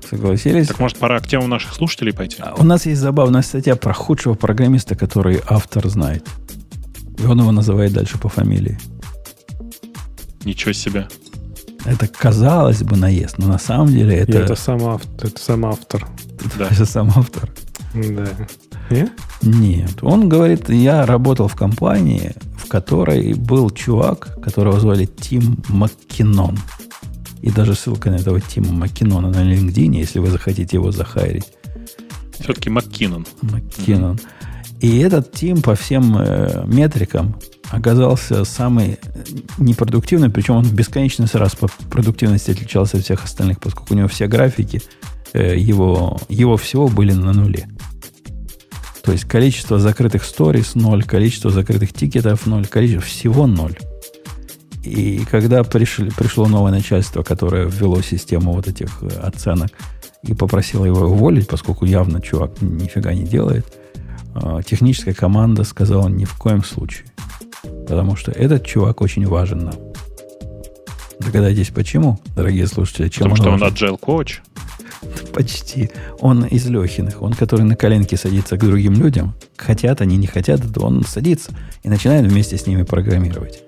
Согласились. Так может пора к тему наших слушателей пойти? А, у нас есть забавная статья про худшего программиста, который автор знает. И он его называет дальше по фамилии. Ничего себе. Это казалось бы наезд, но на самом деле это... И это сам автор. Это сам автор. Да. [laughs] Это сам автор. Да. Нет? Нет. Он говорит, я работал в компании, в которой был чувак, которого звали Тим Маккинон. И даже ссылка на этого Тима Маккинона на LinkedIn, если вы захотите его захайрить. Все-таки Маккинон. Маккинон. И этот Тим по всем э, метрикам оказался самый непродуктивный, причем он в бесконечный раз по продуктивности отличался от всех остальных, поскольку у него все графики э, его, его всего были на нуле. То есть количество закрытых сторис ноль, количество закрытых тикетов ноль, количество всего ноль. И когда пришли, пришло новое начальство, которое ввело систему вот этих э, оценок и попросило его уволить, поскольку явно чувак нифига не делает, э, техническая команда сказала ни в коем случае. Потому что этот чувак очень важен нам. Догадайтесь, почему, дорогие слушатели? Чем Потому он что он agile coach? [laughs] Почти. Он из Лехиных. Он, который на коленке садится к другим людям. Хотят они, не хотят, он садится и начинает вместе с ними программировать.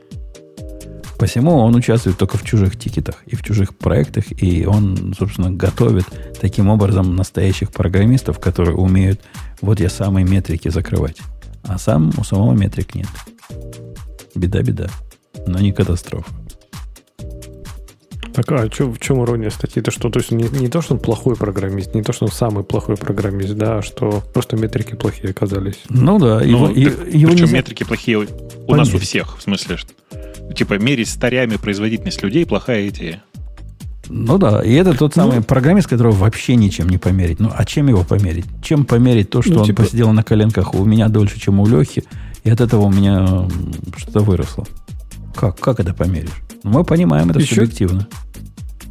Посему он участвует только в чужих тикетах и в чужих проектах, и он, собственно, готовит таким образом настоящих программистов, которые умеют вот я самые метрики закрывать. А сам у самого метрик нет. Беда-беда. Но не катастрофа. Так, а чё, в чем ирония статьи? Это что, то есть не, не то, что он плохой программист, не то, что он самый плохой программист, да, а что просто метрики плохие оказались. Ну да, его, ну, его, его причем нельзя... метрики плохие у Померить. нас у всех, в смысле, что типа мерить старями производительность людей плохая идея. Ну да, и это тот самый ну, программист, которого вообще ничем не померить. Ну, а чем его померить? Чем померить то, что ну, он типа... посидел на коленках у меня дольше, чем у Лехи, и от этого у меня что-то выросло? Как? Как это померишь? Ну, мы понимаем это Еще... субъективно.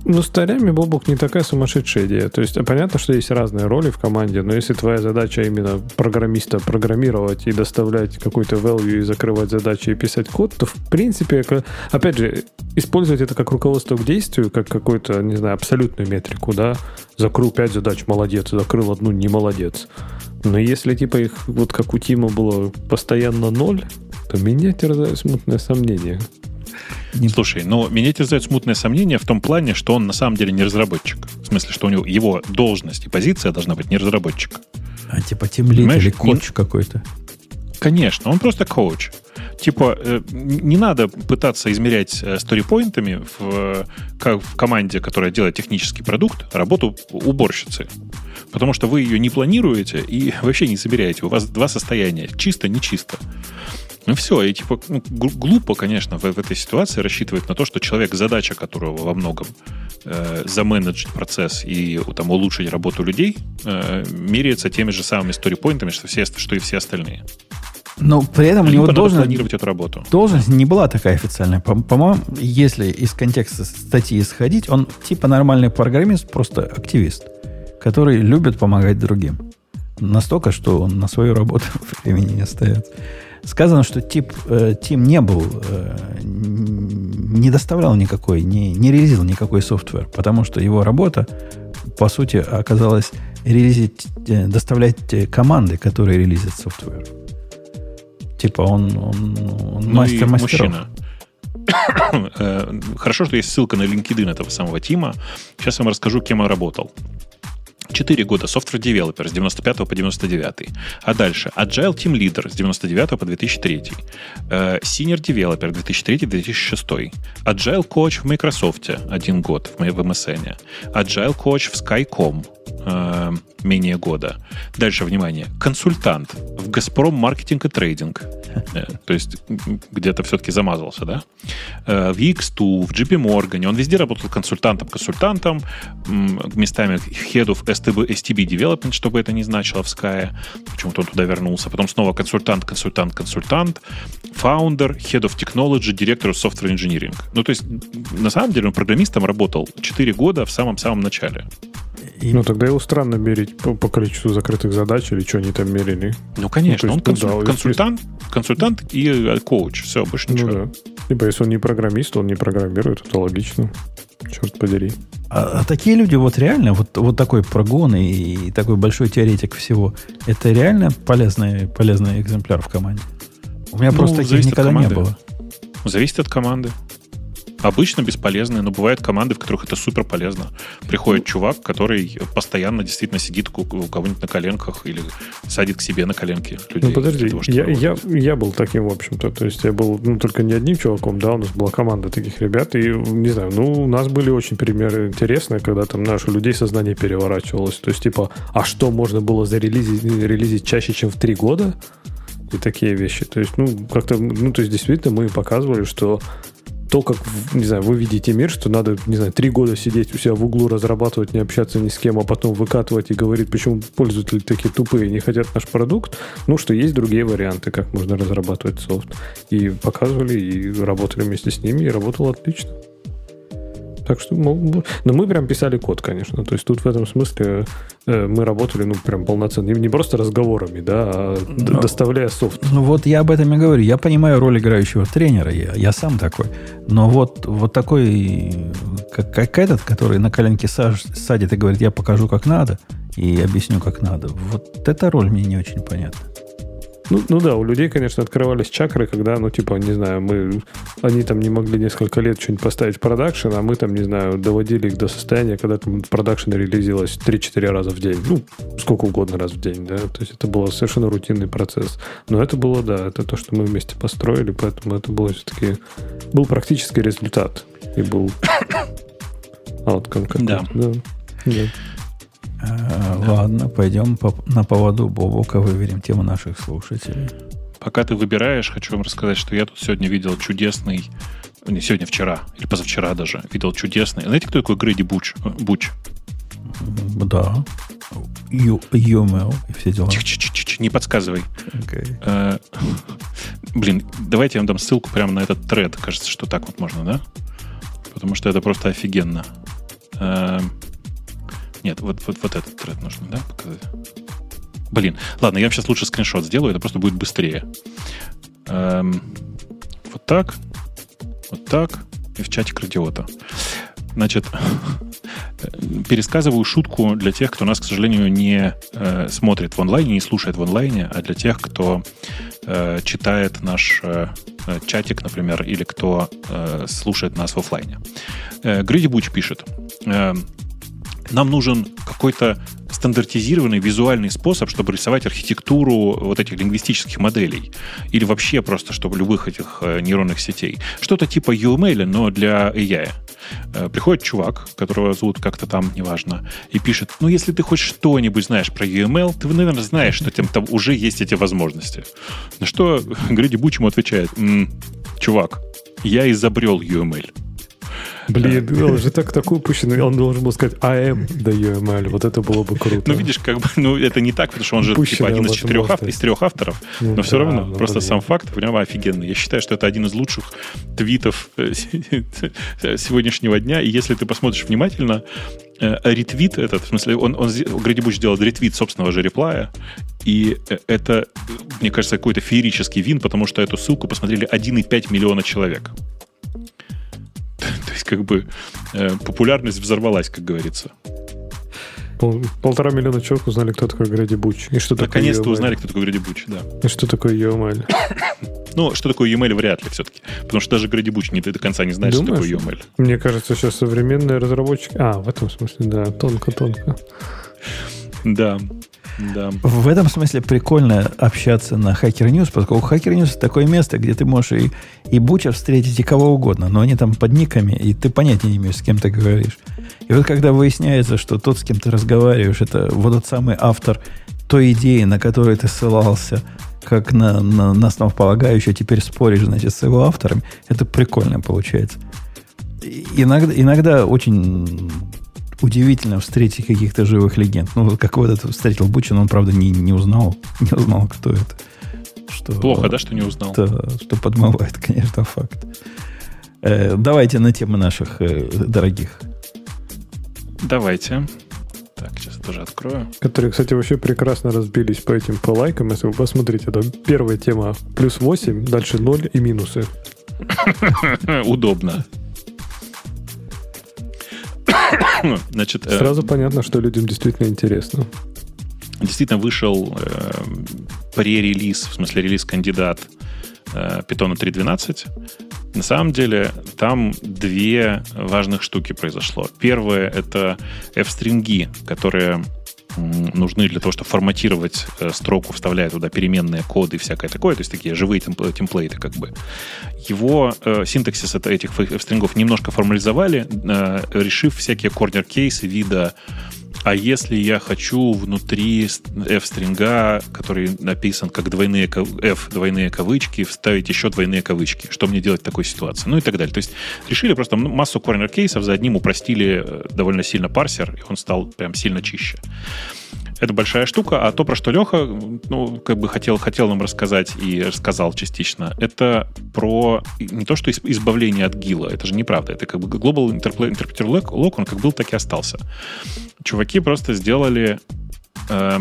Ну, с тарями, Бобук, не такая сумасшедшая идея. То есть, понятно, что есть разные роли в команде, но если твоя задача именно программиста программировать и доставлять какой-то value и закрывать задачи и писать код, то, в принципе, опять же, использовать это как руководство к действию, как какую-то, не знаю, абсолютную метрику, да, закрыл пять задач, молодец, закрыл одну, не молодец. Но если, типа, их, вот как у Тима было постоянно ноль, то меня терзает смутное сомнение. Не... Слушай, но меня терзают смутное сомнение в том плане, что он на самом деле не разработчик. В смысле, что у него его должность и позиция должна быть не разработчик. А типа темлит или коуч какой-то? Конечно, он просто коуч. Типа, э, не надо пытаться измерять э, сторипоинтами в, как в команде, которая делает технический продукт, работу уборщицы. Потому что вы ее не планируете и [laughs] вообще не собираете. У вас два состояния. Чисто, не чисто. Ну все, и типа ну, глупо, конечно, в, в этой ситуации рассчитывать на то, что человек, задача которого во многом э, заменеджить процесс и там улучшить работу людей, э, меряется теми же самыми сторипоинтами, что, все, что и все остальные. Но при этом у него должен планировать эту работу. Должность не была такая официальная. По- по-моему, если из контекста статьи исходить, он типа нормальный программист, просто активист, который любит помогать другим. Настолько, что он на свою работу [laughs] времени не остается. Сказано, что тип, э, Тим не был, э, не доставлял никакой, не, не релизил никакой софтвер, потому что его работа, по сути, оказалась релизить, э, доставлять э, команды, которые релизят софтвер. Типа он, он, он Ну мастер мастеров. мужчина. [coughs] Э, Хорошо, что есть ссылка на LinkedIn этого самого Тима. Сейчас я вам расскажу, кем он работал. Четыре года software developer с 95 по 99. А дальше Agile Team Leader с 99 по 2003. Э, Senior Developer 2003-2006. Agile Coach в Microsoft один год в, м- в MSN. Agile Coach в Skycom э, менее года. Дальше, внимание, консультант в Газпром Маркетинг и Трейдинг. Э, То есть где-то все-таки замазался, да? Э, В X2, в JP Morgan. Он везде работал консультантом-консультантом, местами Head of STB, STB Development, чтобы это не значило в Sky. Почему-то он туда вернулся. Потом снова консультант, консультант, консультант. Founder, Head of Technology, директор Software Engineering. Ну, то есть, на самом деле, он программистом работал 4 года в самом-самом начале. И- Ну, тогда его странно мерить по, по количеству закрытых задач или что они там мерили. Ну, конечно, Ну, он есть, ну, консуль- да, консультант, консультант и э, коуч. Все, больше ничего. Ну да. Либо если он не программист, он не программирует, это логично. Черт подери. А, а такие люди вот реально, вот, вот такой прогон и, и такой большой теоретик всего, это реально полезный, полезный экземпляр в команде. У меня Ну, просто таких никогда не было. Зависит от команды. Обычно бесполезные, но бывают команды, в которых это супер полезно. Приходит чувак, который постоянно действительно сидит у кого-нибудь на коленках или садит к себе на коленки людей. Ну подожди, того, я, я, я был таким, в общем-то. То есть я был, ну, только не одним чуваком, да, у нас была команда таких ребят. И, не знаю, ну, у нас были очень примеры интересные, когда там наши людей сознание переворачивалось. То есть, типа, а что можно было зарелизить релизить чаще, чем в три года? И такие вещи. То есть, ну, как-то, ну, то есть, действительно, мы показывали, что то, как, не знаю, вы видите мир, что надо, не знаю, три года сидеть у себя в углу, разрабатывать, не общаться ни с кем, а потом выкатывать и говорить, почему пользователи такие тупые не хотят наш продукт, ну, что есть другие варианты, как можно разрабатывать софт. И показывали, и работали вместе с ними, и работало отлично. Так что, ну, но мы прям писали код, конечно. То есть тут в этом смысле э, мы работали, ну, прям полноценно. Не, просто разговорами, да, а Но- доставляя софт. Ну вот я об этом и говорю. Я понимаю роль играющего тренера, я, я сам такой. Но вот, вот такой, как, как этот, который на коленке саж- садит и говорит, я покажу, как надо, и объясню, как надо. Вот эта роль мне не очень понятна. Ну, ну да, у людей, конечно, открывались чакры, когда, ну, типа, не знаю, мы, они там не могли несколько лет что-нибудь поставить в продакшн, а мы там, не знаю, доводили их до состояния, когда там продакшн релизилось 3-4 раза в день. Ну, сколько угодно раз в день, да. То есть это был совершенно рутинный процесс. Но это было, да, это то, что мы вместе построили, поэтому это было все-таки... Был практический результат. И был [coughs] outcome какой-то. Да. да. Да. А, Ладно, пойдем по- на поводу Бобока выверим тему наших слушателей. Пока ты выбираешь, хочу вам рассказать, что я тут сегодня видел чудесный, не сегодня, вчера, или позавчера даже, видел чудесный. Знаете, кто такой Грэди Буч? Э, Буч? Да. Ю- UML и все дела. Чик-чик-чик-чик, не подсказывай. Э, Блин, давайте я вам дам ссылку прямо на этот тред. Кажется, что так вот можно, да? Потому что это просто офигенно. Э, Нет, вот, вот, вот этот тред нужно, да, показать? Блин, ладно, я вам сейчас лучше скриншот сделаю, это просто будет быстрее. Эм, Вот так, вот так, и в чатик радиота. Значит, [laughs] пересказываю шутку для тех, кто нас, к сожалению, не э, смотрит в онлайне, не слушает в онлайне, а для тех, кто э, читает наш э, э, чатик, например, или кто э, слушает нас в офлайне. Э, Гриди Буч пишет. э, нам нужен какой-то стандартизированный визуальный способ, чтобы рисовать архитектуру вот этих лингвистических моделей. Или вообще просто, чтобы любых этих э, нейронных сетей. Что-то типа UML, но для AI. Э, Приходит чувак, которого зовут как-то там, неважно, и пишет, ну, если ты хоть что-нибудь знаешь про UML, ты, наверное, знаешь, что там, там уже есть эти возможности. На что Гриди Буч ему отвечает, «М, чувак, я изобрел UML. Блин, он же так такой упущенный, он должен был сказать I am the UML, вот это было бы [laughs] круто. Ну, видишь, как бы, ну, это не так, потому что он же типа один из четырех авторов, из трех авторов, ну, но да, все равно, ну, просто блин. сам факт нем офигенный. Я считаю, что это один из лучших твитов э, [laughs] сегодняшнего дня, и если ты посмотришь внимательно, э, ретвит этот, в смысле, он, он, Грэди Буч сделал ретвит собственного же реплая, и э, это, мне кажется, какой-то феерический вин, потому что эту ссылку посмотрели 1,5 миллиона человек. Есть, [laughs] как бы, э, популярность взорвалась, как говорится. Пол, полтора миллиона человек узнали, кто такой Грэди Буч. И что Наконец-то узнали, кто такой Грэди Буч, да. И что такое UML. [coughs] ну, что такое UML вряд ли все-таки. Потому что даже Грэди Буч не до конца не знает, Думаешь? что такое UML. Мне кажется, сейчас современные разработчики... А, в этом смысле, да, тонко-тонко. Да. Да. В этом смысле прикольно общаться на Hacker News, поскольку Hacker News это такое место, где ты можешь и, и Буча встретить, и кого угодно, но они там под никами, и ты понятия не имеешь, с кем ты говоришь. И вот когда выясняется, что тот, с кем ты разговариваешь, это вот тот самый автор той идеи, на которую ты ссылался, как на, на, на основополагающую, теперь споришь, значит, с его автором, это прикольно получается. Иногда, иногда очень удивительно встретить каких-то живых легенд. Ну, как вот этот встретил Бучин, он, правда, не, не узнал, [laughs] не узнал, кто это. Что, Плохо, да, что не узнал? Да, что подмывает, [laughs] конечно, факт. Э, давайте на темы наших э, дорогих. Давайте. Так, сейчас тоже открою. Которые, кстати, вообще прекрасно разбились по этим по лайкам. Если вы посмотрите, это первая тема плюс 8, дальше 0 и минусы. [laughs] Удобно. Значит, э, Сразу э, понятно, что людям действительно интересно. Действительно вышел э, пререлиз, в смысле релиз-кандидат э, Python 3.12. На самом деле там две важных штуки произошло. Первое — это f-стринги, которые нужны для того, чтобы форматировать э, строку, вставляя туда переменные коды и всякое такое, то есть такие живые темплейты как бы. Его э, синтаксис этих стрингов немножко формализовали, э, решив всякие корнер-кейсы вида а если я хочу внутри f-стринга, который написан как двойные f двойные кавычки, вставить еще двойные кавычки? Что мне делать в такой ситуации? Ну и так далее. То есть решили просто массу корнер-кейсов, за одним упростили э, довольно сильно парсер, и он стал прям сильно чище. Это большая штука, а то, про что Леха, ну, как бы хотел, хотел нам рассказать и рассказал частично, это про не то, что избавление от ГИЛа, это же неправда, это как бы Global Interpreter Lock, он как был, так и остался. Чуваки просто сделали э,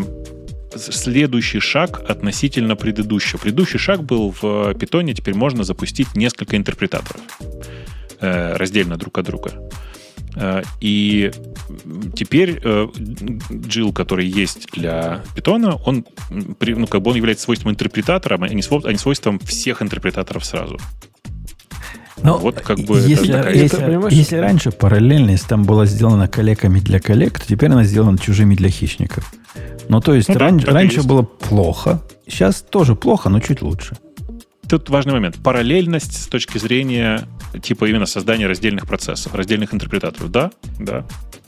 следующий шаг относительно предыдущего. Предыдущий шаг был в питоне, теперь можно запустить несколько интерпретаторов э, раздельно друг от друга. Э, и теперь Джил, э, который есть для питона, он, ну, как бы он является свойством интерпретатора, а не свойством всех интерпретаторов сразу. Ну, вот как бы если, это если, это, если раньше параллельность там была сделана коллегами для коллег, то теперь она сделана чужими для хищников. Ну, то есть ну, ран, да, раньше было плохо, сейчас тоже плохо, но чуть лучше. Тут важный момент. Параллельность с точки зрения типа именно создания раздельных процессов, раздельных интерпретаторов. Да, да.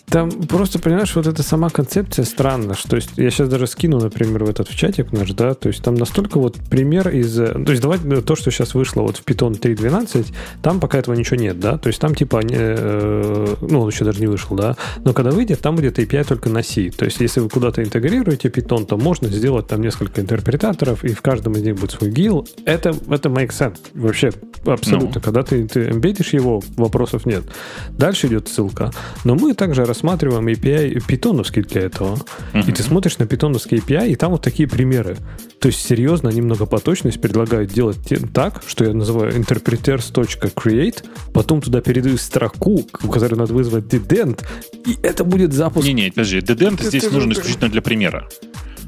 Там просто, понимаешь, вот эта сама концепция странна, что есть я сейчас даже скину, например, в этот в чатик наш, да, то есть там настолько вот пример из... То есть давайте ну, то, что сейчас вышло вот в Python 3.12, там пока этого ничего нет, да, то есть там типа, э, ну, он еще даже не вышел, да, но когда выйдет, там будет API только на C, то есть если вы куда-то интегрируете Python, то можно сделать там несколько интерпретаторов, и в каждом из них будет свой гил, это, это makes sense, вообще абсолютно, no. когда ты, ты эмбедишь его, вопросов нет. Дальше идет ссылка, но мы также рассматриваем API питоновский для этого. Uh-huh. И ты смотришь на питоновский API, и там вот такие примеры. То есть, серьезно, они многопоточность предлагают делать так, что я называю interpreters.create, потом туда передаю строку, которую надо вызвать dedent, и это будет запуск... Не-не, подожди, dedent здесь нужен исключительно для примера.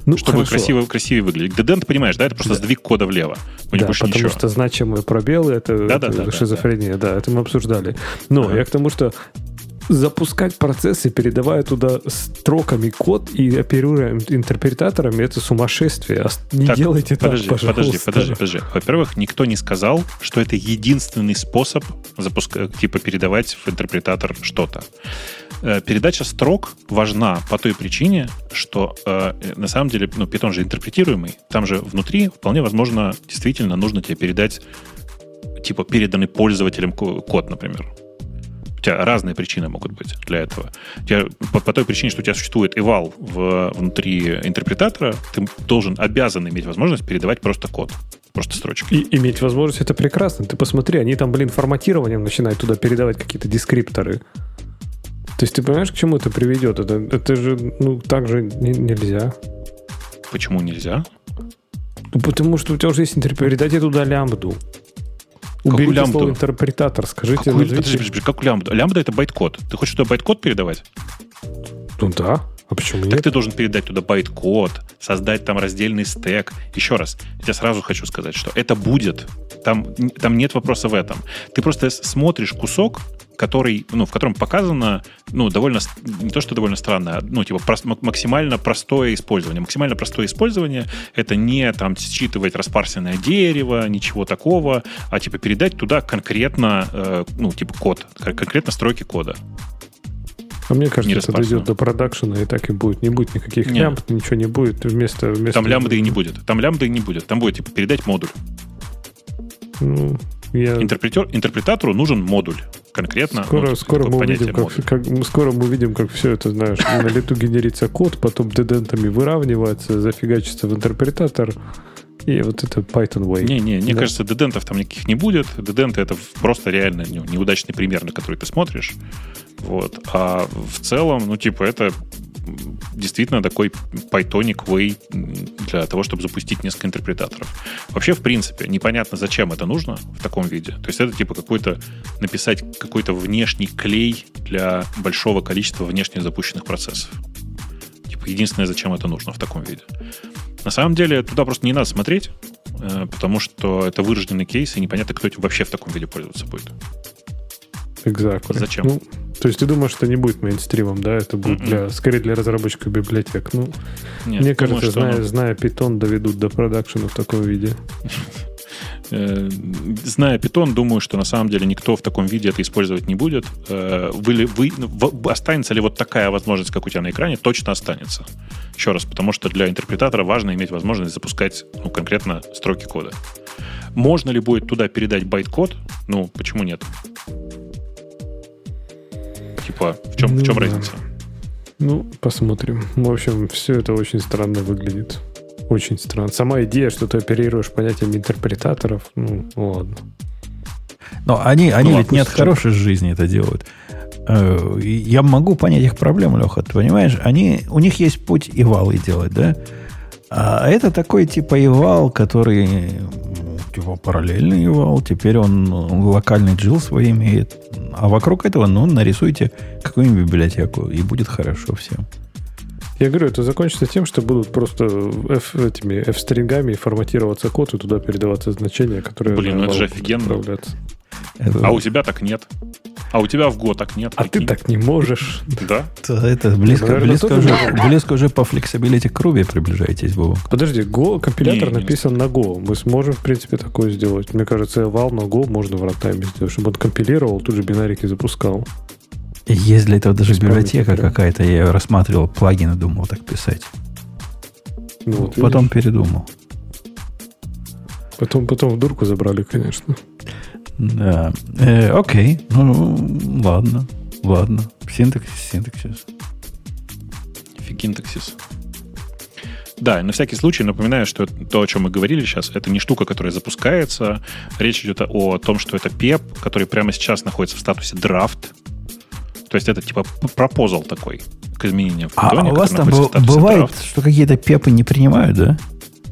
Ну, чтобы хорошо. красиво, красивее выглядеть. Dedent, понимаешь, да, это просто да. сдвиг кода влево. да, потому ничего. что значимые пробелы это, да, это да, да, шизофрения, да, да. да, это мы обсуждали. Но ага. я к тому, что запускать процессы, передавая туда строками код и оперируя интерпретаторами, это сумасшествие. Не так, делайте подожди, так, пожалуйста. Подожди, подожди, подожди. Во-первых, никто не сказал, что это единственный способ запускать, типа передавать в интерпретатор что-то. Э, передача строк важна по той причине, что э, на самом деле, ну, Python же интерпретируемый, там же внутри вполне возможно действительно нужно тебе передать типа переданный пользователем код, например У тебя разные причины могут быть для этого. У тебя, по, по той причине, что у тебя существует eval в, внутри интерпретатора, ты должен, обязан иметь возможность передавать просто код. Просто строчки. И иметь возможность это прекрасно. Ты посмотри, они там, блин, форматированием начинают туда передавать какие-то дескрипторы. То есть ты понимаешь, к чему это приведет? Это, это же, ну, так же не, нельзя. Почему нельзя? Ну, потому что у тебя уже есть интерпретатор. Передайте туда лямбду. Уберите лямбду? слово интерпретатор, скажите. Какую, подожди, подожди, как лямбда? Лямбда это байт-код. Ты хочешь туда байт-код передавать? Ну да. А почему так нет? ты должен передать туда байт-код, создать там раздельный стек. Еще раз, я сразу хочу сказать, что это будет. Там, там нет вопроса в этом. Ты просто смотришь кусок, который, ну, в котором показано, ну, довольно, не то, что довольно странно, а, ну, типа, прос, максимально простое использование. Максимально простое использование — это не, там, считывать распарсенное дерево, ничего такого, а, типа, передать туда конкретно, э, ну, типа, код, конкретно строки кода. А мне кажется, это дойдет до продакшена, и так и будет. Не будет никаких Нет. лямбд, ничего не будет. Вместо, вместо... Там лямбды и не будет. Там лямбды и не будет. Там будет, типа, передать модуль. Ну, я... Интерпретер, интерпретатору нужен модуль конкретно. Скоро, ну, скоро, мы увидим, как, как, скоро мы увидим, как все это, знаешь, на лету генерится код, потом дедентами выравнивается, зафигачится в интерпретатор, и вот это Python Way. Не-не, мне да. кажется, дедентов там никаких не будет. Деденты — это просто реально неудачный пример, на который ты смотришь. Вот. А в целом, ну, типа, это действительно такой Pythonic way для того, чтобы запустить несколько интерпретаторов. Вообще, в принципе, непонятно, зачем это нужно в таком виде. То есть это типа какой-то написать какой-то внешний клей для большого количества внешне запущенных процессов. Типа единственное, зачем это нужно в таком виде. На самом деле туда просто не надо смотреть, э, потому что это вырожденный кейс, и непонятно, кто этим вообще в таком виде пользоваться будет. Exactly. Зачем? Ну, то есть ты думаешь, что не будет мейнстримом, да? Это будет mm-hmm. для, скорее для разработчиков библиотек. Ну, Нет, мне кажется, думаю, зная, зная Python, доведут до продакшена в таком виде. [laughs] Э, зная Python, думаю, что на самом деле никто в таком виде это использовать не будет. Э, вы, вы, останется ли вот такая возможность, как у тебя на экране? Точно останется. Еще раз, потому что для интерпретатора важно иметь возможность запускать ну, конкретно строки кода. Можно ли будет туда передать байт-код? Ну, почему нет? Типа, в чем, ну, в чем да. разница? Ну, посмотрим. В общем, все это очень странно выглядит. Очень странно. Сама идея, что ты оперируешь понятием интерпретаторов, ну, ладно. Но они, они ну, ведь не от хорошей жизни это делают. Э, я могу понять их проблему, Леха, ты понимаешь? Они, у них есть путь и валы делать, да? А это такой типа ивал, который типа параллельный ивал. Теперь он, он локальный джил свой имеет. А вокруг этого, ну, нарисуйте какую-нибудь библиотеку, и будет хорошо всем. Я говорю, это закончится тем, что будут просто F, этими F-стрингами форматироваться код и туда передаваться значения, которые... Блин, ну это же офигенно. Это... А у тебя так нет. А у тебя в Go так нет. А прикинь. ты так не можешь. Да? Это близко, Наверное, близко, уже, близко уже по flexibility к Ruby приближаетесь, Вова. Подожди, Go, компилятор не, написан не. на Go. Мы сможем, в принципе, такое сделать. Мне кажется, eval на Go можно в рантайме сделать, чтобы он компилировал, тут же бинарики запускал. Есть для этого даже библиотека какая-то. Я ее рассматривал, плагины думал так писать. Ну, вот, потом видишь? передумал. Потом, потом в дурку забрали, конечно. Да. Э, окей. Ну, ладно. Ладно. Синтаксис, синтаксис. Фигинтаксис. Да, на всякий случай напоминаю, что то, о чем мы говорили сейчас, это не штука, которая запускается. Речь идет о том, что это PEP, который прямо сейчас находится в статусе драфт. То есть это типа пропозал такой к изменениям в Python. А у вас там бывает, draft. что какие-то пепы не принимают, да?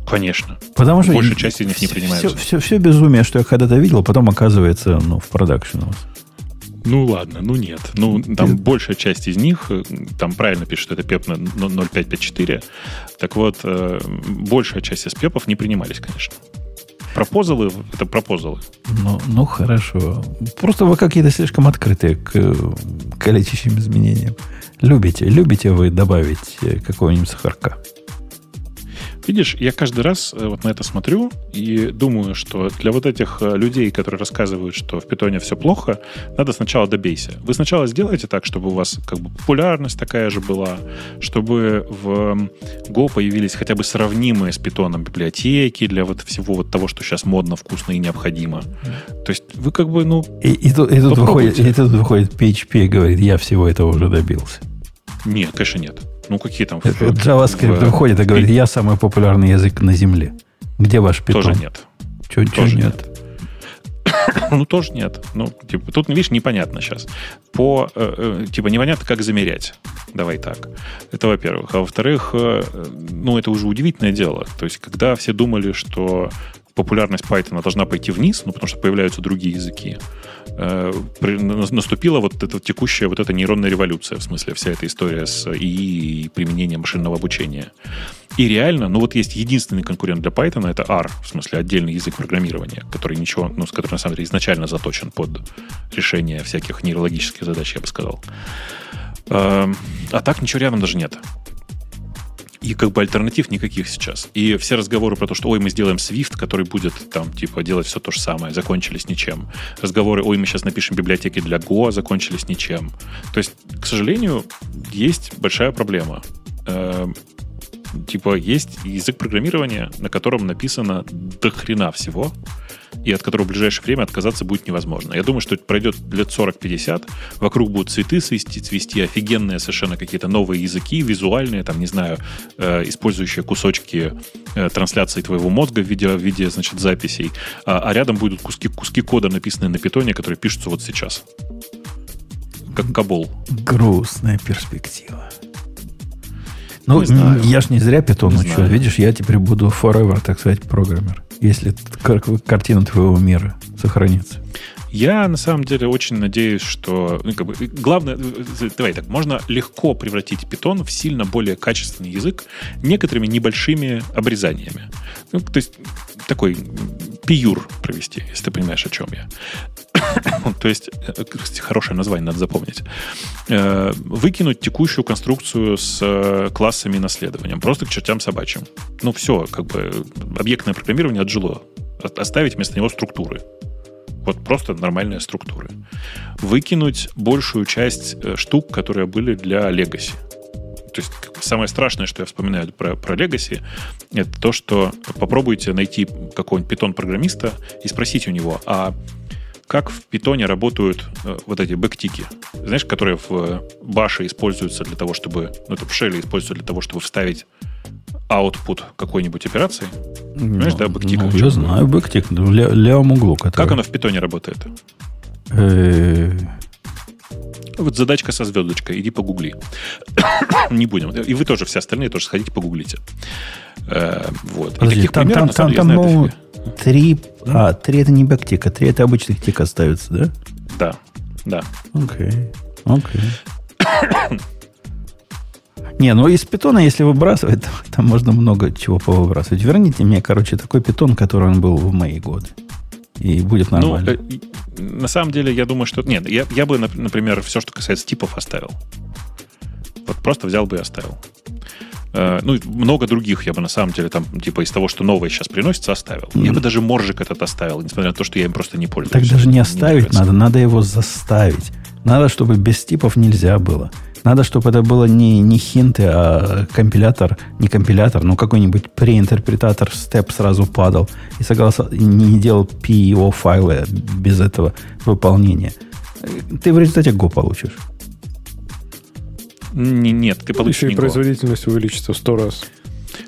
Конечно. Потому что большая часть из них не принимается. Все, все, все безумие, что я когда-то видел, потом оказывается ну, в продакшене у вас. Ну ладно, ну нет. Ну, там нет. большая часть из них, э, там правильно пишут, что это пеп на 0.554. Так вот, э, большая часть из пепов не принимались, конечно. Пропозалы — это пропозалы. Ну, ну, хорошо. Просто вы какие-то слишком открытые к, к летящим изменениям. Любите, любите вы добавить э, какого-нибудь сахарка. Видишь, я каждый раз э, вот на это смотрю и думаю, что для вот этих э, людей, которые рассказывают, что в питоне все плохо, надо сначала добейся. Вы сначала сделайте так, чтобы у вас как бы популярность такая же была, чтобы в Go появились хотя бы сравнимые с питоном библиотеки для вот всего вот того, что сейчас модно, вкусно и необходимо. То есть вы как бы, ну... И, и, тут, и, тут, выходит, и тут выходит PHP и говорит, я всего этого уже добился. Нет, конечно, нет. Ну, какие там... Это, в, JavaScript в, выходит и говорит, я самый популярный язык на Земле. Где ваш питон? Тоже нет. Чего, тоже нет? нет. [coughs] Ну, тоже нет. Ну, типа, тут, видишь, непонятно сейчас. По, э, э, типа, непонятно, как замерять. Давай так. Это во-первых. А во-вторых, э, ну, это уже удивительное дело. То есть, когда все думали, что популярность Python должна пойти вниз, ну, потому что появляются другие языки, наступила вот эта текущая вот эта нейронная революция, в смысле вся эта история с ИИ и применением машинного обучения. И реально, ну вот есть единственный конкурент для Python, это R, в смысле отдельный язык программирования, который ничего, ну, с который на самом деле изначально заточен под решение всяких нейрологических задач, я бы сказал. Эм, а так ничего рядом даже нет. И как бы альтернатив никаких сейчас. И все разговоры про то, что ой, мы сделаем Swift, который будет там типа делать все то же самое, закончились ничем. Разговоры, ой, мы сейчас напишем библиотеки для Go, закончились ничем. То есть, к сожалению, есть большая проблема. Эм, типа есть язык программирования, на котором написано до хрена всего, и от которого в ближайшее время отказаться будет невозможно. Я думаю, что это пройдет лет 40-50, вокруг будут цветы свести, цвести офигенные совершенно какие-то новые языки, визуальные, там, не знаю, э, использующие кусочки э, трансляции твоего мозга в виде, в виде значит, записей, а, а рядом будут куски, куски кода, написанные на питоне, которые пишутся вот сейчас. Как кабол. Грустная перспектива. Ну, не я ж не зря питон учу. Видишь, я теперь буду forever, так сказать, программер если картина твоего мира сохранится. Я на самом деле очень надеюсь, что ну, как бы, главное, давай так, можно легко превратить питон в сильно более качественный язык некоторыми небольшими обрезаниями. Ну, то есть такой пиюр провести, если ты понимаешь, о чем я. [coughs] То есть, э, хорошее название надо запомнить. Э, выкинуть текущую конструкцию с э, классами и наследованием. Просто к чертям собачьим. Ну, все, как бы объектное программирование отжило. Оставить вместо него структуры. Вот просто нормальные структуры. Выкинуть большую часть штук, которые были для Legacy. То есть самое страшное, что я вспоминаю про, про Legacy, это то, что попробуйте найти какого-нибудь питон-программиста и спросить у него, а как в питоне работают э, вот эти бэктики, знаешь, которые в э, баше используются для того, чтобы, ну, это в шеле используются для того, чтобы вставить output какой-нибудь операции. Понимаешь, ну, да, backtick? Ну, я знаю, backtick, в левом углу. Который... Как оно в питоне работает? Э, вот задачка со звездочкой, иди погугли. [coughs] Не будем. И вы тоже, все остальные тоже сходите погуглите. Э, вот. Подожди, там, примеров, там, там, там, Три, а, три это не backtick, а три это обычных tick остаются, да? Да, да. Окей, окей. [coughs] Не, ну из питона, если выбрасывать, [laughs] то там можно много чего повыбрасывать. Верните мне, короче, такой питон, который он был в мои годы. И будет ну, нормально. Ну, на самом деле, я думаю, что... Нет, я, я бы, например, все, что касается типов, оставил. Вот просто взял бы и оставил. Э, ну, много других я бы на самом деле там, типа, из того, что новое сейчас приносится, оставил. Mm. Я бы даже моржик этот оставил, несмотря на то, что я им просто не пользуюсь. Так даже не оставить не надо, надо его заставить. Надо, чтобы без типов нельзя было. Надо, чтобы это было не, не хинты, а компилятор, не компилятор, но какой-нибудь преинтерпретатор степ сразу падал и согласно, не делал PO файлы без этого выполнения. Ты в результате Go получишь. Нет, ты получишь Еще и производительность увеличится в сто раз.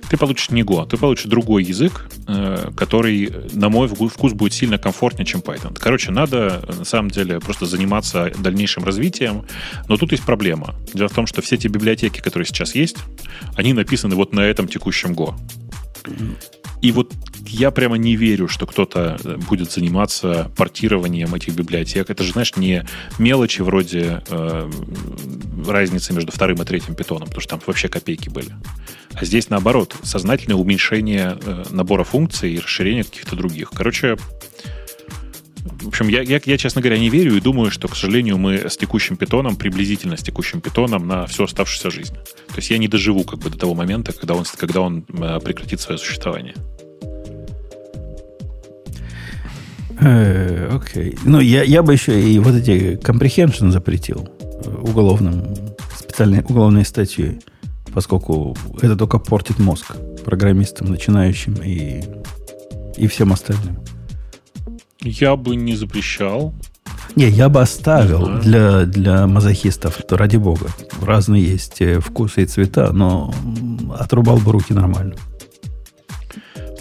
Ты получишь не Go, ты получишь другой язык, э, который, на мой вкус, будет сильно комфортнее, чем Python. Короче, надо, на самом деле, просто заниматься дальнейшим развитием. Но тут есть проблема. Дело в том, что все эти библиотеки, которые сейчас есть, они написаны вот на этом текущем Go. И вот я прямо не верю, что кто-то э, будет заниматься портированием этих библиотек. Это же, знаешь, не мелочи вроде э, разницы между вторым и третьим питоном, потому что там вообще копейки были. А здесь, наоборот, сознательное уменьшение э, набора функций и расширение каких-то других. Короче, В общем, я, я, я, честно говоря, не верю и думаю, что, к сожалению, мы с текущим питоном, приблизительно с текущим питоном на всю оставшуюся жизнь. То есть я не доживу как бы до того момента, когда он, когда он э, прекратит свое существование. Э, окей. Ну, я, я бы еще и вот эти comprehension запретил уголовным, специальной уголовной статьей, поскольку это только портит мозг программистам, начинающим и, и всем остальным. Я бы не запрещал. Не, я бы оставил для, для мазохистов, то ради бога. Разные есть э, вкусы и цвета, но отрубал бы руки нормально.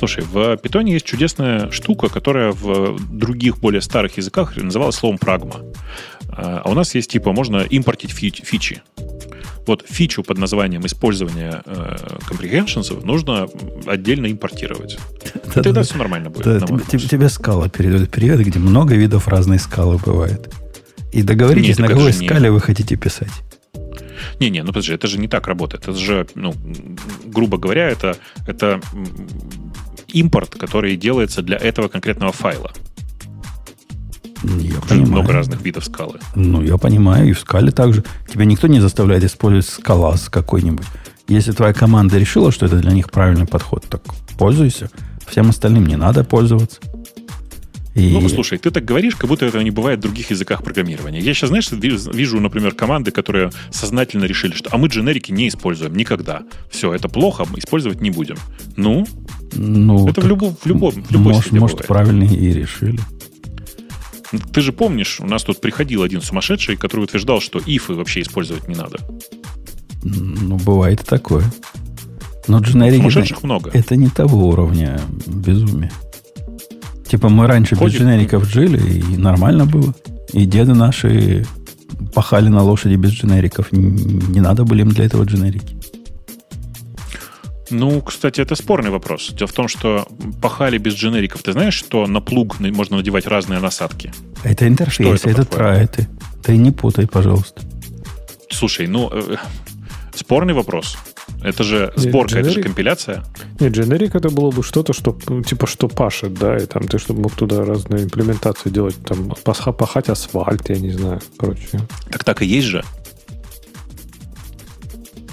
Слушай, в питоне есть чудесная штука, которая в других более старых языках называлась словом прагма. А у нас есть типа, можно импортить фичи. Вот фичу под названием использования э, comprehensions нужно отдельно импортировать. Да, тогда да, все нормально будет. Да, тебе, тебе скала передает привет, где много видов разной скалы бывает. И договоритесь, Нет, на какой скале не... вы хотите писать. Не-не, ну подожди, это же не так работает. Это же, ну, грубо говоря, это, это импорт, который делается для этого конкретного файла. Я понимаю. Много разных видов скалы. Ну, я понимаю, и в скале также. Тебя никто не заставляет использовать скалас какой-нибудь. Если твоя команда решила, что это для них правильный подход, так пользуйся. Всем остальным не надо пользоваться. И... Ну, слушай, ты так говоришь, как будто этого не бывает в других языках программирования. Я сейчас, знаешь, вижу, например, команды, которые сознательно решили, что а мы дженерики не используем никогда. Все, это плохо, мы использовать не будем. Ну, ну это в, любом, в любом, в любой может, может, правильно и решили. Ты же помнишь, у нас тут приходил один сумасшедший, который утверждал, что ифы вообще использовать не надо. Ну, бывает такое. Но дженерики... Сумасшедших много. Это не того уровня безумия. Типа мы раньше Ходит. без дженериков жили, и нормально было. И деды наши пахали на лошади без дженериков. Не, надо были им для этого дженерики. Ну, кстати, это спорный вопрос. Дело в том, что пахали без дженериков. Ты знаешь, что на плуг можно надевать разные насадки? Это интерфейс, это, это трайты. Ты не путай, пожалуйста. Слушай, ну, э, спорный вопрос. Это же сборка, Нет, это же компиляция. Нет, дженерик это было бы что-то, что типа что пашет, да, и там ты чтобы мог туда разные имплементации делать, там пахать асфальт, я не знаю, прочее. Так так и есть же.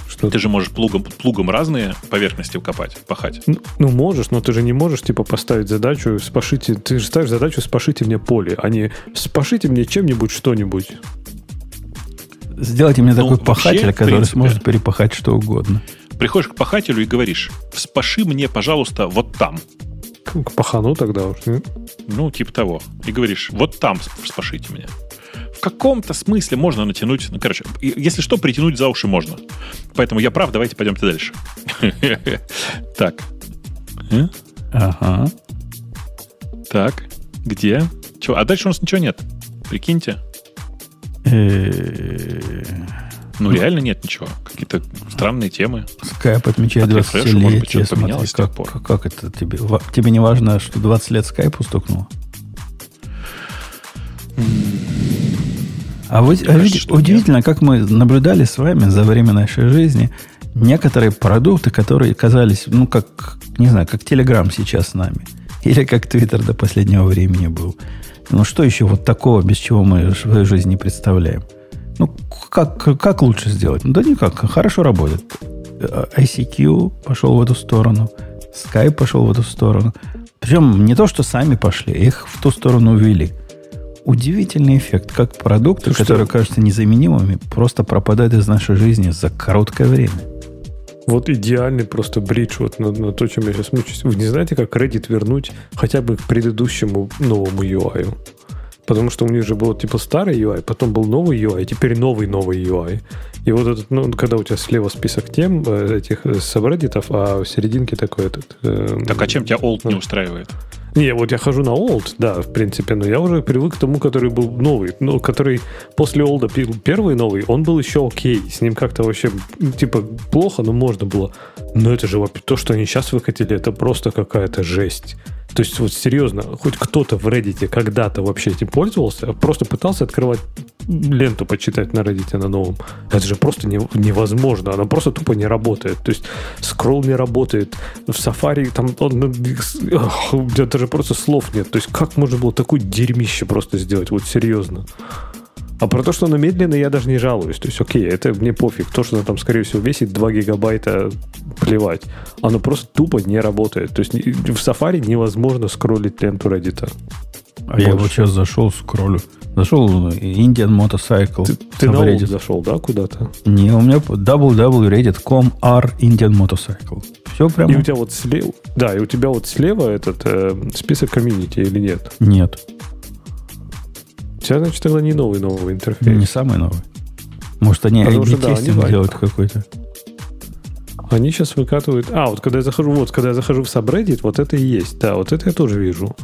Что ты же можешь плугом, плугом разные поверхности копать, пахать. Ну, ну, можешь, но ты же не можешь, типа, поставить задачу, спашите, ты же ставишь задачу, спашите мне поле, а не спашите мне чем-нибудь что-нибудь. Сделайте мне ну, такой пахатель, который принципе, сможет перепахать что угодно. Приходишь к пахателю и говоришь, вспаши мне, пожалуйста, вот там. К пахану тогда уж, нет? Ну, типа того. И говоришь, вот там вспашите мне. В каком-то смысле можно натянуть... Ну, короче, если что, притянуть за уши можно. Поэтому я прав, давайте пойдемте дальше. [laughs] Так. Э? Ага. Так, где? Чего? А дальше у нас ничего нет. Прикиньте. Ну, реально нет ничего. Какие-то странные темы. Скайп отмечает 20-летие. Смотри, как, как, как это тебе? Тебе не важно, что 20 лет скайпу стукнуло? А, вы, а видите, удивительно, нет. как мы наблюдали с вами за время нашей жизни некоторые продукты, которые казались, ну, как, не знаю, как Телеграм сейчас с нами. Или как Твиттер до последнего времени был. Ну, что еще вот такого, без чего мы свою жизнь не представляем? Ну, как, как лучше сделать? Ну, да никак, хорошо работает. ICQ пошел в эту сторону, Skype пошел в эту сторону. Причем не то, что сами пошли, их в ту сторону увели. Удивительный эффект, как продукты, Ты которые что? кажутся незаменимыми, просто пропадают из нашей жизни за короткое время. Вот идеальный просто бридж вот на, на то, чем я сейчас мучаюсь. Вы не знаете, как Reddit вернуть хотя бы к предыдущему новому UI? Потому что у них же был типа старый UI, потом был новый UI, теперь новый-новый UI. И вот этот, ну, когда у тебя слева список тем э, этих э, сабреддитов, а в серединке такой этот... Э, так а чем тебя old ну, не устраивает? Не, вот я хожу на old, да, в принципе, но я уже привык к тому, который был новый. Ну, который после олда первый новый, он был еще окей. С ним как-то вообще, типа, плохо, но можно было. Но это же то, что они сейчас выкатили, это просто какая-то жесть. То есть, вот серьезно, хоть кто-то в Reddit когда-то вообще этим пользовался, просто пытался открывать ленту почитать на Reddit на новом. Это же просто не, невозможно. Она просто тупо не работает. То есть скролл не работает. В Safari там он, ох, у меня даже просто слов нет. То есть как можно было такое дерьмище просто сделать? Вот серьезно. А про то, что оно медленное, я даже не жалуюсь. То есть, окей, это мне пофиг. То, что оно там, скорее всего, весит 2 гигабайта, плевать. Оно просто тупо не работает. То есть в Safari невозможно скроллить ленту Reddit. А Больше. я вот сейчас зашел, скроллю. Зашел Indian Motorcycle. Ты, ты на Reddit зашел, да, куда-то? Не, у меня www.reddit.com r Indian Motorcycle. Все прямо. И у тебя вот слева, да, и у тебя вот слева этот э, список комьюнити или нет? Нет. У тебя, значит, тогда не новый новый интерфейс. Не самый новый. Может, они A-B-тестинг да, делают какой-то. Они сейчас выкатывают... А, вот когда я захожу, вот когда я захожу в subreddit, вот это и есть. Да, вот это я тоже вижу.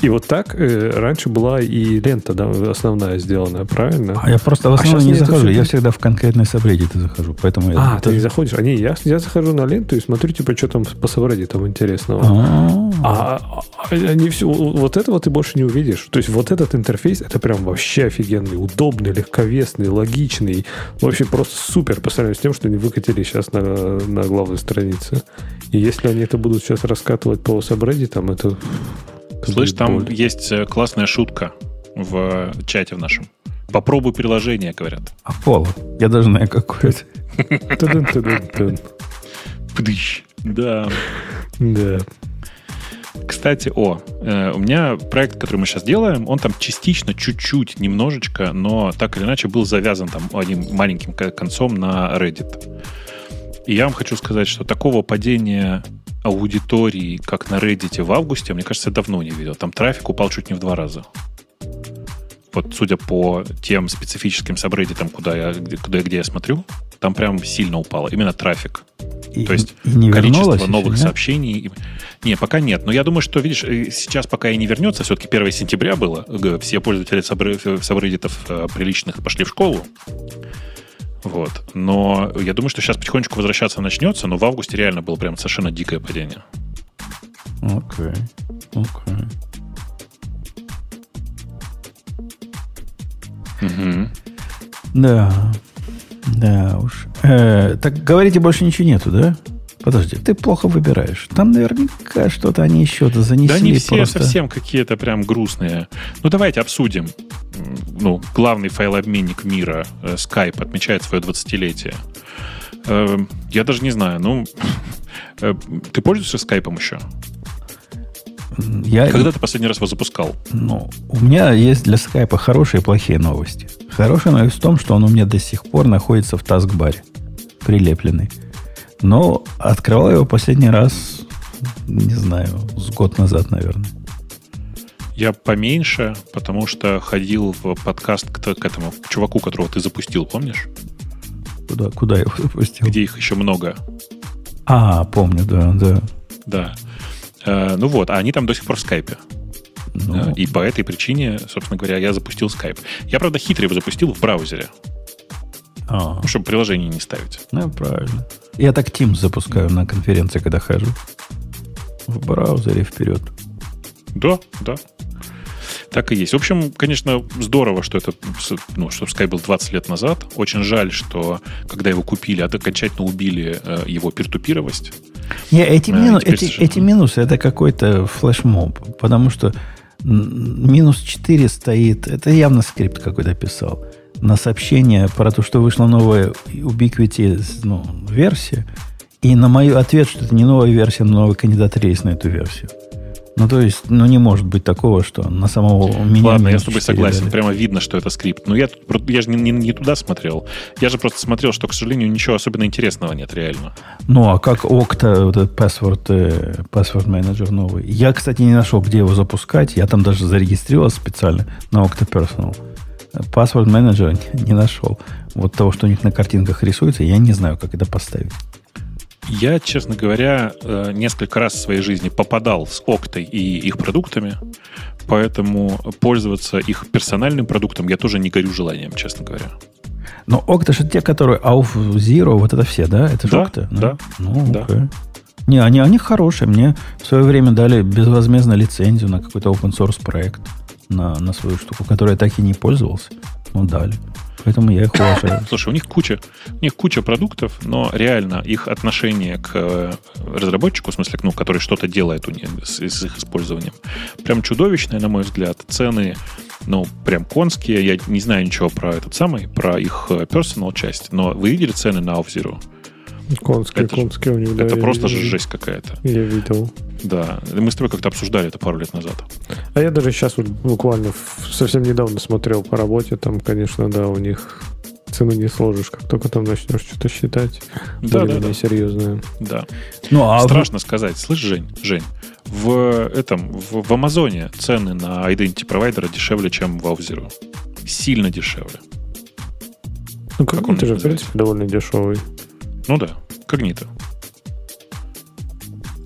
И вот так э, раньше была и лента да, основная сделанная, правильно? А я просто в а основном а не захожу. Я всегда в конкретный subreddit захожу. Поэтому я а, ты не заходишь? А не, я, я захожу на ленту и смотрю, типа, что там по subreddit интересного. А, а, а они все... Вот этого ты больше не увидишь. То есть вот этот интерфейс, это прям вообще офигенный, удобный, легковесный, логичный. Вообще просто супер по сравнению с тем, что они выкатили сейчас на, на главной странице. И если они это будут сейчас раскатывать по там это... Слышь, там боль. есть э, классная шутка в чате в нашем. Попробуй приложение, говорят. Аполло. Я даже знаю, какое это. Да. Да. Кстати, о, э, у меня проект, который мы сейчас делаем, он там частично, чуть-чуть, немножечко, но так или иначе был завязан там одним маленьким концом на Reddit. И я вам хочу сказать, что такого падения аудитории, как на Reddit в августе, мне кажется, я давно не видел. Там трафик упал чуть не в два раза. Вот судя по тем специфическим сабреддитам, куда я, куда, где я смотрю, там прям сильно упало. Именно трафик. И, То есть не количество новых еще, сообщений. Не, пока нет. Но я думаю, что, видишь, э, сейчас пока и не вернется, все-таки 1 сентября было, все пользователи сабреддитов э, приличных пошли в школу. Вот. Но я думаю, что сейчас потихонечку возвращаться начнется, но в августе реально было прям совершенно дикое падение. Окей. Okay. Окей. Okay. Угу. Да. Да уж. Э, так говорите, больше ничего нету, да? Подожди, ты плохо выбираешь. Там наверняка что-то они еще-то занесли. Да не все просто... совсем какие-то прям грустные. Ну, давайте обсудим. Ну, главный файлообменник мира, э, Skype, отмечает свое 20-летие. Э, я даже не знаю, ну... [laughs] Э, ты пользуешься скайпом еще? Я... Когда ты последний раз его запускал? Ну, у меня есть для скайпа хорошие и плохие новости. Хорошая новость в том, что он у меня до сих пор находится в таскбаре, прилепленный. Но открывал его последний раз, не знаю, с год назад, наверное. Я поменьше, потому что ходил в подкаст к, к этому чуваку, которого ты запустил, помнишь? Куда, куда я его запустил? Где их еще много. А, помню, да, да. Да. Э, ну вот, а они там до сих пор в скайпе. Ну. Э, и по этой причине, собственно говоря, я запустил скайп. Я, правда, хитрый его запустил в браузере. А. Ну, чтобы приложение не ставить. Ну, правильно. Я так Teams запускаю на конференции, когда хожу. В браузере вперед. Да, да. Так и есть. В общем, конечно, здорово, что это, ну, что Sky был 20 лет назад. Очень жаль, что когда его купили, а окончательно убили э, его пиртупировость. Не, эти, а, мину, эти, совершенно... эти минусы это какой-то флешмоб, потому что минус 4 стоит, это явно скрипт какой-то писал на сообщение про то, что вышла новая Ubiquiti ну, версия, и на мой ответ, что это не новая версия, но новый кандидат рейс на эту версию. Ну, то есть, ну, не может быть такого, что на самого меня... Ладно, я с тобой согласен. Дали. Прямо видно, что это скрипт. Но я, я же не, не, не туда смотрел. Я же просто смотрел, что, к сожалению, ничего особенно интересного нет, реально. Ну, а как Okta, вот этот password, э, password manager новый? Я, кстати, не нашел, где его запускать. Я там даже зарегистрировался специально на Okta Personal. Password менеджера [laughs] не нашел. Вот того, что у них на картинках рисуется, я не знаю, как это поставить. Я, честно говоря, э, несколько раз в своей жизни попадал с Октой и их продуктами, поэтому пользоваться их персональным продуктом я тоже не горю желанием, честно говоря. Но Окта же те, которые Auf Zero, вот это все, да? Это же да, Okta? Да, Ну, да. Okay. Не, они, они хорошие. Мне в свое время дали безвозмездно лицензию на какой-то open source проект на, на свою штуку, которой я так и не пользовался. Ну, дали. Поэтому я их уважаю. [coughs] Слушай, у них куча, у них куча продуктов, но реально их отношение к э, разработчику, в смысле, ну, который что-то делает у них с, с их использованием, прям чудовищное, на мой взгляд. Цены, ну, прям конские. Я не знаю ничего про этот самый, про их э, personal часть, но вы видели цены на Off-Zero? Конские, Это, конские у них, да, это просто же жесть какая-то. Я видел. Да. Мы с тобой как-то обсуждали это пару лет назад. А я даже сейчас вот буквально совсем недавно смотрел по работе, там, конечно, да, у них цену не сложишь, как только там начнешь что-то считать. Да, да, да. серьезное. Да. Ну, а Страшно сказать. Слышь, Жень, Жень, в этом, в, в Амазоне цены на Identity провайдера дешевле, чем в Off-Zero. Сильно дешевле. Ну, Как как он же, в принципе, довольно дешевый. Ну да, когнито.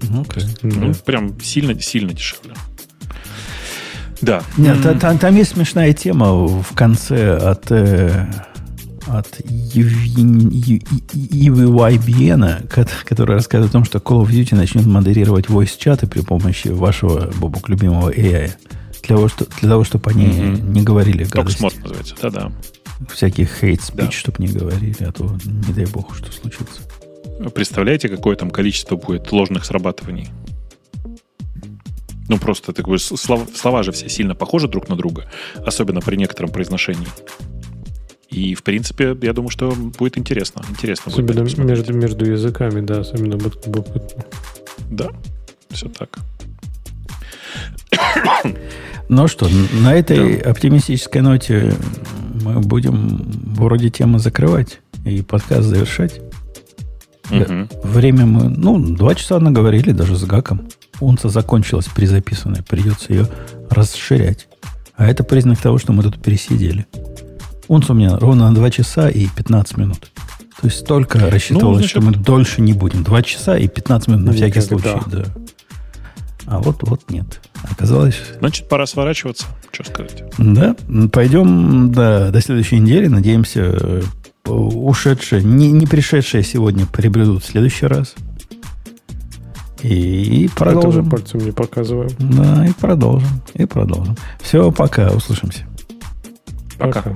Ну, окей. Ну, прям сильно, сильно дешевле. Да. Нет, та- та- там есть смешная тема в конце от, э, от EVYBN, который рассказывает о том, что Call of Duty начнет модерировать voice-чаты при помощи вашего, Бобок, любимого AI. Для того, что, для того чтобы они Мгм. не говорили гадости. Токсмод называется. Да-да. Всяких speech, Да. чтобы не говорили, а то не дай бог, что случится. Представляете, какое там количество будет ложных срабатываний? Ну, просто так бы слова, слова же все сильно похожи друг на друга, особенно при некотором произношении. И, в принципе, я думаю, что будет интересно. Интересно будет Особенно посмотреть. между, между языками, да, особенно будет любопытно. Да, все так. Ну что, на этой оптимистической ноте мы будем вроде темы закрывать и подкаст завершать. Мгм. Время мы, ну, два часа наговорили даже с гаком. Унца закончилась призаписанная, придется ее расширять. А это признак того, что мы тут пересидели. Унца у меня ровно на 2 часа и 15 минут. То есть столько рассчитывалось, значит- что мы дольше не будем. 2 часа и 15 минут на всякий Никогда. случай. Да. А вот, вот нет. Оказалось, Значит, пора сворачиваться. Что сказать? да, пойдем до, до следующей недели. Надеемся, э, ушедшие, не, не пришедшие сегодня приобретут в следующий раз. И продолжим. Поэтому пальцем не показываем. Да, и продолжим. И продолжим. Все, пока, услышимся. Пока. Пока.